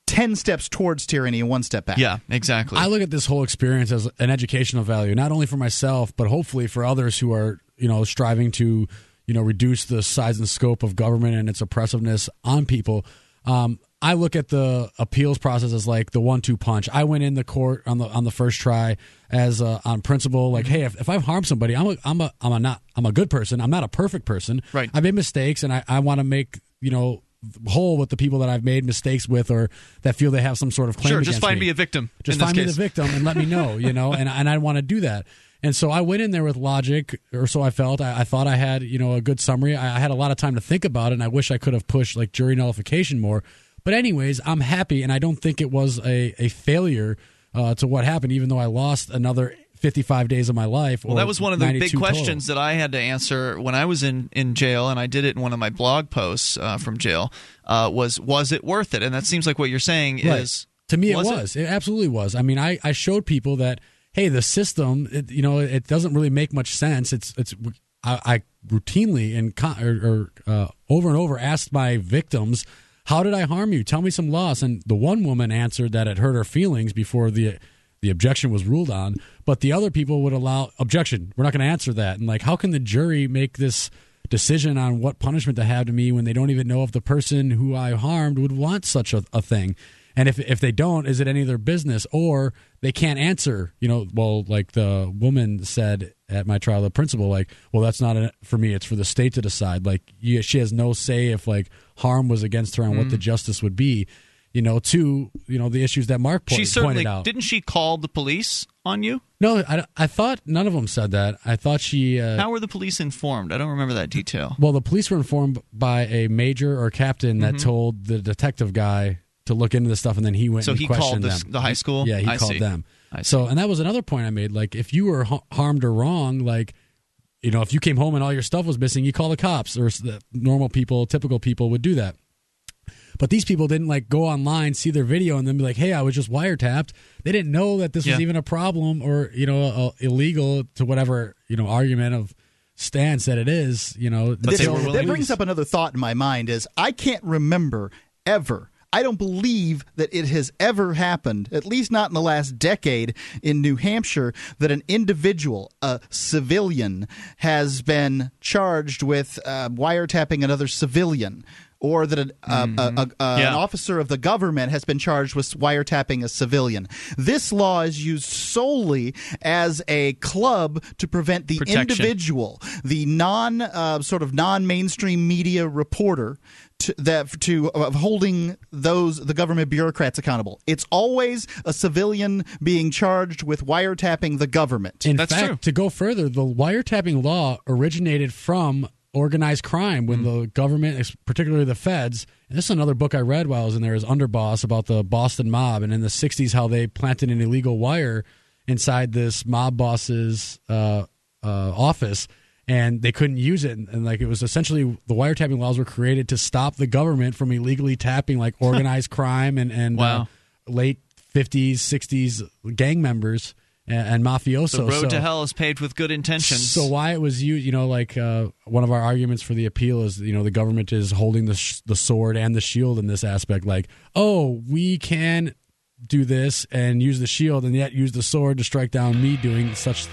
ten steps towards tyranny and one step back. yeah, exactly. I look at this whole experience as an educational value, not only for myself, but hopefully for others who are, you know, striving to, you know, reduce the size and scope of government and its oppressiveness on people. Um, I look at the appeals process as like the one-two punch. I went in the court on the on the first try as uh, on principle, like, hey, if, if I've harmed somebody, I'm a I'm a I'm a not I'm a good person. I'm not a perfect person. Right. I made mistakes, and I I want to make you know whole with the people that I've made mistakes with or that feel they have some sort of claim sure, just find me me a victim. just find me the victim and let me know, you know, and and I want to do that. And so I went in there with logic, or so I felt. I, I thought I had, you know, a good summary. I, I had a lot of time to think about it, and I wish I could have pushed like jury nullification more. But anyways, I'm happy, and I don't think it was a a failure uh, to what happened, even though I lost another 55 days of my life. Well, that was one of the big 92 total. questions that I had to answer when I was in, in jail, and I did it in one of my blog posts uh, from jail. Uh, was was it worth it? And that seems like what you're saying Right. is to me it was was, it? it? absolutely was i mean i i showed people that hey the system it, you know it doesn't really make much sense it's it's i, I routinely and con- or, or uh, over and over asked my victims how did i harm you tell me some loss and the one woman answered that it hurt her feelings before the the objection was ruled on but the other people would allow objection we're not going to answer that and like how can the jury make this decision on what punishment to have to me when they don't even know if the person who I harmed would want such a, a thing. And if if they don't, is it any of their business? Or they can't answer. You know, well, like the woman said at my trial, the principal, like, well, that's not a, for me. It's for the state to decide. Like, you, she has no say if like harm was against her and what the mm. justice would be. You know, to you know the issues that Mark po- she certainly pointed out. didn't she call the police on you? no, I, I thought none of them said that. I thought she. Uh, How were the police informed? I don't remember that detail. Well, the police were informed by a major or captain that Mm-hmm. told the detective guy to look into the stuff, and then he went So and he called this- the high school? Yeah, he I called see. them. So, and that was another point I made. Like, if you were ha- harmed or wrong, like, you know, if you came home and all your stuff was missing, you call the cops, or the normal people, typical people would do that. But these people didn't like go online, see their video, and then be like, "Hey, I was just wiretapped." They didn't know that this was even a problem or you know uh, illegal to whatever you know argument of stance that it is. You know, But they So- were willing that to brings up another thought in my mind is I can't remember ever I don't believe that it has ever happened, at least not in the last decade in New Hampshire, that an individual, a civilian, has been charged with uh, wiretapping another civilian. Or that an, uh, a, a, a, an officer of the government has been charged with wiretapping a civilian. This law is used solely as a club to prevent the Protection. individual, the non uh, sort of non mainstream media reporter. To, that to of holding those the government bureaucrats accountable. It's always a civilian being charged with wiretapping the government. In That's fact, true. to go further, the wiretapping law originated from organized crime when the government, particularly the feds, and this is another book I read while I was in there, is Underboss about the Boston mob, and in the '60s how they planted an illegal wire inside this mob boss's uh, uh, office. And they couldn't use it, and, and like it was essentially the wiretapping laws were created to stop the government from illegally tapping like organized crime and and Wow. uh, late '50s, '60s gang members and, and mafiosos. The road So- to hell is paved with good intentions. so why it was you, you know, like uh, one of our arguments for the appeal is, you know, the government is holding the sh- the sword and the shield in this aspect. Like, oh, we can do this and use the shield, and yet use the sword to strike down me doing such,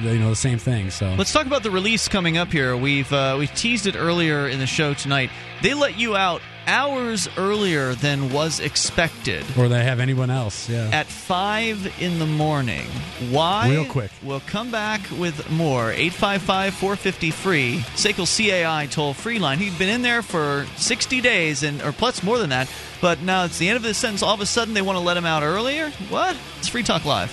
you know, the same thing. So Let's talk about the release coming up here. We've uh, we've teased it earlier in the show tonight. They let you out hours earlier than was expected. or they have anyone else, yeah. At five in the morning. Why? Real quick. We'll come back with more. 855 450 free. SACL CAI toll free line. He'd been in there for 60 days, and or plus more than that, but now it's the end of the sentence. All of a sudden, they want to let him out earlier? What? It's Free Talk Live.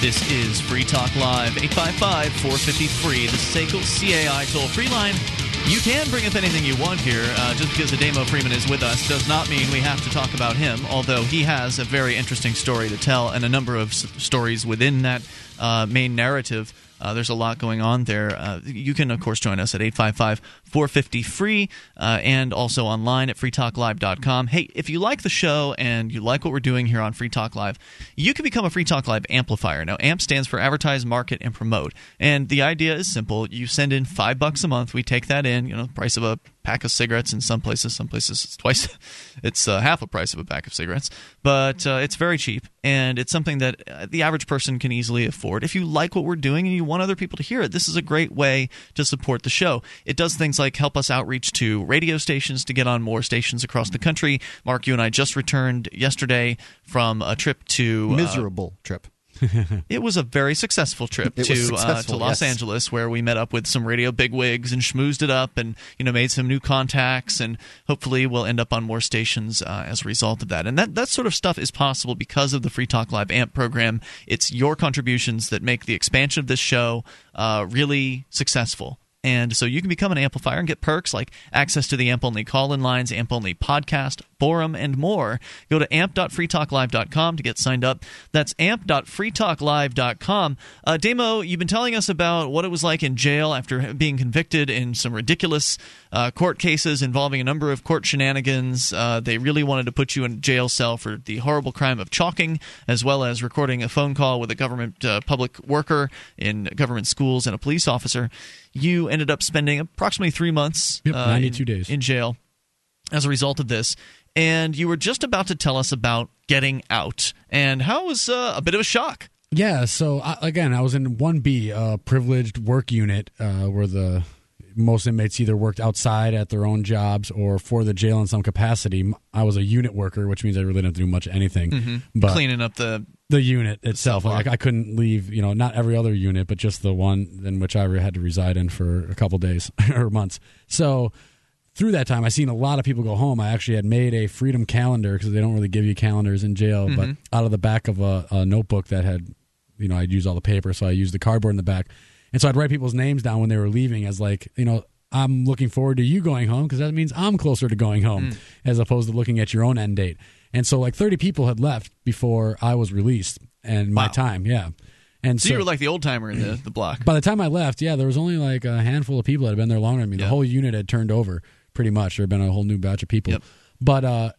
This is Free Talk Live, 855 450 free, the SACL CAI toll free line. You can bring up anything you want here. Uh, just because Ademo Freeman is with us does not mean we have to talk about him, although he has a very interesting story to tell and a number of s- stories within that uh, main narrative. Uh, there's a lot going on there. Uh, you can, of course, join us at 855 450 free uh, and also online at freetalklive.com. Hey, if you like the show and you like what we're doing here on Free Talk Live, you can become a Free Talk Live amplifier. Now, AMP stands for Advertise, Market, and Promote. And the idea is simple. You send in five bucks a month. We take that in, you know, price of a pack of cigarettes in some places. Some places it's twice. it's uh, half the price of a pack of cigarettes, but uh, it's very cheap, and it's something that uh, the average person can easily afford. If you like what we're doing and you want other people to hear it, this is a great way to support the show. It does things like help us outreach to radio stations to get on more stations across the country. Mark, you and I just returned yesterday from a trip to uh, Miserable trip. it was a very successful trip It to was uh, to Los yes. Angeles, where we met up with some radio bigwigs and schmoozed it up, and you know made some new contacts, and hopefully we'll end up on more stations uh, as a result of that. And that that sort of stuff is possible because of the Free Talk Live AMP program. It's your contributions that make the expansion of this show uh, really successful. And so you can become an amplifier and get perks like access to the AMP only call in lines, AMP only podcast, forum, and more. Go to amp.freetalklive.com to get signed up. That's amp.freetalklive.com. Uh, Damo, you've been telling us about what it was like in jail after being convicted in some ridiculous uh, court cases involving a number of court shenanigans. Uh, they really wanted to put you in a jail cell for the horrible crime of chalking, as well as recording a phone call with a government uh, public worker in government schools and a police officer. You ended up spending approximately three months Yep, uh, 92 in, days. in jail as a result of this. And you were just about to tell us about getting out and how was uh, a bit of a shock. Yeah, so I, again, I was in 1B, uh, privileged work unit, uh, where the most inmates either worked outside at their own jobs or for the jail in some capacity. i was a unit worker, which means I really didn't do much anything. But Mm-hmm. Cleaning up the the unit itself, like I couldn't leave. You know, not every other unit, but just the one in which I had to reside in for a couple days or months. So through that time, I seen a lot of people go home. I actually had made a freedom calendar because they don't really give you calendars in jail, but mm-hmm. out of the back of a, a notebook that had, you know, I'd use all the paper, so I used the cardboard in the back, and so I'd write people's names down when they were leaving as like, you know. I'm looking forward to you going home because that means I'm closer to going home mm. as opposed to looking at your own end date. And so, like, 30 people had left before I was released and my Wow. time. Yeah. And so, so, you were like the old timer in the, the block. by the time I left, yeah, there was only like a handful of people that had been there longer than me. The Yeah. whole unit had turned over pretty much. There had been a whole new batch of people. Yep. But uh,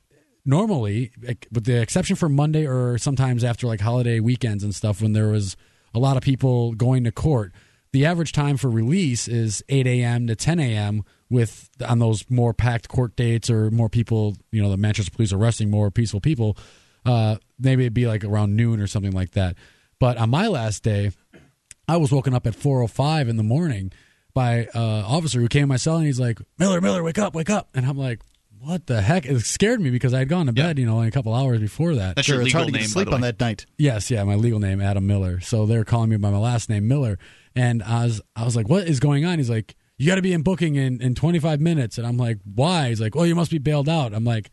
normally, with the exception for Monday or sometimes after like holiday weekends and stuff, when there was a lot of people going to court, the average time for release is 8 a.m. to 10 a.m. with on those more packed court dates or more people, you know, the Manchester police arresting more peaceful people. Uh, maybe it'd be like around noon or something like that. But on my last day, I was woken up at 4:05 in the morning by uh officer who came in my cell and he's like, "Miller, Miller, wake up, wake up!" And I'm like, "What the heck?" It scared me because I had gone to Yeah. bed, you know, a couple hours before that. That's Sure, your it's legal hard to name, get to by sleep the on way. that night. Yes, yeah, my legal name Adam Miller. So they're calling me by my last name Miller, and I was I was like, "What is going on?" He's like, "You got to be in booking in in 25 minutes," and I'm like, "Why?" He's like, "Oh, you must be bailed out." I'm like.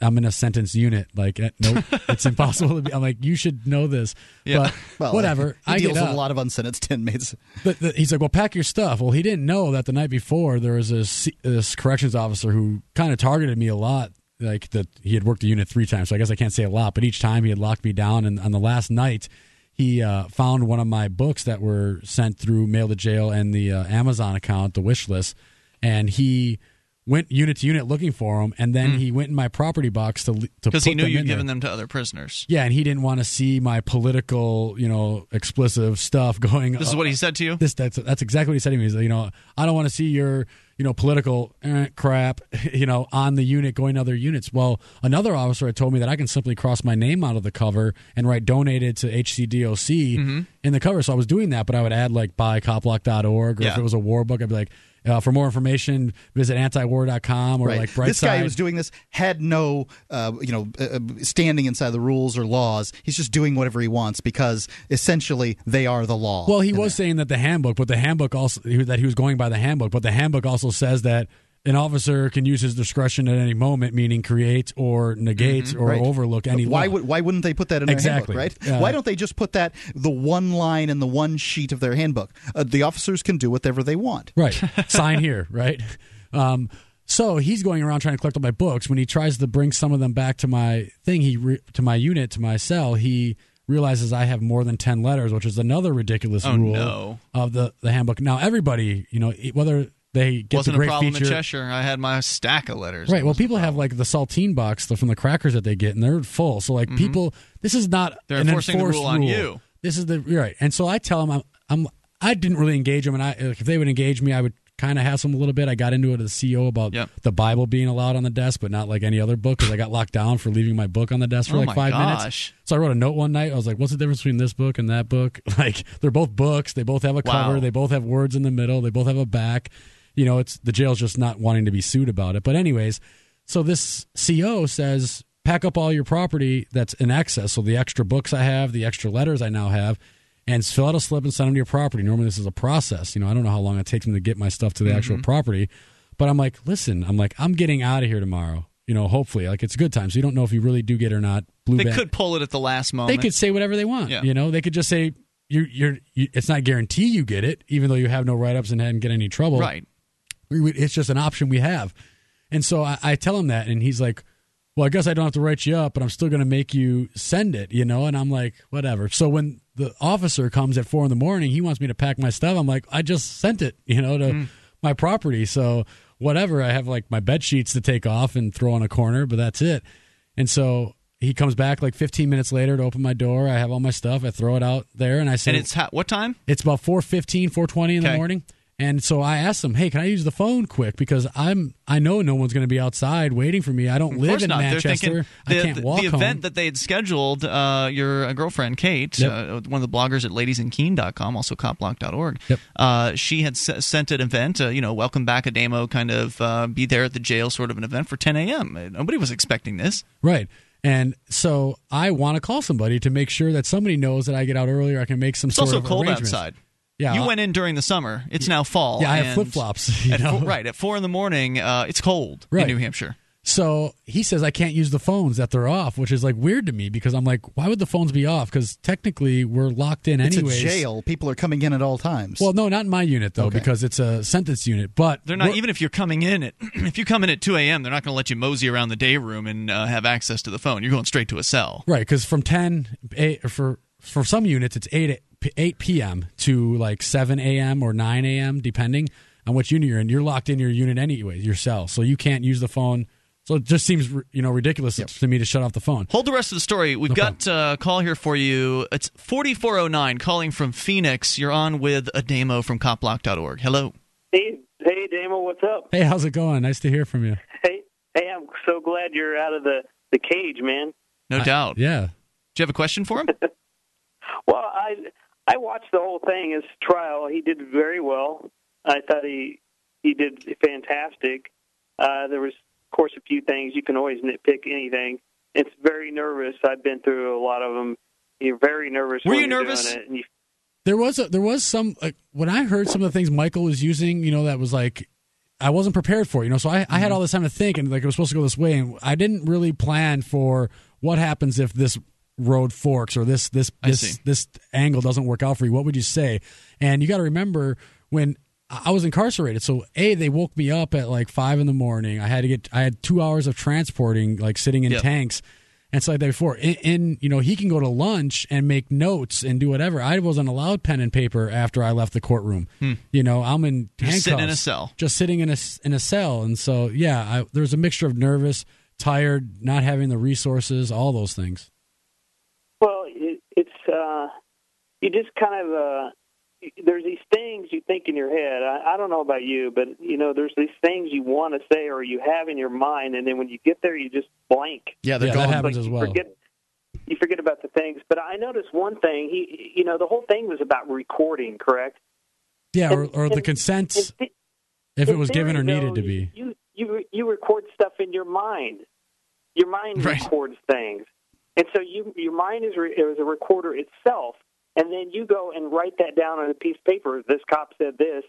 I'm in a sentence unit. Like, eh, nope, it's impossible to be. I'm like, you should know this, Yeah. but Well, whatever. He I deals with a lot of unsentenced inmates. But the, he's like, well, pack your stuff. Well, he didn't know that the night before there was this, this corrections officer who kind of targeted me a lot. Like that, he had worked the unit three times, so I guess I can't say a lot. But each time he had locked me down, and on the last night, he uh, found one of my books that were sent through mail to jail and the uh, Amazon account, the wish list, and he went unit to unit looking for them, and then he went in my property box to to Because he knew them you'd in there. them to other prisoners. Yeah, and he didn't want to see my political, you know, explosive stuff going. On. This is what he said to you? This that's that's exactly what he said to me. He's like, you know, I don't want to see your, you know, political eh, crap, you know, on the unit going to other units. Well, another officer had told me that I can simply cross my name out of the cover and write donated to HCDOC Mm-hmm. in the cover. So I was doing that, but I would add like by copblock.org or Yeah. if it was a war book, I'd be like, uh, for more information, visit antiwar.com or Right. like Brightside. this guy who was doing this had no, uh, you know, uh, uh, standing inside the rules or laws. He's just doing whatever he wants because essentially they are the law. Well, he was there. saying that the handbook, but the handbook also that he was going by the handbook, but the handbook also says that an officer can use his discretion at any moment, meaning create or negate or Right. overlook any Why law. would why wouldn't they put that in their Exactly. handbook, right? Uh, why don't they just put that the one line in the one sheet of their handbook? Uh, the officers can do whatever they want. Right. Sign here, right? Um, so he's going around trying to collect all my books. When he tries to bring some of them back to my thing, he re- to my unit, to my cell, he realizes I have more than 10 letters, which is another ridiculous Oh, rule no. of the, the handbook. Now, everybody, you know, whether they get Wasn't the a problem feature. in Cheshire. I had my stack of letters. Right. Well, people have like the saltine box the, from the crackers that they get, and they're full. So like people, this is not Mm-hmm. They're an enforcing the enforced rule on you. This is the you're right. And so I tell them I'm, I'm I didn't really engage them, and I if they would engage me, I would kind of hassle them a little bit. I got into it as a CEO about Yep. the Bible being allowed on the desk, but not like any other book because I got locked down for leaving my book on the desk for Oh like five gosh. minutes. So I wrote a note one night. I was like, "What's the difference between this book and that book? Like they're both books. They both have a Wow. cover. They both have words in the middle. They both have a back. You know, it's the jail's just not wanting to be sued about it. But anyways, so this CO says pack up all your property that's in excess. So the extra books I have, the extra letters I now have, and fill out a slip and send them to your property. Normally this is a process. You know, I don't know how long it takes me to get my stuff to the actual mm-hmm. property. But I'm like, listen, I'm like, I'm getting out of here tomorrow. You know, hopefully, like it's a good time. So you don't know if you really do get it or not. Blue They band- could pull it at the last moment. they could say whatever they want. Yeah. You know, they could just say you, you're. You, it's not guarantee you get it, even though you have no write ups and hadn't get any trouble. Right. It's just an option we have. And so I, I tell him that, and he's like, "Well, I guess I don't have to write you up, but I'm still going to make you send it." You know, and I'm like, "Whatever." So when the officer comes at four in the morning, he wants me to pack my stuff. I'm like, "I just sent it," you know, to mm. my property. So whatever. I have like my bed sheets to take off and throw in a corner, but that's it. And so he comes back like 15 minutes later to open my door. I have all my stuff. I throw it out there, and I say, And it's ha- what time? it's about 4.15 4.20 in the morning And so I asked them, "Hey, can I use the phone quick because I'm I know no one's going to be outside waiting for me. I don't live in not. Manchester. the, I can't the- walk the home." event that they had scheduled. Uh, your uh, girlfriend Kate, Yep. uh, one of the bloggers at ladiesandkeen.com, also copblock.org. Yep. Uh, she had s- sent an event, uh, you know, welcome back Ademo, kind of uh, be there at the jail, sort of an event for 10 a.m. Nobody was expecting this. Right. And so I want to call somebody to make sure that somebody knows that I get out earlier. I can make some It's sort also of cold outside. Yeah, you went in during the summer. It's now fall. Yeah, I have flip-flops, you know? right at four in the morning. Uh, it's cold Right. in New Hampshire. So he says I can't use the phones that they're off, which is like weird to me because I'm like, why would the phones be off? Because technically we're locked in It's anyways. a jail. People are coming in at all times. Well, no, not in my unit though, Okay. because it's a sentence unit. But They're not even if you're coming in at if you come in at 2 a.m. They're not going to let you mosey around the day room and uh, have access to the phone. You're going straight to a cell. right because from 10 eight, for for some units it's 8 8 p.m. to like 7 a.m. or 9 a.m. depending on which unit you're in. You're locked in your unit anyway, your cell, so you can't use the phone. So it just seems you know ridiculous to me to shut off the phone. Hold the rest of the story. We've No got uh, a call here for you. It's 4409 calling from Phoenix. You're on with Ademo from copblock.org. Hello. Hey, hey, Damo, what's up? Hey, how's it going? Nice to hear from you. Hey, hey, I'm so glad you're out of the the cage, man. No doubt. Yeah. Do you have a question for him? Well, I I watched the whole thing, his trial. He did very well. I thought he he did fantastic. Uh, there was, of course, a few things you can always nitpick anything. It's very nervous. I've been through a lot of them. You're very nervous. Were when you you're nervous? Doing it, and you, There was a, there was some like when I heard some of the things Michael was using, you know, that was like I wasn't prepared for, it, you know. So I, I Mm-hmm. had all this time to think, and like it was supposed to go this way, and I didn't really plan for what happens if this road forks or this this this this angle doesn't work out for you. What would you say? And you got to remember when I was incarcerated. So a they woke me up at like five in the morning. I had to get I had two hours of transporting, like sitting in Yep. tanks. And so like that before, in, in you know, he can go to lunch and make notes and do whatever. I wasn't allowed pen and paper after I left the courtroom. Hmm. You know, I'm in Just sitting in a cell. just sitting in a in a cell. And so, yeah, I, there was a mixture of nervous, tired, not having the resources, all those things. Well, it, it's uh, you just kind of uh, there's these things you think in your head. I, I don't know about you, but you know, there's these things you want to say or you have in your mind, and then when you get there, you just blank. yeah, they're yeah, that gone. happens Like, as you well. Forget, you forget about the things. But I noticed one thing. He, you know, the whole thing was about recording, correct? Yeah, or, And- or the and- consents, In the- if it was given or needed though, to be. You you you record stuff in your mind. Your mind Right. records things, and so you your mind is re, is a recorder itself. And then you go and write that down on a piece of paper. This cop said this.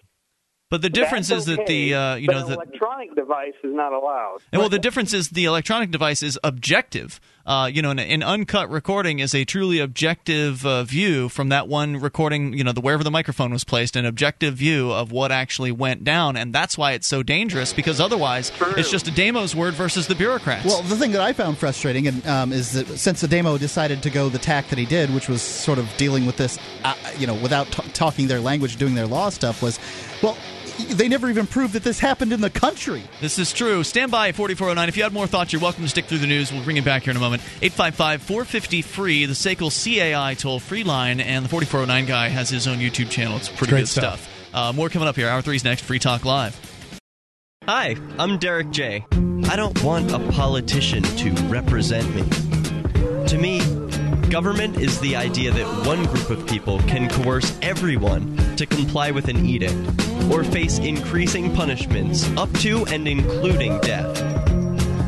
But the difference That's is that the uh, you know the electronic device is not allowed. And well, the difference is the electronic device is objective. Uh, you know, an, an uncut recording is a truly objective uh, view from that one recording. You know, the wherever the microphone was placed, an objective view of what actually went down, and that's why it's so dangerous. Because otherwise, it's just Ademo's word versus the bureaucrats. Well, the thing that I found frustrating and, um, is that since the demo decided to go the tack that he did, which was sort of dealing with this, uh, you know, without t- talking their language, doing their law stuff, was, well, they never even proved that this happened in the country. This is true. Stand by at 4409. If you had more thoughts, you're welcome to stick through the news. We'll bring it back here in a moment. 855 450 free, the SACL CAI toll free line, and the 4409 guy has his own YouTube channel. It's pretty Great good stuff. stuff. Uh, more coming up here. Hour three's next. Free Talk Live. Hi, I'm Derek J. I don't want a politician to represent me. To me, government is the idea that one group of people can coerce everyone to comply with an edict or face increasing punishments up to and including death.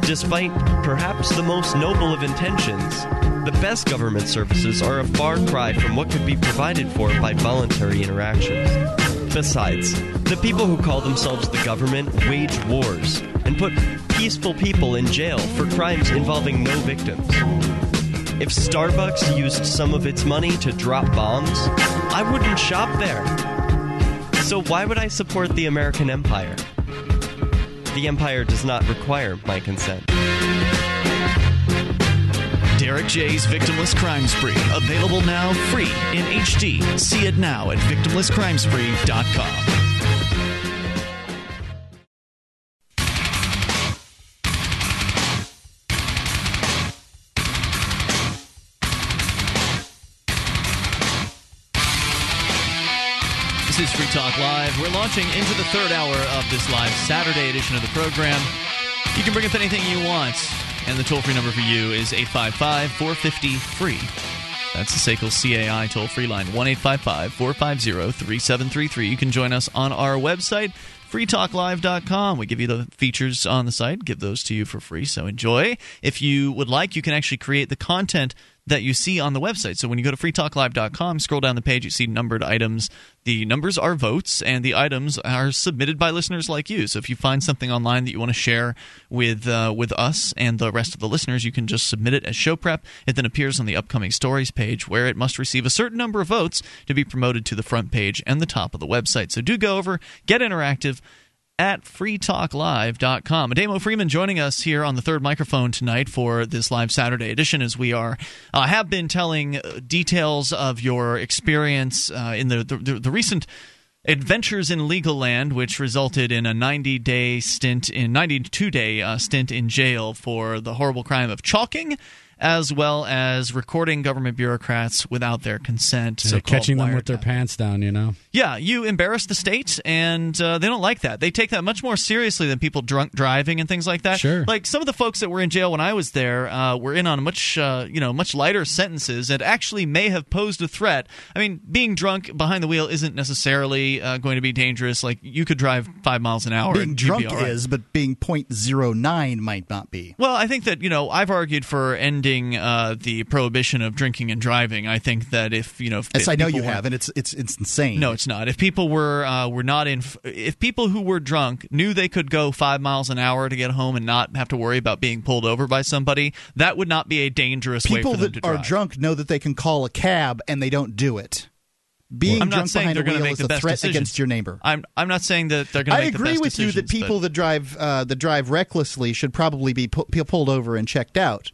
Despite perhaps the most noble of intentions, the best government services are a far cry from what could be provided for by voluntary interactions. Besides, the people who call themselves the government wage wars and put peaceful people in jail for crimes involving no victims. If Starbucks used some of its money to drop bombs, I wouldn't shop there. So why would I support the American empire? The empire does not require my consent. Derek J's Victimless Crime Spree. Available now free in HD. See it now at victimlesscrimespree.com. Free Talk Live. We're launching into the third hour of this live Saturday edition of the program. You can bring up anything you want, and the toll free number for you is 855 450 free. That's the SACL CAI toll free line 1 855 450 3733. You can join us on our website, freetalklive.com. We give you the features on the site, give those to you for free, so enjoy. If you would like, you can actually create the content that you see on the website. So when you go to freetalklive.com, scroll down the page, you see numbered items. The numbers are votes, and the items are submitted by listeners like you. So if you find something online that you want to share with uh, with us and the rest of the listeners, you can just submit it as show prep. It then appears on the upcoming stories page, where it must receive a certain number of votes to be promoted to the front page and the top of the website. So do go over, get interactive at freetalklive.com. Ademo Freeman joining us here on the third microphone tonight for this live Saturday edition as we are uh, have been telling uh, details of your experience uh, in the, the, the recent adventures in legal land which resulted in a 90 day stint in 92 day uh, stint in jail for the horrible crime of chalking as well as recording government bureaucrats without their consent. So catching them with their pants down, you know. Yeah, you embarrass the state, and uh, they don't like that. They take that much more seriously than people drunk driving and things like that. Sure. Like some of the folks that were in jail when I was there uh, were in on much, uh, you know, much lighter sentences and actually may have posed a threat. I mean, being drunk behind the wheel isn't necessarily uh, going to be dangerous. Like you could drive five miles an hour. Being and you'd be drunk all right. is, but being .09 might not be. Well, I think that you know I've argued for ending uh, the prohibition of drinking and driving. I think that if you know, if, Yes, I know you were- have, and it's it's it's insane. No, it's not. If people were uh, were not in, if people who were drunk knew they could go five miles an hour to get home and not have to worry about being pulled over by somebody, that would not be a dangerous way people for them that to are drunk know that they can call a cab and they don't do it. Being I'm not drunk saying behind they're a going to wheel make is the a best threat decisions. against your neighbor. I'm I'm not saying that they're going to I make the agree with you that people but- that drive uh, that drive recklessly should probably be pu- be pulled over and checked out.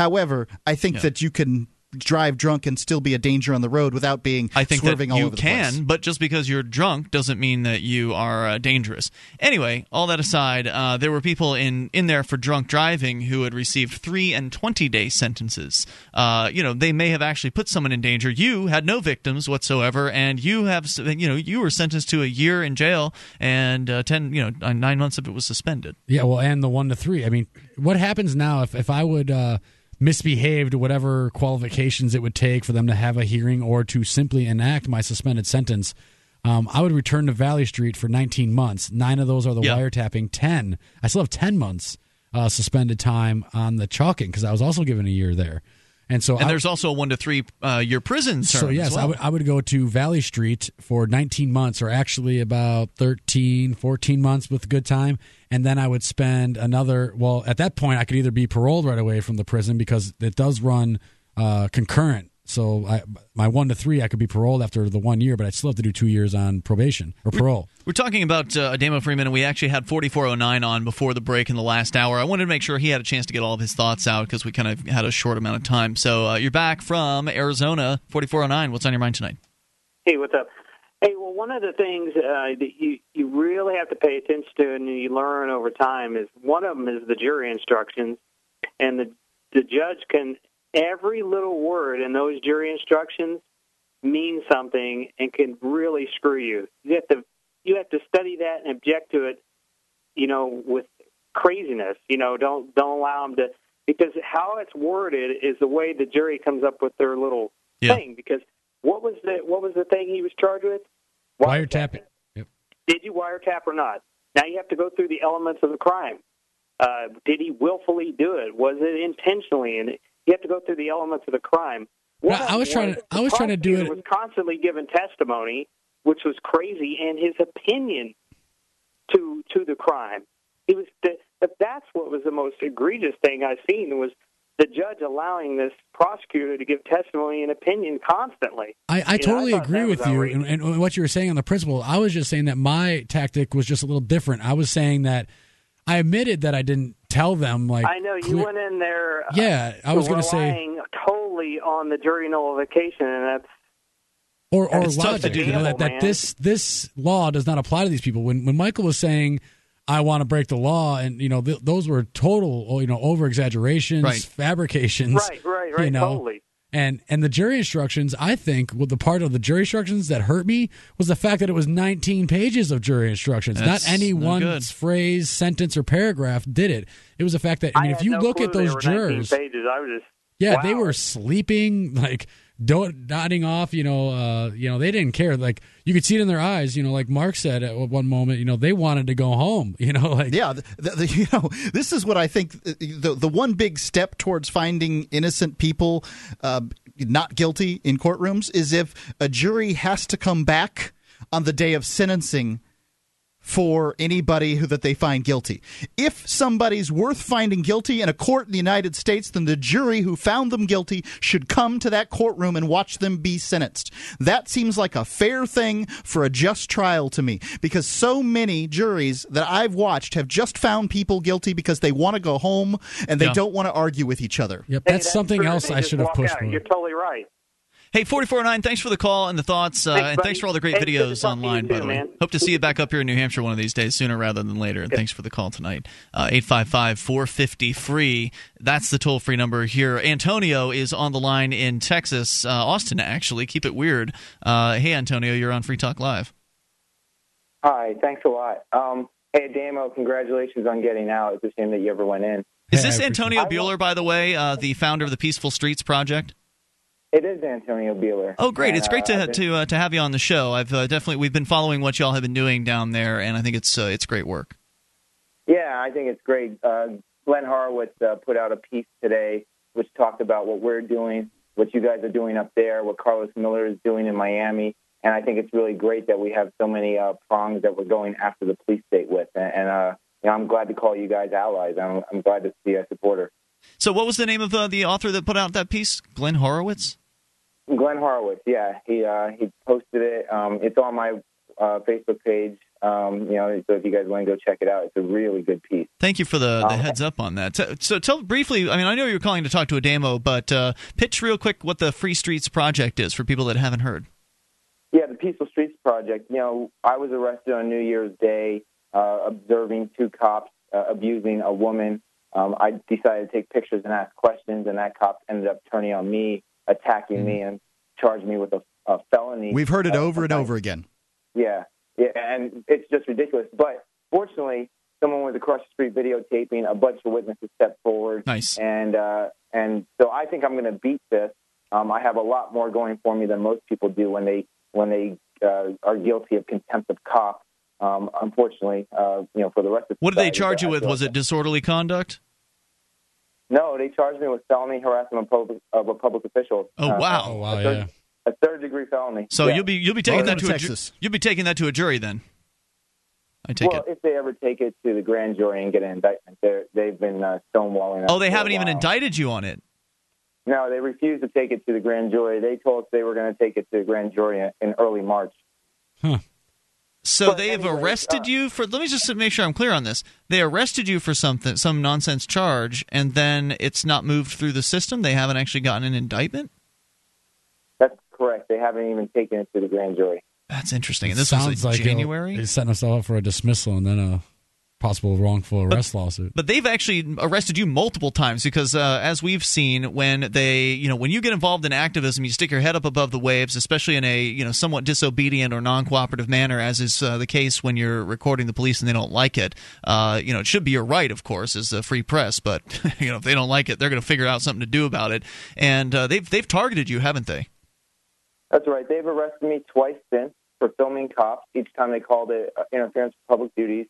However, I think that you can drive drunk and still be a danger on the road without being I think swerving that all you over the can, place. but just because you're drunk doesn't mean that you are uh, dangerous. Anyway, all that aside, uh, there were people in in there for drunk driving who had received three and twenty day sentences. Uh, you know, they may have actually put someone in danger. You had no victims whatsoever, and you have you know you were sentenced to a year in jail and uh, ten you know uh, nine months of it was suspended. Yeah, well, and the one to three. I mean, what happens now if, if I would misbehave to whatever qualifications it would take for them to have a hearing or to simply enact my suspended sentence? Um, I would return to Valley Street for 19 months. Nine of those are the Yeah. wiretapping. 10. I still have 10 months uh, suspended time on the chalking because I was also given a year there. And so And I, there's also a one to three uh, year prison term. so yes, well. I would I would go to Valley Street for 19 months, or actually about 13, 14 months with good time, and then I would spend another. Well, at that point, I could either be paroled right away from the prison because it does run uh, concurrent. So I, my one to three, I could be paroled after the one year, but I'd still have to do two years on probation or parole. We're talking about uh, Ademo Freeman, and we actually had 4409 on before the break in the last hour. I wanted to make sure he had a chance to get all of his thoughts out because we kind of had a short amount of time. So uh, you're back from Arizona, 4409. What's on your mind tonight? Hey, what's up? Hey, well, one of the things uh, that you you really have to pay attention to and you learn over time is one of them is the jury instructions, and the the judge can every little word in those jury instructions means something and can really screw you. You have to you have to study that and object to it, you know, with craziness. You know, don't don't allow them to because how it's worded is the way the jury comes up with their little Yeah. thing. Because what was the what was the thing he was charged with? Wiretapping. Yep. Did you wiretap or not? Now you have to go through the elements of the crime. Uh, did he willfully do it? Was it intentionally? And you have to go through the elements of the crime. One I was trying to- I was trying to do it- Was constantly given testimony, which was crazy, and his opinion to to the crime. He was. The, but that's what was the most egregious thing I've seen was the judge allowing this prosecutor to give testimony and opinion constantly. I, I You know, totally agree with you and, and what you were saying on the principle. I was just saying that my tactic was just a little different. I was saying that I admitted that I didn't tell them like I know you clear- went in there. uh, Yeah, I was gonna say- totally on the jury nullification, and that's or or It's tough to logic. do you know, that. that, that this this law does not apply to these people. When when Michael was saying I want to break the law, and you know th- those were total oh, you know over exaggerations, Right. fabrications. right, right, right, you know, totally. And and the jury instructions, I think, well, the part of the jury instructions that hurt me was the fact that it was 19 pages of jury instructions. That's Not any no one good. phrase, sentence, or paragraph did it. It was the fact that I mean, if you no look at those jurors, pages. I was just yeah, they were sleeping, like do- nodding off. You know, uh, you know, they didn't care. Like you could see it in their eyes. You know, like Mark said at one moment, you know, they wanted to go home. You know, like Yeah, the, the- you know, this is what I think uh, the the one big step towards finding innocent people uh, not guilty in courtrooms is if a jury has to come back on the day of sentencing for anybody who that they find guilty. If somebody's worth finding guilty in a court in the United States, then the jury who found them guilty should come to that courtroom and watch them be sentenced. That seems like a fair thing for a just trial to me because so many juries that I've watched have just found people guilty because they want to go home and they Yeah. don't want to argue with each other. Yep, Hey, that's, something true. else They I should have pushed You're totally right. Hey, 449, thanks for the call and the thoughts, uh, Thanks, and buddy. thanks for all the great Hey, videos talk to online, by the way. man. Hope to see you back up here in New Hampshire one of these days, sooner rather than later. And thanks for the call tonight. Uh, 855 450 free. That's the toll free number here. Antonio is on the line in Texas, uh, Austin, actually. Keep it weird. Uh, hey, Antonio, you're on Free Talk Live. Hi, thanks a lot. Um, hey, Damo, congratulations on getting out. It's a shame that you ever went in. Is this Antonio. Buehler, by the way, uh, the founder of the Peaceful Streets Project? It is Antonio Buehler. Oh, great! And, It's great uh, to I've to uh, to have you on the show. I've uh, definitely we've been following what y'all have been doing down there, and I think it's uh, it's great work. Yeah, I think it's great. Uh, Glenn Horowitz uh, put out a piece today which talked about what we're doing, what you guys are doing up there, what Carlos Miller is doing in Miami. And I think it's really great that we have so many uh, prongs that we're going after the police state with. And, and uh, you know, I'm glad to call you guys allies. I'm, I'm glad to be a supporter. So, what was the name of uh, the author that put out that piece? Glenn Horowitz. Glenn Horowitz, yeah, he uh, he posted it. Um, it's on my uh, Facebook page. Um, you know, so if you guys want to go check it out, it's a really good piece. Thank you for the, the Um, heads up on that. So, so, tell briefly. I mean, I know you were calling to talk to Ademo, but uh, pitch real quick what the Free Streets Project is for people that haven't heard. Yeah, the Peaceful Streets Project. You know, I was arrested on New Year's Day uh, observing two cops uh, abusing a woman. Um, I decided to take pictures and ask questions, and that cop ended up turning on me, attacking me, and charged me with a, a felony. We've heard it uh, over and over again. Yeah, yeah, and it's just ridiculous. But fortunately, someone was across the street videotaping. A bunch of witnesses stepped forward. Nice. And uh, and so I think I'm going to beat this. Um, I have a lot more going for me than most people do when they when they uh, are guilty of contempt of cop. Um, unfortunately, uh, you know, for the rest of What did they charge you with? Was it disorderly conduct? No, they charged me with felony harassment of, public, of a public official. Oh Uh, wow! Oh wow, a third, yeah. a third degree felony. So Yeah. you'll be you'll be taking Welcome that to to a ju- you'll be taking that to a jury then. I take well, it. if they ever take it to the grand jury and get an indictment, they're, they've been uh, stonewalling. Oh, they haven't even indicted you on it. No, they refused to take it to the grand jury. They told us they were going to take it to the grand jury in, in early March. So But they have anyways, arrested uh, you for. Let me just make sure I'm clear on this. They arrested you for something, some nonsense charge, and then it's not moved through the system. They haven't actually gotten an indictment. That's correct. They haven't even taken it to the grand jury. That's interesting. And this Sounds was in like January. He's setting us up for a dismissal and then a possible wrongful arrest lawsuit. But they've actually arrested you multiple times because, uh, as we've seen, when they, you know, when you get involved in activism, you stick your head up above the waves, especially in a, you know, somewhat disobedient or non-cooperative manner, as is uh, the case when you're recording the police and they don't like it. Uh, you know, it should be your right, of course, as a free press, but you know, if they don't like it, they're going to figure out something to do about it. And uh, they've they've targeted you, haven't they? That's right. They've arrested me twice since for filming cops. Each time they called it uh, interference with public duties.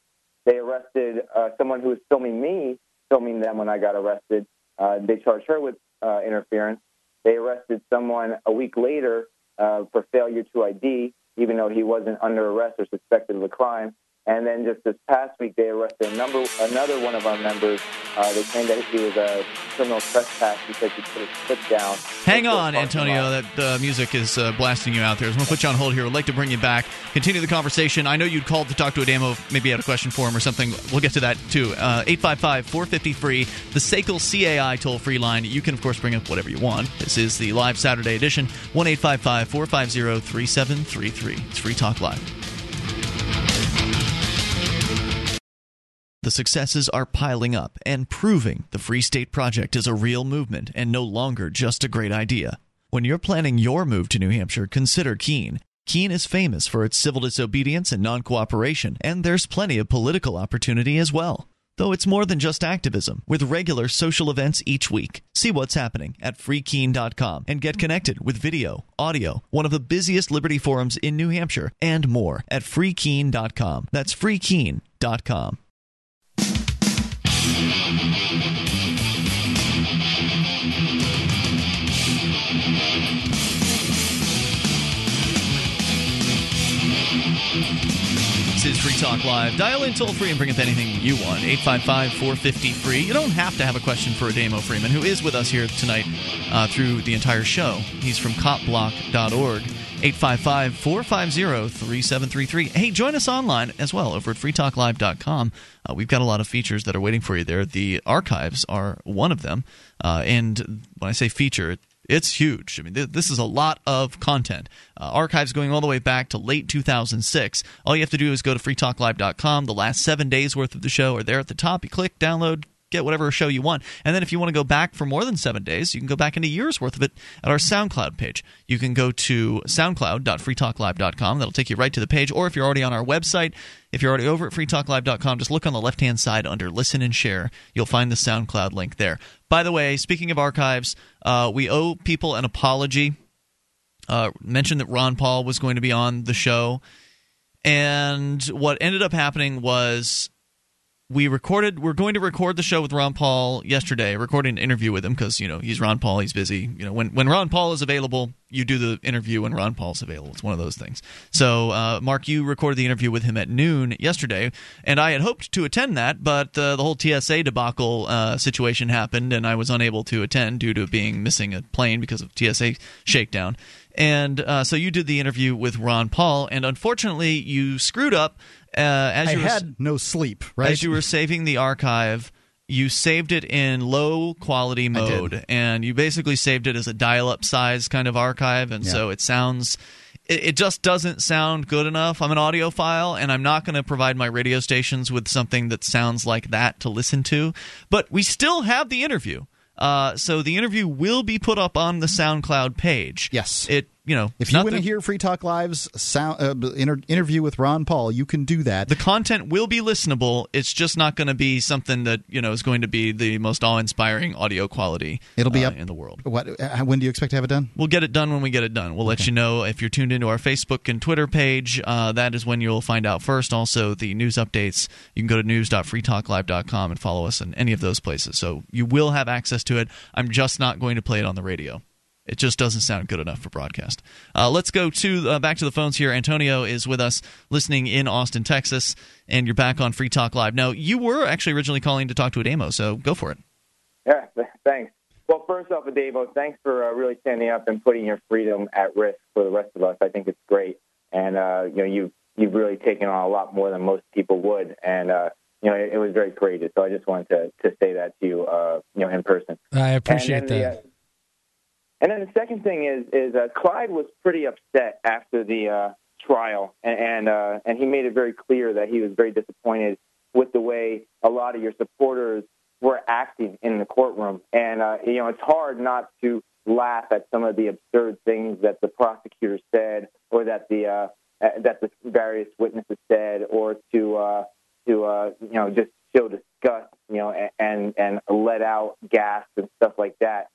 They arrested uh, someone who was filming me, filming them when I got arrested. Uh, they charged her with uh, interference. They arrested someone a week later uh, for failure to ID, even though he wasn't under arrest or suspected of a crime. And then just this past week, they arrested a number, another one of our members. Uh, they claimed that he was a criminal trespass because he put his foot down. Hang on, Antonio. That uh, music is uh, blasting you out there. I'm going to put you on hold here. I'd like to bring you back, continue the conversation. I know you'd called to talk to Ademo, maybe you had a question for him or something. We'll get to that too. Uh, 855 450 free, the SACL CAI toll free line. You can, of course, bring up whatever you want. This is the live Saturday edition 1 855 450 3733. It's Free Talk Live. The successes are piling up and proving the Free State Project is a real movement and no longer just a great idea. When you're planning your move to New Hampshire, consider Keene. Keene is famous for its civil disobedience and non cooperation, and there's plenty of political opportunity as well. Though it's more than just activism, with regular social events each week. See what's happening at freekeene.com and get connected with video, audio, one of the busiest liberty forums in New Hampshire, and more at freekeene.com. That's freekeene.com. This is Free Talk Live. Dial in toll free and bring up anything you want. 855 450 free. You don't have to have a question for Ademo Freeman, who is with us here tonight uh, through the entire show. He's from copblock.org. 855 450 3733. Hey, join us online as well over at freetalklive.com. Uh, we've got a lot of features that are waiting for you there. The archives are one of them. Uh, and when I say feature, it's huge. I mean, th- this is a lot of content. Uh, archives going all the way back to late 2006. All you have to do is go to freetalklive.com. The last seven days worth of the show are there at the top. You click, download, get whatever show you want. And then if you want to go back for more than seven days, you can go back into years worth of it at our SoundCloud page. You can go to soundcloud.freetalklive.com. That'll take you right to the page. Or if you're already on our website, if you're already over at freetalklive.com, just look on the left hand side under Listen and Share. You'll find the SoundCloud link there. By the way, speaking of archives, uh, we owe people an apology. Uh, mentioned that Ron Paul was going to be on the show. And what ended up happening was we recorded we're going to record the show with Ron Paul yesterday, recording an interview with him because, you know, he's Ron Paul, he's busy. You know, when when Ron Paul is available, you do the interview when Ron Paul's available. It's one of those things. So, uh, Mark, you recorded the interview with him at noon yesterday, and I had hoped to attend that, but uh, the whole TSA debacle uh, situation happened, and I was unable to attend due to being missing a plane because of TSA shakedown. And uh, so you did the interview with Ron Paul, and unfortunately, you screwed up. Uh, as I you were, had no sleep, right? as you were saving the archive, you saved it in low quality mode, and you basically saved it as a dial-up size kind of archive, and Yeah. so it sounds. It it just doesn't sound good enough. I'm an audiophile, and I'm not going to provide my radio stations with something that sounds like that to listen to. But we still have the interview, uh, so the interview will be put up on the SoundCloud page. Yes. it you know If you want to hear Free Talk Live's sound, uh, inter- interview with Ron Paul, you can do that. the content will be listenable. It's just not going to be something that you know is going to be the most awe-inspiring audio quality. It'll be uh, up in the world. What? Uh, when do you expect to have it done? We'll get it done when we get it done. We'll let you know if you're tuned into our Facebook and Twitter page. Uh, that is when you'll find out first. Also, the news updates. You can go to news.freetalklive.com and follow us in any of those places. So you will have access to it. I'm just not going to play it on the radio. It just doesn't sound good enough for broadcast. Uh, let's go to uh, back to the phones here. Antonio is with us, listening in Austin, Texas, and you're back on Free Talk Live. Now, you were actually originally calling to talk to Ademo, so go for it. Yeah, thanks. Well, first off, Davo, thanks for uh, really standing up and putting your freedom at risk for the rest of us. I think it's great, and uh, you know you've you've really taken on a lot more than most people would, and uh, you know it, it was very courageous. So I just wanted to to say that to you, uh, you know, in person. I appreciate and then that. The, uh, and then the second thing is is uh, Clyde was pretty upset after the uh, trial, and and, uh, and he made it very clear that he was very disappointed with the way a lot of your supporters were acting in the courtroom. And uh, you know, it's hard not to laugh at some of the absurd things that the prosecutor said, or that the uh, that the various witnesses said, or to uh, to uh, you know just show disgust, you know, and and let out gas and stuff like that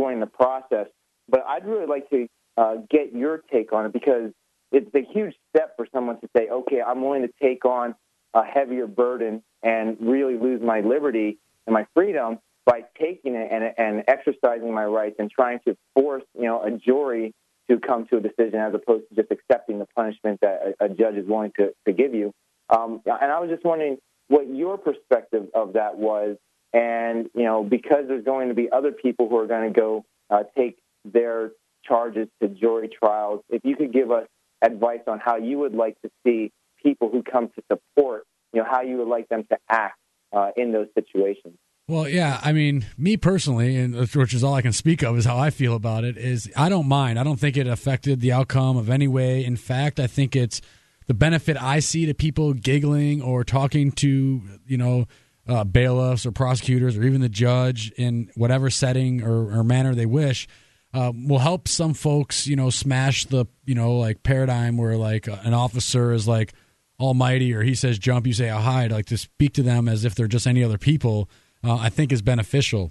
during the process. But I'd really like to uh, get your take on it because it's a huge step for someone to say, okay, I'm willing to take on a heavier burden and really lose my liberty and my freedom by taking it and, and exercising my rights and trying to force, you know, a jury to come to a decision as opposed to just accepting the punishment that a, a judge is willing to, to give you. Um, and I was just wondering what your perspective of that was. And, you know, because there's going to be other people who are going to go uh, take their charges to jury trials, if you could give us advice on how you would like to see people who come to support, you know, how you would like them to act uh, in those situations. Well, yeah, I mean, me personally, and which is all I can speak of, is how I feel about it. Is I don't mind. I don't think it affected the outcome of any way. In fact, I think it's the benefit I see to people giggling or talking to you know uh, bailiffs or prosecutors or even the judge in whatever setting or, or manner they wish. uh, will help some folks, you know, smash the you know like paradigm where like an officer is like almighty or he says jump, you say I'll hide. Like to speak to them as if they're just any other people, uh, I think is beneficial.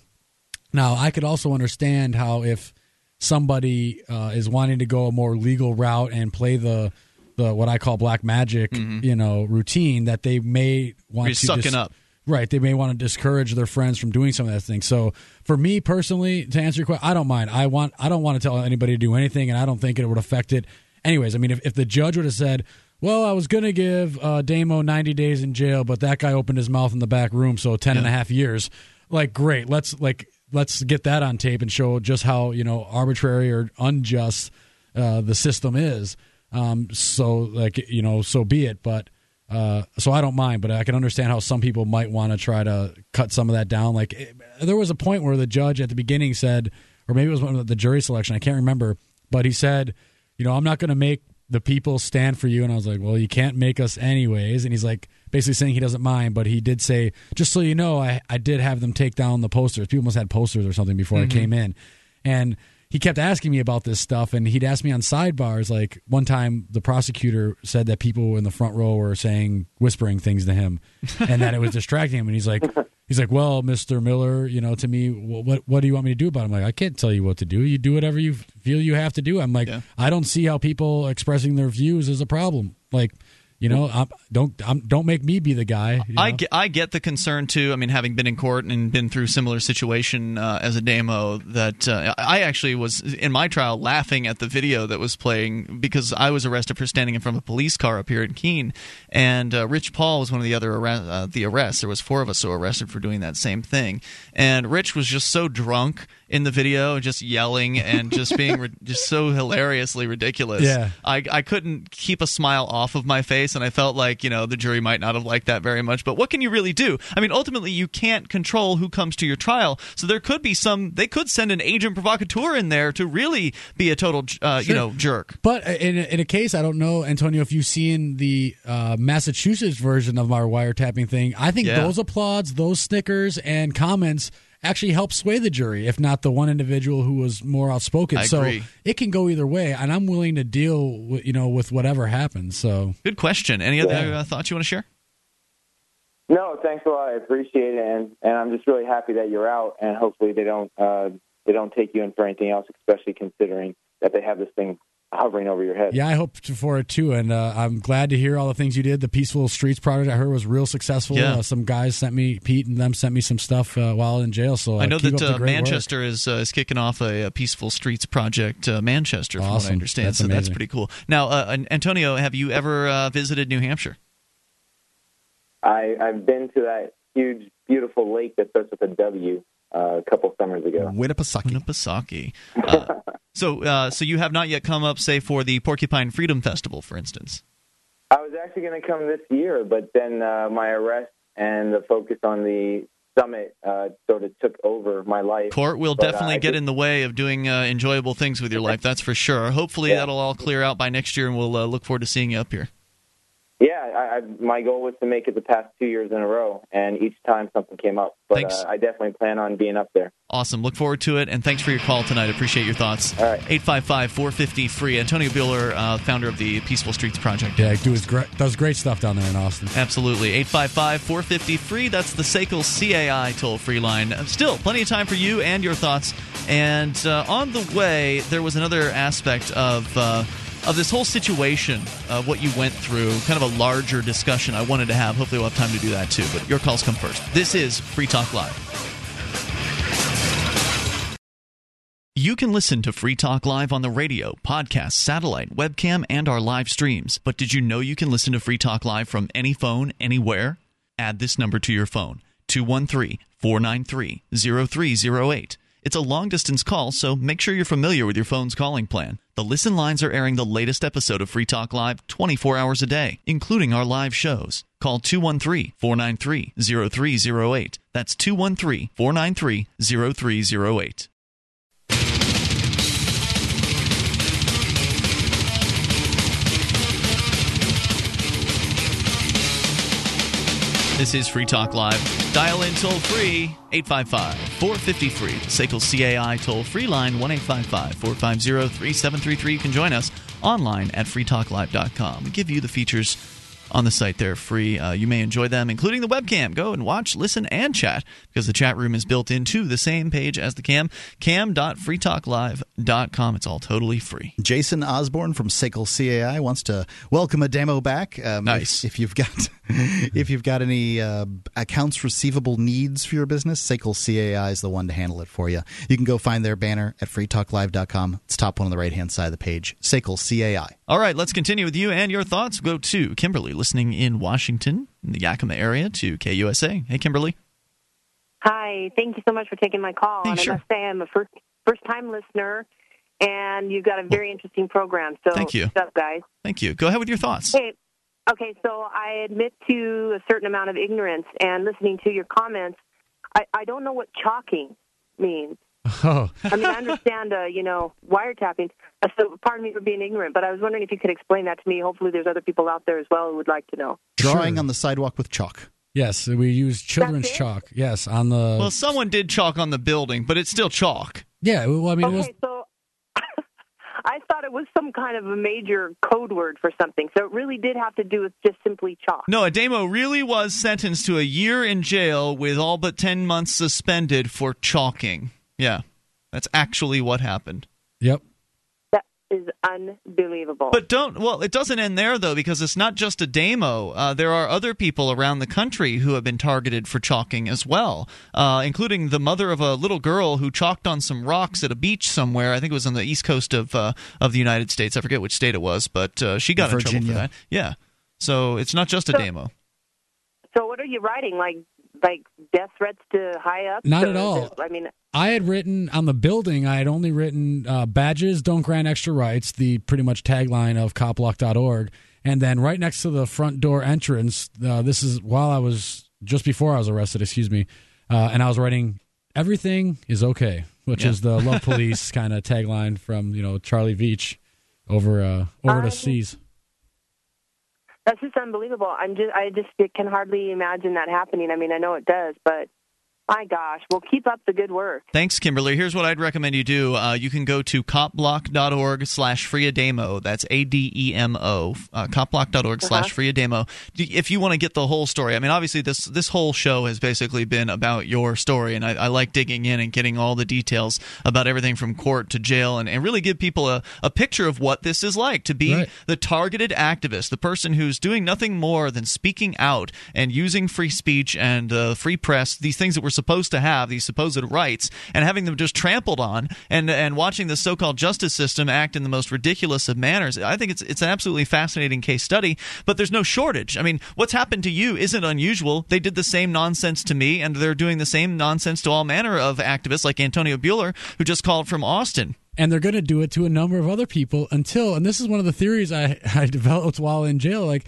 Now, I could also understand how if somebody uh, is wanting to go a more legal route and play the the what I call black magic, you know, routine that they may want You're to sucking dis- up. Right, they may want to discourage their friends from doing some of that thing. So, for me personally, to answer your question, I don't mind. I want I don't want to tell anybody to do anything, and I don't think it would affect it. Anyways, I mean, if, if the judge would have said, "Well, I was going to give uh, Damo 90 days in jail, but that guy opened his mouth in the back room, so 10 and a half years," like, great, let's like let's get that on tape and show just how you know arbitrary or unjust uh, the system is. Um, so, like you know, so be it. But uh, so I don't mind, but I can understand how some people might want to try to cut some of that down. Like eh, there was a point where the judge at the beginning said, or maybe it was one of the jury selection, I can't remember, but he said, you know, I'm not going to make the people stand for you. And I was like, well, you can't make us anyways. And he's like, basically saying he doesn't mind, but he did say, just so you know, I, I did have them take down the posters. People must have had posters or something before I came in. And he kept asking me about this stuff and he'd ask me on sidebars like one time the prosecutor said that people in the front row were saying whispering things to him and that it was distracting him and he's like he's like well mr miller you know to me wh- what what do you want me to do about it? I'm like i can't tell you what to do. You do whatever you feel you have to do. I'm like Yeah. i don't see how people expressing their views is a problem. Like you know I'm, don't I'm, don't make me be the guy you I get, I get the concern too. I mean, having been in court and been through similar situation uh, as Ademo, that uh, I actually was in my trial laughing at the video that was playing because I was arrested for standing in front of a police car up here in Keene, and uh, Rich Paul was one of the other arre- uh, the arrests. There was four of us who were arrested for doing that same thing, and Rich was just so drunk in the video, just yelling and just being ri- just so hilariously ridiculous. Yeah. I, I couldn't keep a smile off of my face, and I felt like you know the jury might not have liked that very much. But what can you really do? I mean, ultimately, you can't control who comes to your trial, so there could be some. They could send an agent provocateur in there to really be a total, uh, you know, jerk. But in a, in a case, I don't know, Antonio, if you've seen the uh, Massachusetts version of our wiretapping thing. I think Yeah. those applauds, those snickers, and comments actually help sway the jury, if not the one individual who was more outspoken. I so agree. it can go either way, and I'm willing to deal, with, you know, with whatever happens. So Good question. Any other Yeah. uh, thoughts you want to share? No, thanks a lot. I appreciate it, and and I'm just really happy that you're out, and hopefully they don't uh, they don't take you in for anything else, especially considering that they have this thing hovering over your head. yeah, I hope for it too, and uh, I'm glad to hear all the things you did. The Peaceful Streets project I heard was real successful. Yeah. Uh, some guys sent me, Pete and them sent me some stuff uh, while in jail. So uh, I know keep that up the uh, work. Manchester is uh, is kicking off a, a Peaceful Streets project, uh, Manchester, from what I understand. That's so that's pretty cool. Now, uh, Antonio, have you ever uh, visited New Hampshire? I I've been to that huge, beautiful lake that starts with a W uh, a couple summers ago. Winnipesaukee. Winnipesaukee. Uh, so, uh, so you have not yet come up, say, for the Porcupine Freedom Festival, for instance. I was actually going to come this year, but then uh, my arrest and the focus on the summit uh, sort of took over my life. Court will But, definitely I get just- in the way of doing uh, enjoyable things with your life. That's for sure. Hopefully, Yeah. that'll all clear out by next year, and we'll uh, look forward to seeing you up here. Yeah, I, I, my goal was to make it the past two years in a row, and each time something came up. But Thanks. uh, I definitely plan on being up there. Awesome. Look forward to it, and thanks for your call tonight. Appreciate your thoughts. All right. 855 450 free. Antonio Buehler, uh, founder of the Peaceful Streets Project. Yeah, do his great, does great stuff down there in Austin. Absolutely. 855 450 free. That's the SACL CAI toll free line. Still, plenty of time for you and your thoughts. And uh, on the way, there was another aspect of. Of this whole situation, uh, what you went through, kind of a larger discussion I wanted to have. Hopefully, we'll have time to do that too. But your calls come first. This is Free Talk Live. You can listen to Free Talk Live on the radio, podcast, satellite, webcam, and our live streams. But did you know you can listen to Free Talk Live from any phone, anywhere? Add this number to your phone 213 493 0308. It's a long distance call, so make sure you're familiar with your phone's calling plan. The listen lines are airing the latest episode of Free Talk Live 24 hours a day, including our live shows. Call 213 493 0308. That's 213 493 0308. This is Free Talk Live. Dial in toll free 855 450 free. The SACL CAI toll free line 1 450 3733. You can join us online at freetalklive.com. We give you the features on the site there are free. Uh, you may enjoy them, including the webcam. Go and watch, listen, and chat because the chat room is built into the same page as the cam. Cam.freetalklive.com. It's all totally free. Jason Osborne from SACL CAI wants to welcome Ademo back. Um, Nice. If, if you've got if you've got any uh, accounts receivable needs for your business, SACL CAI is the one to handle it for you. You can go find their banner at freetalklive.com. It's top one on the right hand side of the page. SACL CAI. All right, let's continue with you and your thoughts. Go to Kimberly, listening in Washington, in the Yakima area, to KUSA. Hey, Kimberly. Hi, thank you so much for taking my call. Hey, and sure. I must say, I'm a first first time listener, and you've got a very interesting program. So, Thank you. Up, guys? Thank you. Go ahead with your thoughts. Hey, okay, so I admit to a certain amount of ignorance, and listening to your comments, I, I don't know what chalking means. Oh, I mean, I understand, uh, you know, wiretapping. Uh, So, pardon me for being ignorant, but I was wondering if you could explain that to me. Hopefully, there's other people out there as well who would like to know. Drawing Sure. on the sidewalk with chalk. yes, we use children's chalk. Yes, on the Well, someone did chalk on the building, but it's still chalk. yeah. Well, I mean, it was Okay, so I thought it was some kind of a major code word for something. So it really did have to do with just simply chalk. No, Ademo really was sentenced to a year in jail with all but 10 months suspended for chalking. Yeah, that's actually what happened. yep. That is unbelievable. But don't, well, it doesn't end there, though, because it's not just Ademo. Uh, there are other people around the country who have been targeted for chalking as well, uh, including the mother of a little girl who chalked on some rocks at a beach somewhere. I think it was on the east coast of, uh, of the United States. I forget which state it was, but uh, she got in trouble for that. Yeah. So it's not just a So- demo. so what are you writing? Like like death threats to high up? Not So at all. it- I mean, I had written on the building. I had only written uh, badges don't grant extra rights. The pretty much tagline of copblock.org, and then right next to the front door entrance. Uh, this is while I was just before I was arrested. Excuse me, uh, and I was writing everything is okay, which Yeah. is the love police kind of tagline from you know Charlie Veitch over uh, over I- the seas. that's just unbelievable. I'm just I just can hardly imagine that happening. I mean, I know it does, but my gosh, well, keep up the good work. Thanks, Kimberly. Here's what I'd recommend you do. Uh, you can go to copblock.org slash freeademo. That's A-D-E-M-O. Uh, copblock.org slash freeademo. If you want to get the whole story, I mean, obviously this this whole show has basically been about your story, and I, I like digging in and getting all the details about everything from court to jail and, and really give people a, a picture of what this is like to be Right. the targeted activist, the person who's doing nothing more than speaking out and using free speech and uh, free press, these things that we're supposed to have, these supposed rights, and having them just trampled on, and and watching the so-called justice system act in the most ridiculous of manners. I think it's it's an absolutely fascinating case study. But there's no shortage. I mean, what's happened to you isn't unusual. They did the same nonsense to me, and they're doing the same nonsense to all manner of activists like Antonio Buehler, who just called from Austin. and they're going to do it to a number of other people until and this is one of the theories I, I developed while in jail like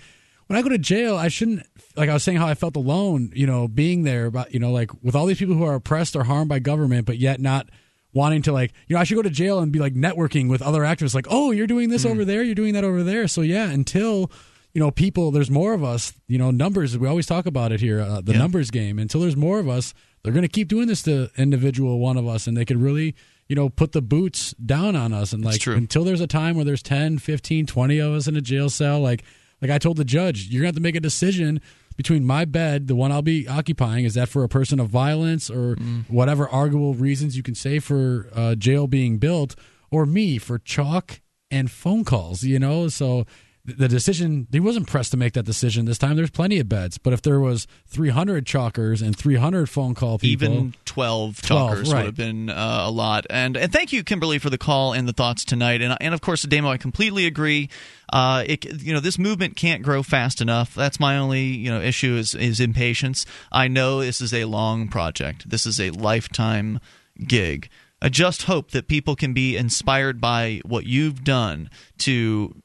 when i go to jail i shouldn't like i was saying how i felt alone you know being there but you know like with all these people who are oppressed or harmed by government but yet not wanting to like you know i should go to jail and be like networking with other activists like oh you're doing this over there you're doing that over there. So yeah until you know people there's more of us you know numbers we always talk about it here uh, the Yeah. numbers game. Until there's more of us they're going to keep doing this to individual one of us and they could really you know put the boots down on us and like until there's a time where there's 10 15 20 of us in a jail cell like like i told the judge you're going to have to make a decision between my bed the one i'll be occupying is that for a person of violence or Mm. whatever arguable reasons you can say for uh, jail being built or me for chalk and phone calls you know so the decision he wasn't pressed to make that decision this time there's plenty of beds but if there was 300 chalkers and 300 phone call people Even 12 12, talkers right. would have been uh, a lot. And and thank you, Kimberly, for the call and the thoughts tonight. And and of course, Damo, I completely agree. Uh, it, you know, this movement can't grow fast enough. That's my only you know issue is is impatience. I know this is a long project. This is a lifetime gig. I just hope that people can be inspired by what you've done to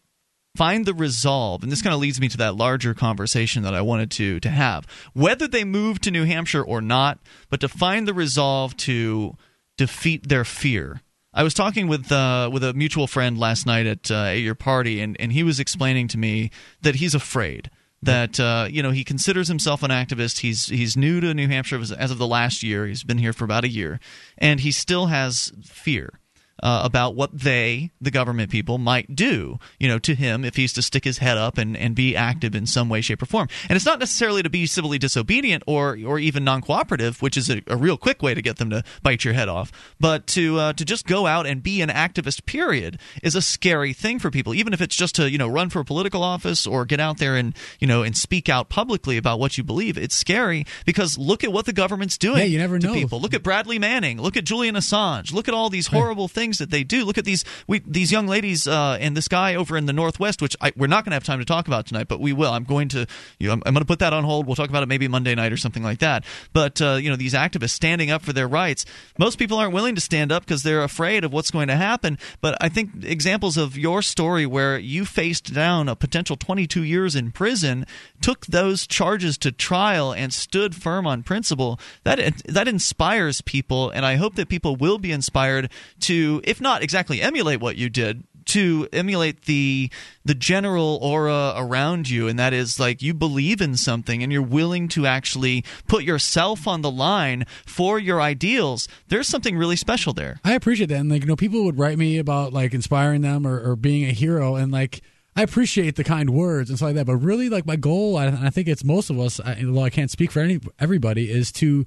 find the resolve and this kind of leads me to that larger conversation that I wanted to to have whether they move to New Hampshire or not but to find the resolve to defeat their fear I was talking with uh, with a mutual friend last night at uh, at your party and and he was explaining to me that he's afraid that uh, you know he considers himself an activist. He's he's new to New Hampshire as, as of the last year. He's been here for about a year, and he still has fear uh, about what they, the government people, might do, you know, to him if he's to stick his head up and, and be active in some way, shape, or form. And it's not necessarily to be civilly disobedient or or even non-cooperative, which is a, a real quick way to get them to bite your head off. But to uh, to just go out and be an activist, period, is a scary thing for people. Even if it's just to you know run for a political office or get out there and you know and speak out publicly about what you believe, it's scary because look at what the government's doing. Yeah, you never to know. people. Look at Bradley Manning. Look at Julian Assange. Look at all these horrible things that they do. Look at these we, these young ladies uh, and this guy over in the Northwest, which I, we're not going to have time to talk about tonight, but we will. I'm going to you know, I'm, I'm going to put that on hold. We'll talk about it maybe Monday night or something like that. But uh, you know these activists standing up for their rights. Most people aren't willing to stand up because they're afraid of what's going to happen. But I think examples of your story where you faced down a potential 22 years in prison, took those charges to trial, and stood firm on principle. That that inspires people, and I hope that people will be inspired to, if not exactly emulate what you did, to emulate the the general aura around you and that is like you believe in something and you're willing to actually put yourself on the line for your ideals there's something really special there I appreciate that. And like, you know, people would write me about like inspiring them or, or being a hero, and like, I appreciate the kind words and stuff like that. But really, like, my goal, I, I think it's most of us, I, although I can't speak for any everybody, is to,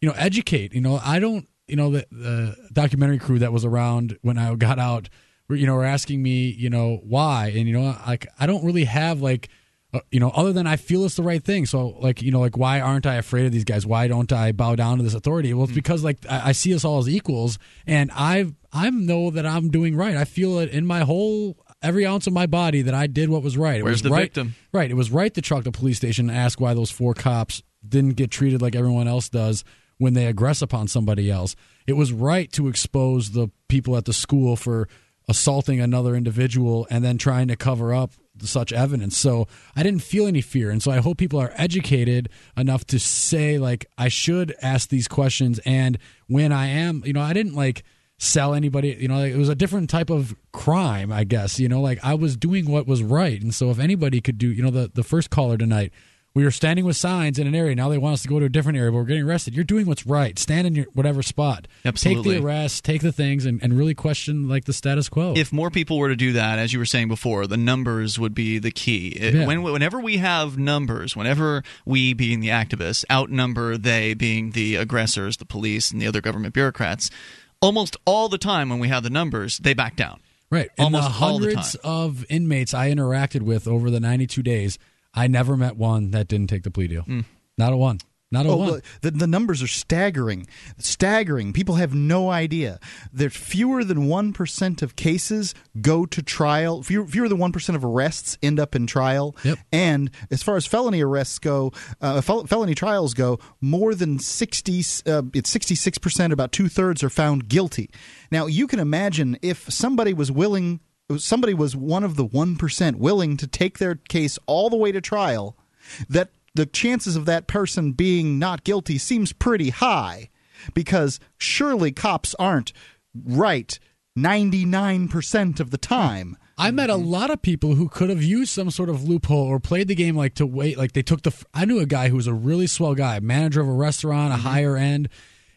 you know, educate. You know, I don't, you know, the, the documentary crew that was around when I got out, were, you know, were asking me, you know, why, and you know, like, I don't really have like. Uh, you know, other than I feel it's the right thing. So, like, you know, like, why aren't I afraid of these guys? Why don't I bow down to this authority? Well, it's because like I, I see us all as equals, and I I know that I'm doing right. I feel it in my whole every ounce of my body that I did what was right. It Where's was the right, victim? Right. It was right to truck the police station and ask why those four cops didn't get treated like everyone else does when they aggress upon somebody else. It was right to expose the people at the school for assaulting another individual and then trying to cover up such evidence. So I didn't feel any fear. And so I hope people are educated enough to say, like, I should ask these questions. And when I am, you know, I didn't like sell anybody, you know, like, it was a different type of crime, I guess, you know, like I was doing what was right. And so if anybody could do, you know, the, the first caller tonight, we were standing with signs in an area. Now they want us to go to a different area, but we're getting arrested. You're doing what's right. Stand in your whatever spot. Absolutely. Take the arrest, take the things, and, and really question like the status quo. if more people were to do that, as you were saying before, the numbers would be the key. It- Yeah. When, whenever we have numbers, whenever we, being the activists, outnumber they, being the aggressors, the police, and the other government bureaucrats, almost all the time when we have the numbers, they back down. Right. And Almost the all the hundreds time. of inmates I interacted with over the 92 days, I never met one that didn't take the plea deal. Hmm. Not a one. Not a Oh, one. the, the numbers are staggering. Staggering. People have no idea. There's fewer than 1% of cases go to trial. Fewer, fewer than 1% of arrests end up in trial. Yep. And as far as felony arrests go, uh, fel- felony trials go, more than 60, uh, it's 66%, about two thirds are found guilty. Now, you can imagine if somebody was willing, somebody was one of the 1% willing to take their case all the way to trial, that the chances of that person being not guilty seems pretty high because surely cops aren't right 99% of the time. I met a lot of people who could have used some sort of loophole or played the game like to wait. Like they took the. I knew a guy who was a really swell guy, manager of a restaurant, a mm-hmm. higher end,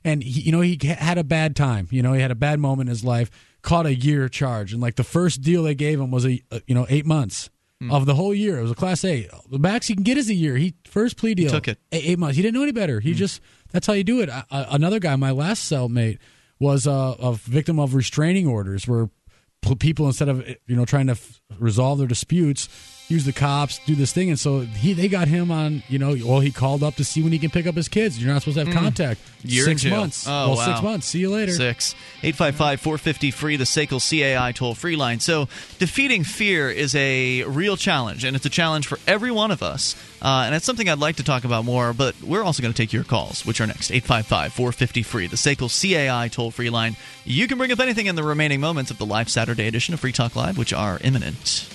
and he, you know he had a bad time. You know he had a bad moment in his life. Caught a year charge, and like the first deal they gave him was a you know eight months of the whole year. It was a class A. The max he can get is a year. He first plea deal took it. eight, months. He didn't know any better. He just that's how you do it. I, I, another guy, my last cellmate, was uh, a victim of restraining orders, where people instead of you know trying to f- resolve their disputes, use the cops, do this thing, and so he they got him on. You know, well he called up to see when he can pick up his kids. You're not supposed to have contact. Mm. Year six months. Oh, well, wow. six months. See you later. Six eight five five four fifty free. The SACL CAI toll free line. So defeating fear is a real challenge, and it's a challenge for every one of us. Uh, and it's something I'd like to talk about more. But we're also going to take your calls, which are next eight five five four fifty free. The SACL CAI toll free line. You can bring up anything in the remaining moments of the live Saturday edition of Free Talk Live, which are imminent.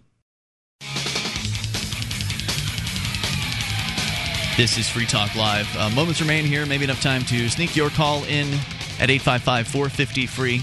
This is Free Talk Live. Uh, moments remain here. Maybe enough time to sneak your call in at 855 450 free.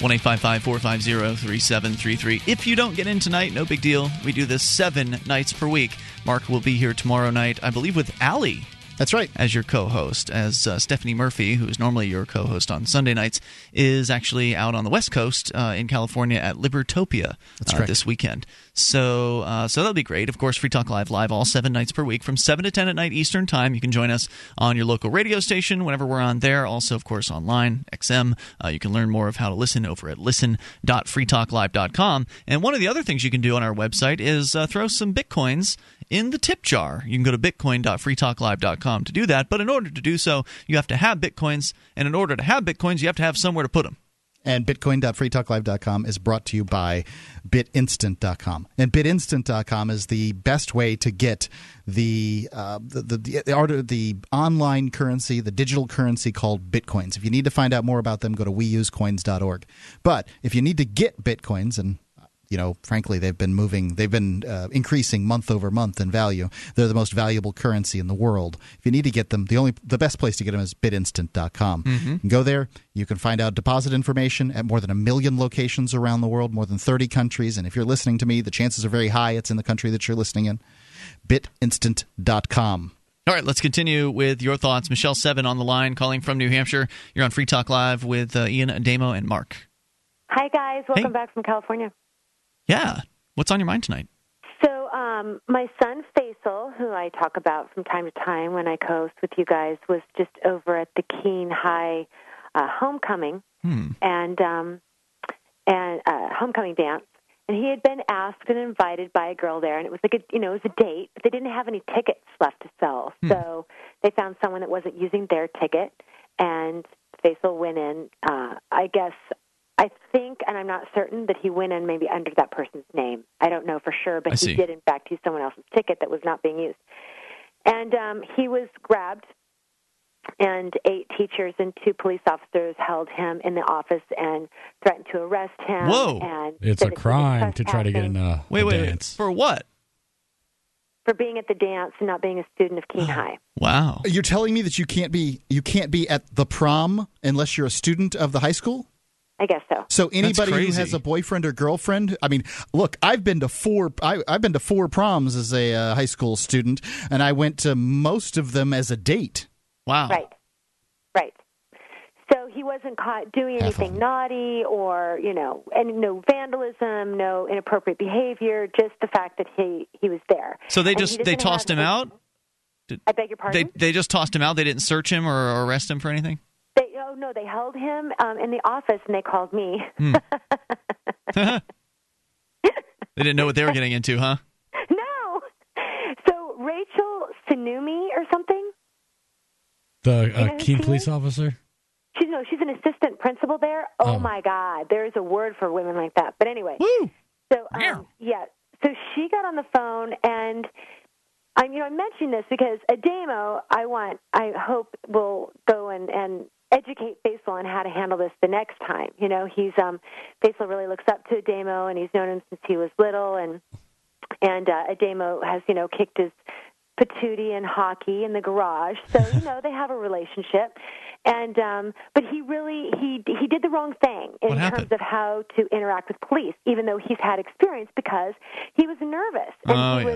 1 855 450 3733. If you don't get in tonight, no big deal. We do this seven nights per week. Mark will be here tomorrow night, I believe, with Allie. That's right. As your co host, as uh, Stephanie Murphy, who is normally your co host on Sunday nights, is actually out on the West Coast uh, in California at Libertopia uh, this weekend. So, uh, so that'll be great. Of course, Free Talk Live live all seven nights per week from seven to ten at night Eastern time. You can join us on your local radio station whenever we're on there. Also, of course, online XM. Uh, you can learn more of how to listen over at listen.freetalklive.com. And one of the other things you can do on our website is uh, throw some bitcoins in the tip jar. You can go to bitcoin.freetalklive.com to do that. But in order to do so, you have to have bitcoins, and in order to have bitcoins, you have to have somewhere to put them. And bitcoin.freetalklive.com is brought to you by bitinstant.com. And bitinstant.com is the best way to get the uh, the, the, the, the online currency, the digital currency called bitcoins. If you need to find out more about them, go to weusecoins.org. But if you need to get bitcoins, and you know, frankly, they've been moving, they've been uh, increasing month over month in value. They're the most valuable currency in the world. If you need to get them, the only the best place to get them is bitinstant.com. Mhm. You can go there. You can find out deposit information at more than a million locations around the world, more than 30 countries. And if you're listening to me, the chances are very high it's in the country that you're listening in. Bitinstant.com. All right, let's continue with your thoughts. Michele Seven on the line, calling from New Hampshire. You're on Free Talk Live with uh, Ian Damo and Mark. Hi, guys. Welcome Hey. back from California. Yeah, what's on your mind tonight? So, um, my son Faisal, who I talk about from time to time when I co-host with you guys, was just over at the Keene High uh, homecoming Hmm. and um, and uh, homecoming dance. And he had been asked and invited by a girl there, and it was like a you know it was a date, but they didn't have any tickets left to sell, so they found someone that wasn't using their ticket, and Faisal went in. Uh, I guess I think, and I'm not certain that he went in maybe under that person's name. I don't know for sure, but I see. he did in fact use someone else's ticket that was not being used. And um, he was grabbed, and eight teachers and two police officers held him in the office and threatened to arrest him. Whoa. And It's a that he was crime to try to get in a, Wait, a wait, wait. dance. For what? for being at the dance and not being a student of Keene High. Wow. You're telling me that you can't be you can't be at the prom unless you're a student of the high school? I guess so. So anybody who has a boyfriend or girlfriend, I mean, look, I've been to four. I, I've been to four proms as a uh, high school student, and I went to most of them as a date. Wow. Right. Right. So he wasn't caught doing anything naughty or, you know, and no vandalism, no inappropriate behavior, just the fact that he he was there. So they just they tossed have him a- out. I beg your pardon? They they just tossed him out. They didn't search him or, or arrest him for anything. They, oh no, they held him um, in the office and they called me. Hmm. They didn't know what they were getting into, huh? no. So Rachel Sinumi or something. The You know uh, Keene police officer? She's no, she's an assistant principal there. Oh, Oh. my God, there is a word for women like that. But anyway, so um, yeah, so she got on the phone and. I'm, you know, I'm mentioning this because Ademo, I want, I hope will go and, and educate Faisal on how to handle this the next time. You know, he's um, Faisal really looks up to Ademo, and he's known him since he was little, and and uh, Ademo has, you know, kicked his patootie in hockey in the garage. So you know they have a relationship, and um, but he really he he did the wrong thing in terms of how to interact with police, even though he's had experience because he was nervous and Oh, he yeah.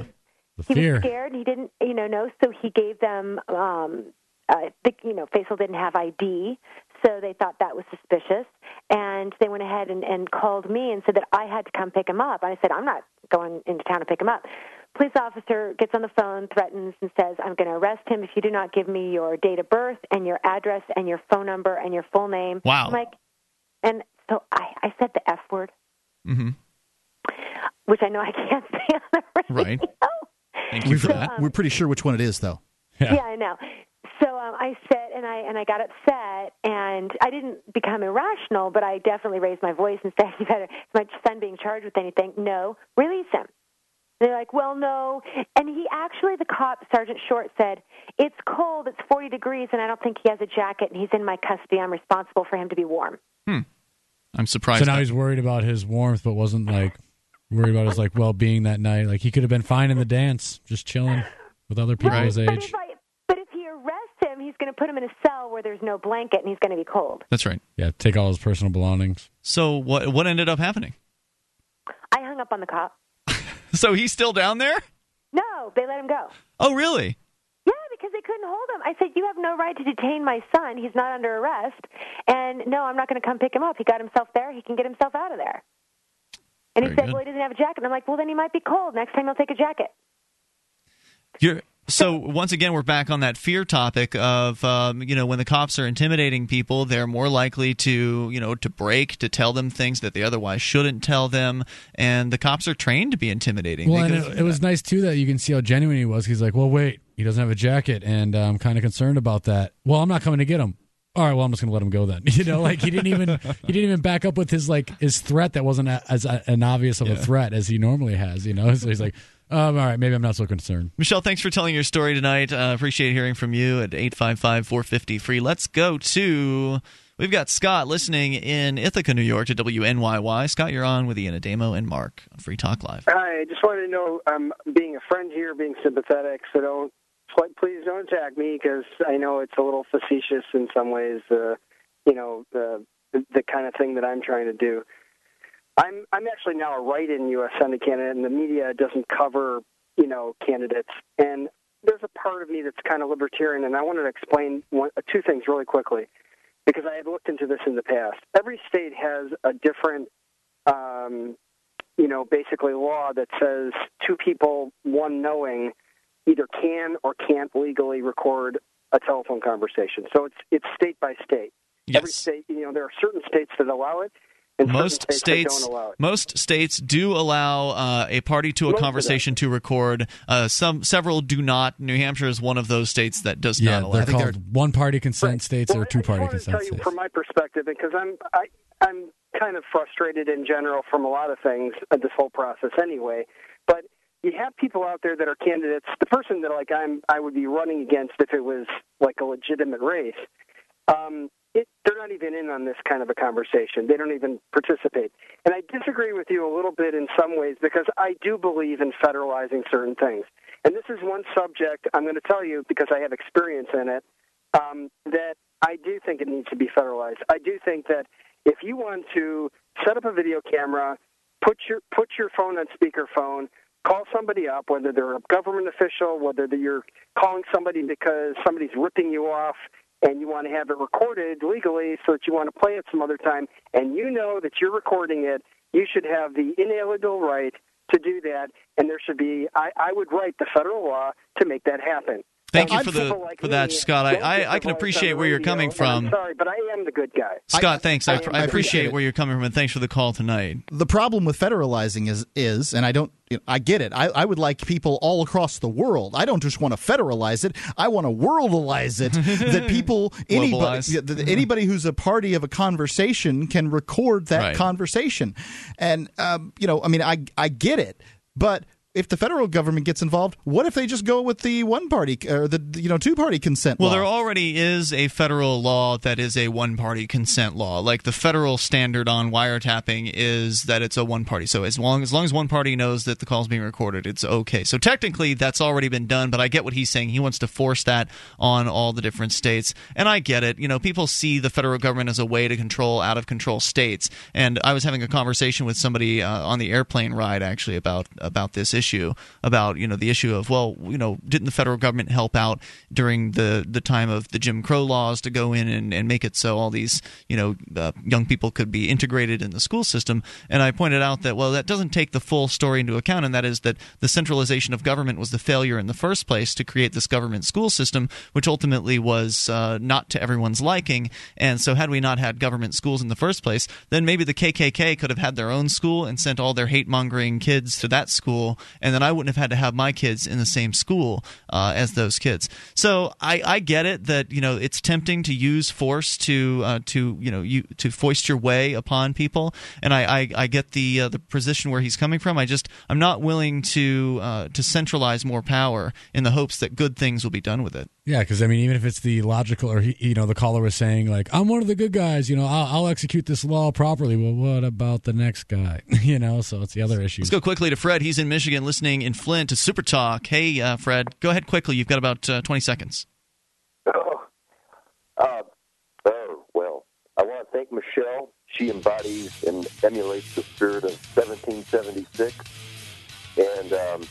was he was scared and he didn't you know know so he gave them um uh the, you know Faisal didn't have ID so they thought that was suspicious and they went ahead and, and called me and said that I had to come pick him up I said I'm not going into town to pick him up police officer gets on the phone threatens and says I'm going to arrest him if you do not give me your date of birth and your address and your phone number and your full name Wow. I'm like and so I I said the F word hmm which I know I can't say on the radio Right. Thank you We've- for that. We're pretty sure which one it is, though. Yeah, I know. So um, I said, and I and I got upset, and I didn't become irrational, but I definitely raised my voice and said, "You better, is my son being charged with anything? No, release him." They're like, "Well, no," and he actually, the cop, Sergeant Short, said, "It's cold. It's 40 degrees, and I don't think he has a jacket, and he's in my custody. I'm responsible for him to be warm." Hmm. I'm surprised. So now that- he's worried about his warmth, but wasn't like worried about his like well being that night. Like he could have been fine in the dance, just chilling with other people his But age. if, I, but if he arrests him, he's going to put him in a cell where there's no blanket, and he's going to be cold. That's right. Yeah, take all his personal belongings. So what what ended up happening? I hung up on the cop. So he's still down there? No, they let him go. Oh, really? Yeah, because they couldn't hold him. I said, "You have no right to detain my son. He's not under arrest." And no, I'm not going to come pick him up. He got himself there. He can get himself out of there. And he said, good. "Well, he doesn't have a jacket." And I'm like, "Well, then he might be cold. Next time he'll take a jacket." You're so once again we're back on that fear topic of um, you know when the cops are intimidating people they're more likely to you know to break to tell them things that they otherwise shouldn't tell them and the cops are trained to be intimidating Well, and it, it was nice too that you can see how genuine he was. He's like, "Well, wait, he doesn't have a jacket, and uh, I'm kind of concerned about that." Well, I'm not coming to get him. All right, well, I'm just going to let him go then. You know, like he didn't even he didn't even back up with his like his threat that wasn't a, as a, an obvious of a threat as he normally has. You know, so he's like, um, "All right, maybe I'm not so concerned." Michele, thanks for telling your story tonight. Uh, appreciate hearing from you at 855 450 free. Let's go to. We've got Scott listening in Ithaca, New York to WNYY. Scott, you're on with Ian Ademo and Mark on Free Talk Live. Hi, I just wanted to know I'm being a friend here, being sympathetic, so don't please don't attack me because I know it's a little facetious in some ways. Uh, you know the the kind of thing that I'm trying to do. I'm I'm actually now a write-in U.S. Senate candidate, and the media doesn't cover you know candidates. And there's a part of me that's kind of libertarian, and I wanted to explain one, two things really quickly because I had looked into this in the past. Every state has a different um, you know, basically law that says two people, one knowing, either can or can't legally record a telephone conversation. So it's it's state by state. Yes. Every state, you know, there are certain states that allow it, and most states, states, don't allow it. most states do allow uh, a party to a Most conversation to record. Uh, some several do not. New Hampshire is one of those states that does Yeah, not allow. they're called one party consent states or two party I to consent tell you states. from my perspective because I'm I, I'm kind of frustrated in general from a lot of things uh, this whole process anyway. But you have people out there that are candidates. The person that like I'm I would be running against if it was like a legitimate race. Um, it, they're not even in on this kind of a conversation. They don't even participate. And I disagree with you a little bit in some ways because I do believe in federalizing certain things. And this is one subject I'm going to tell you because I have experience in it um, that I do think it needs to be federalized. I do think that if you want to set up a video camera, put your put your phone on speakerphone, call somebody up, whether they're a government official, whether you're calling somebody because somebody's ripping you off and you want to have it recorded legally so that you want to play it some other time, and you know that you're recording it, you should have the inalienable right to do that, and there should be. I, I would write the federal law to make that happen. Thank you for the like for that, me Scott. I, I, I can appreciate where you're coming from. I'm sorry, but I am the good guy. Scott, thanks. I, I I, am- appreciate appreciate where you're coming from, and thanks for the call tonight. the problem with federalizing is is and i don't you know, i get it I, I would like people all across the world i don't just want to federalize it i want to worldalize it that people anybody that anybody who's a party of a conversation can record that Right. conversation and um, you know i mean i i get it but if the federal government gets involved, what if they just go with the one party or the you know two party consent Well, law? there already is a federal law that is a one party consent law. Like the federal standard on wiretapping is that it's a one party. So as long as long as one party knows that the call is being recorded, it's okay. So technically that's already been done, but I get what he's saying. He wants to force that on all the different states. And I get it. You know, people see the federal government as a way to control out of control states. And I was having a conversation with somebody uh, on the airplane ride actually about about this issue about, you know, the issue of well, you know, didn't the federal government help out during the the time of the Jim Crow laws to go in and, and make it so all these you know uh, young people could be integrated in the school system. And I pointed out that well, that doesn't take the full story into account, and that is that the centralization of government was the failure in the first place to create this government school system, which ultimately was uh, not to everyone's liking. And so, had we not had government schools in the first place, then maybe the KKK could have had their own school and sent all their hate mongering kids to that school, and then I wouldn't have had to have my kids in the same school uh, as those kids. So I, I get it that you know it's tempting to use force to uh, to you know you to foist your way upon people, and I I, I get the uh, the position where he's coming from. I just I'm not willing to uh, to centralize more power in the hopes that good things will be done with it. Yeah, because I mean, even if it's the logical, or he, you know, the caller was saying like, "I'm one of the good guys," you know, I'll, I'll execute this law properly. Well, what about the next guy? you know, so it's the other issue. Let's go quickly to Fred. He's in Michigan, listening in Flint to Super Talk. Hey, uh, Fred, go ahead quickly. You've got about uh, 20 seconds. Oh, uh, oh, well, I want to thank Michele. She embodies and emulates the spirit of 1776, and. Um,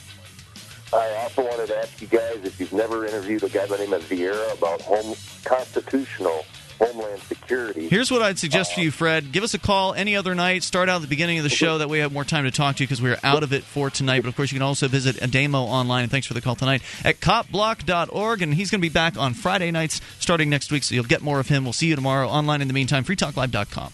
I also wanted to ask you guys if you've never interviewed a guy by the name of Vieira about home constitutional homeland security. Here's what I'd suggest for you, Fred. Give us a call any other night. Start out at the beginning of the show. That way, we have more time to talk to you because we're out of it for tonight. But of course, you can also visit Ademo online. And thanks for the call tonight at copblock.org. And he's going to be back on Friday nights starting next week. So you'll get more of him. We'll see you tomorrow online. In the meantime, freetalklive.com.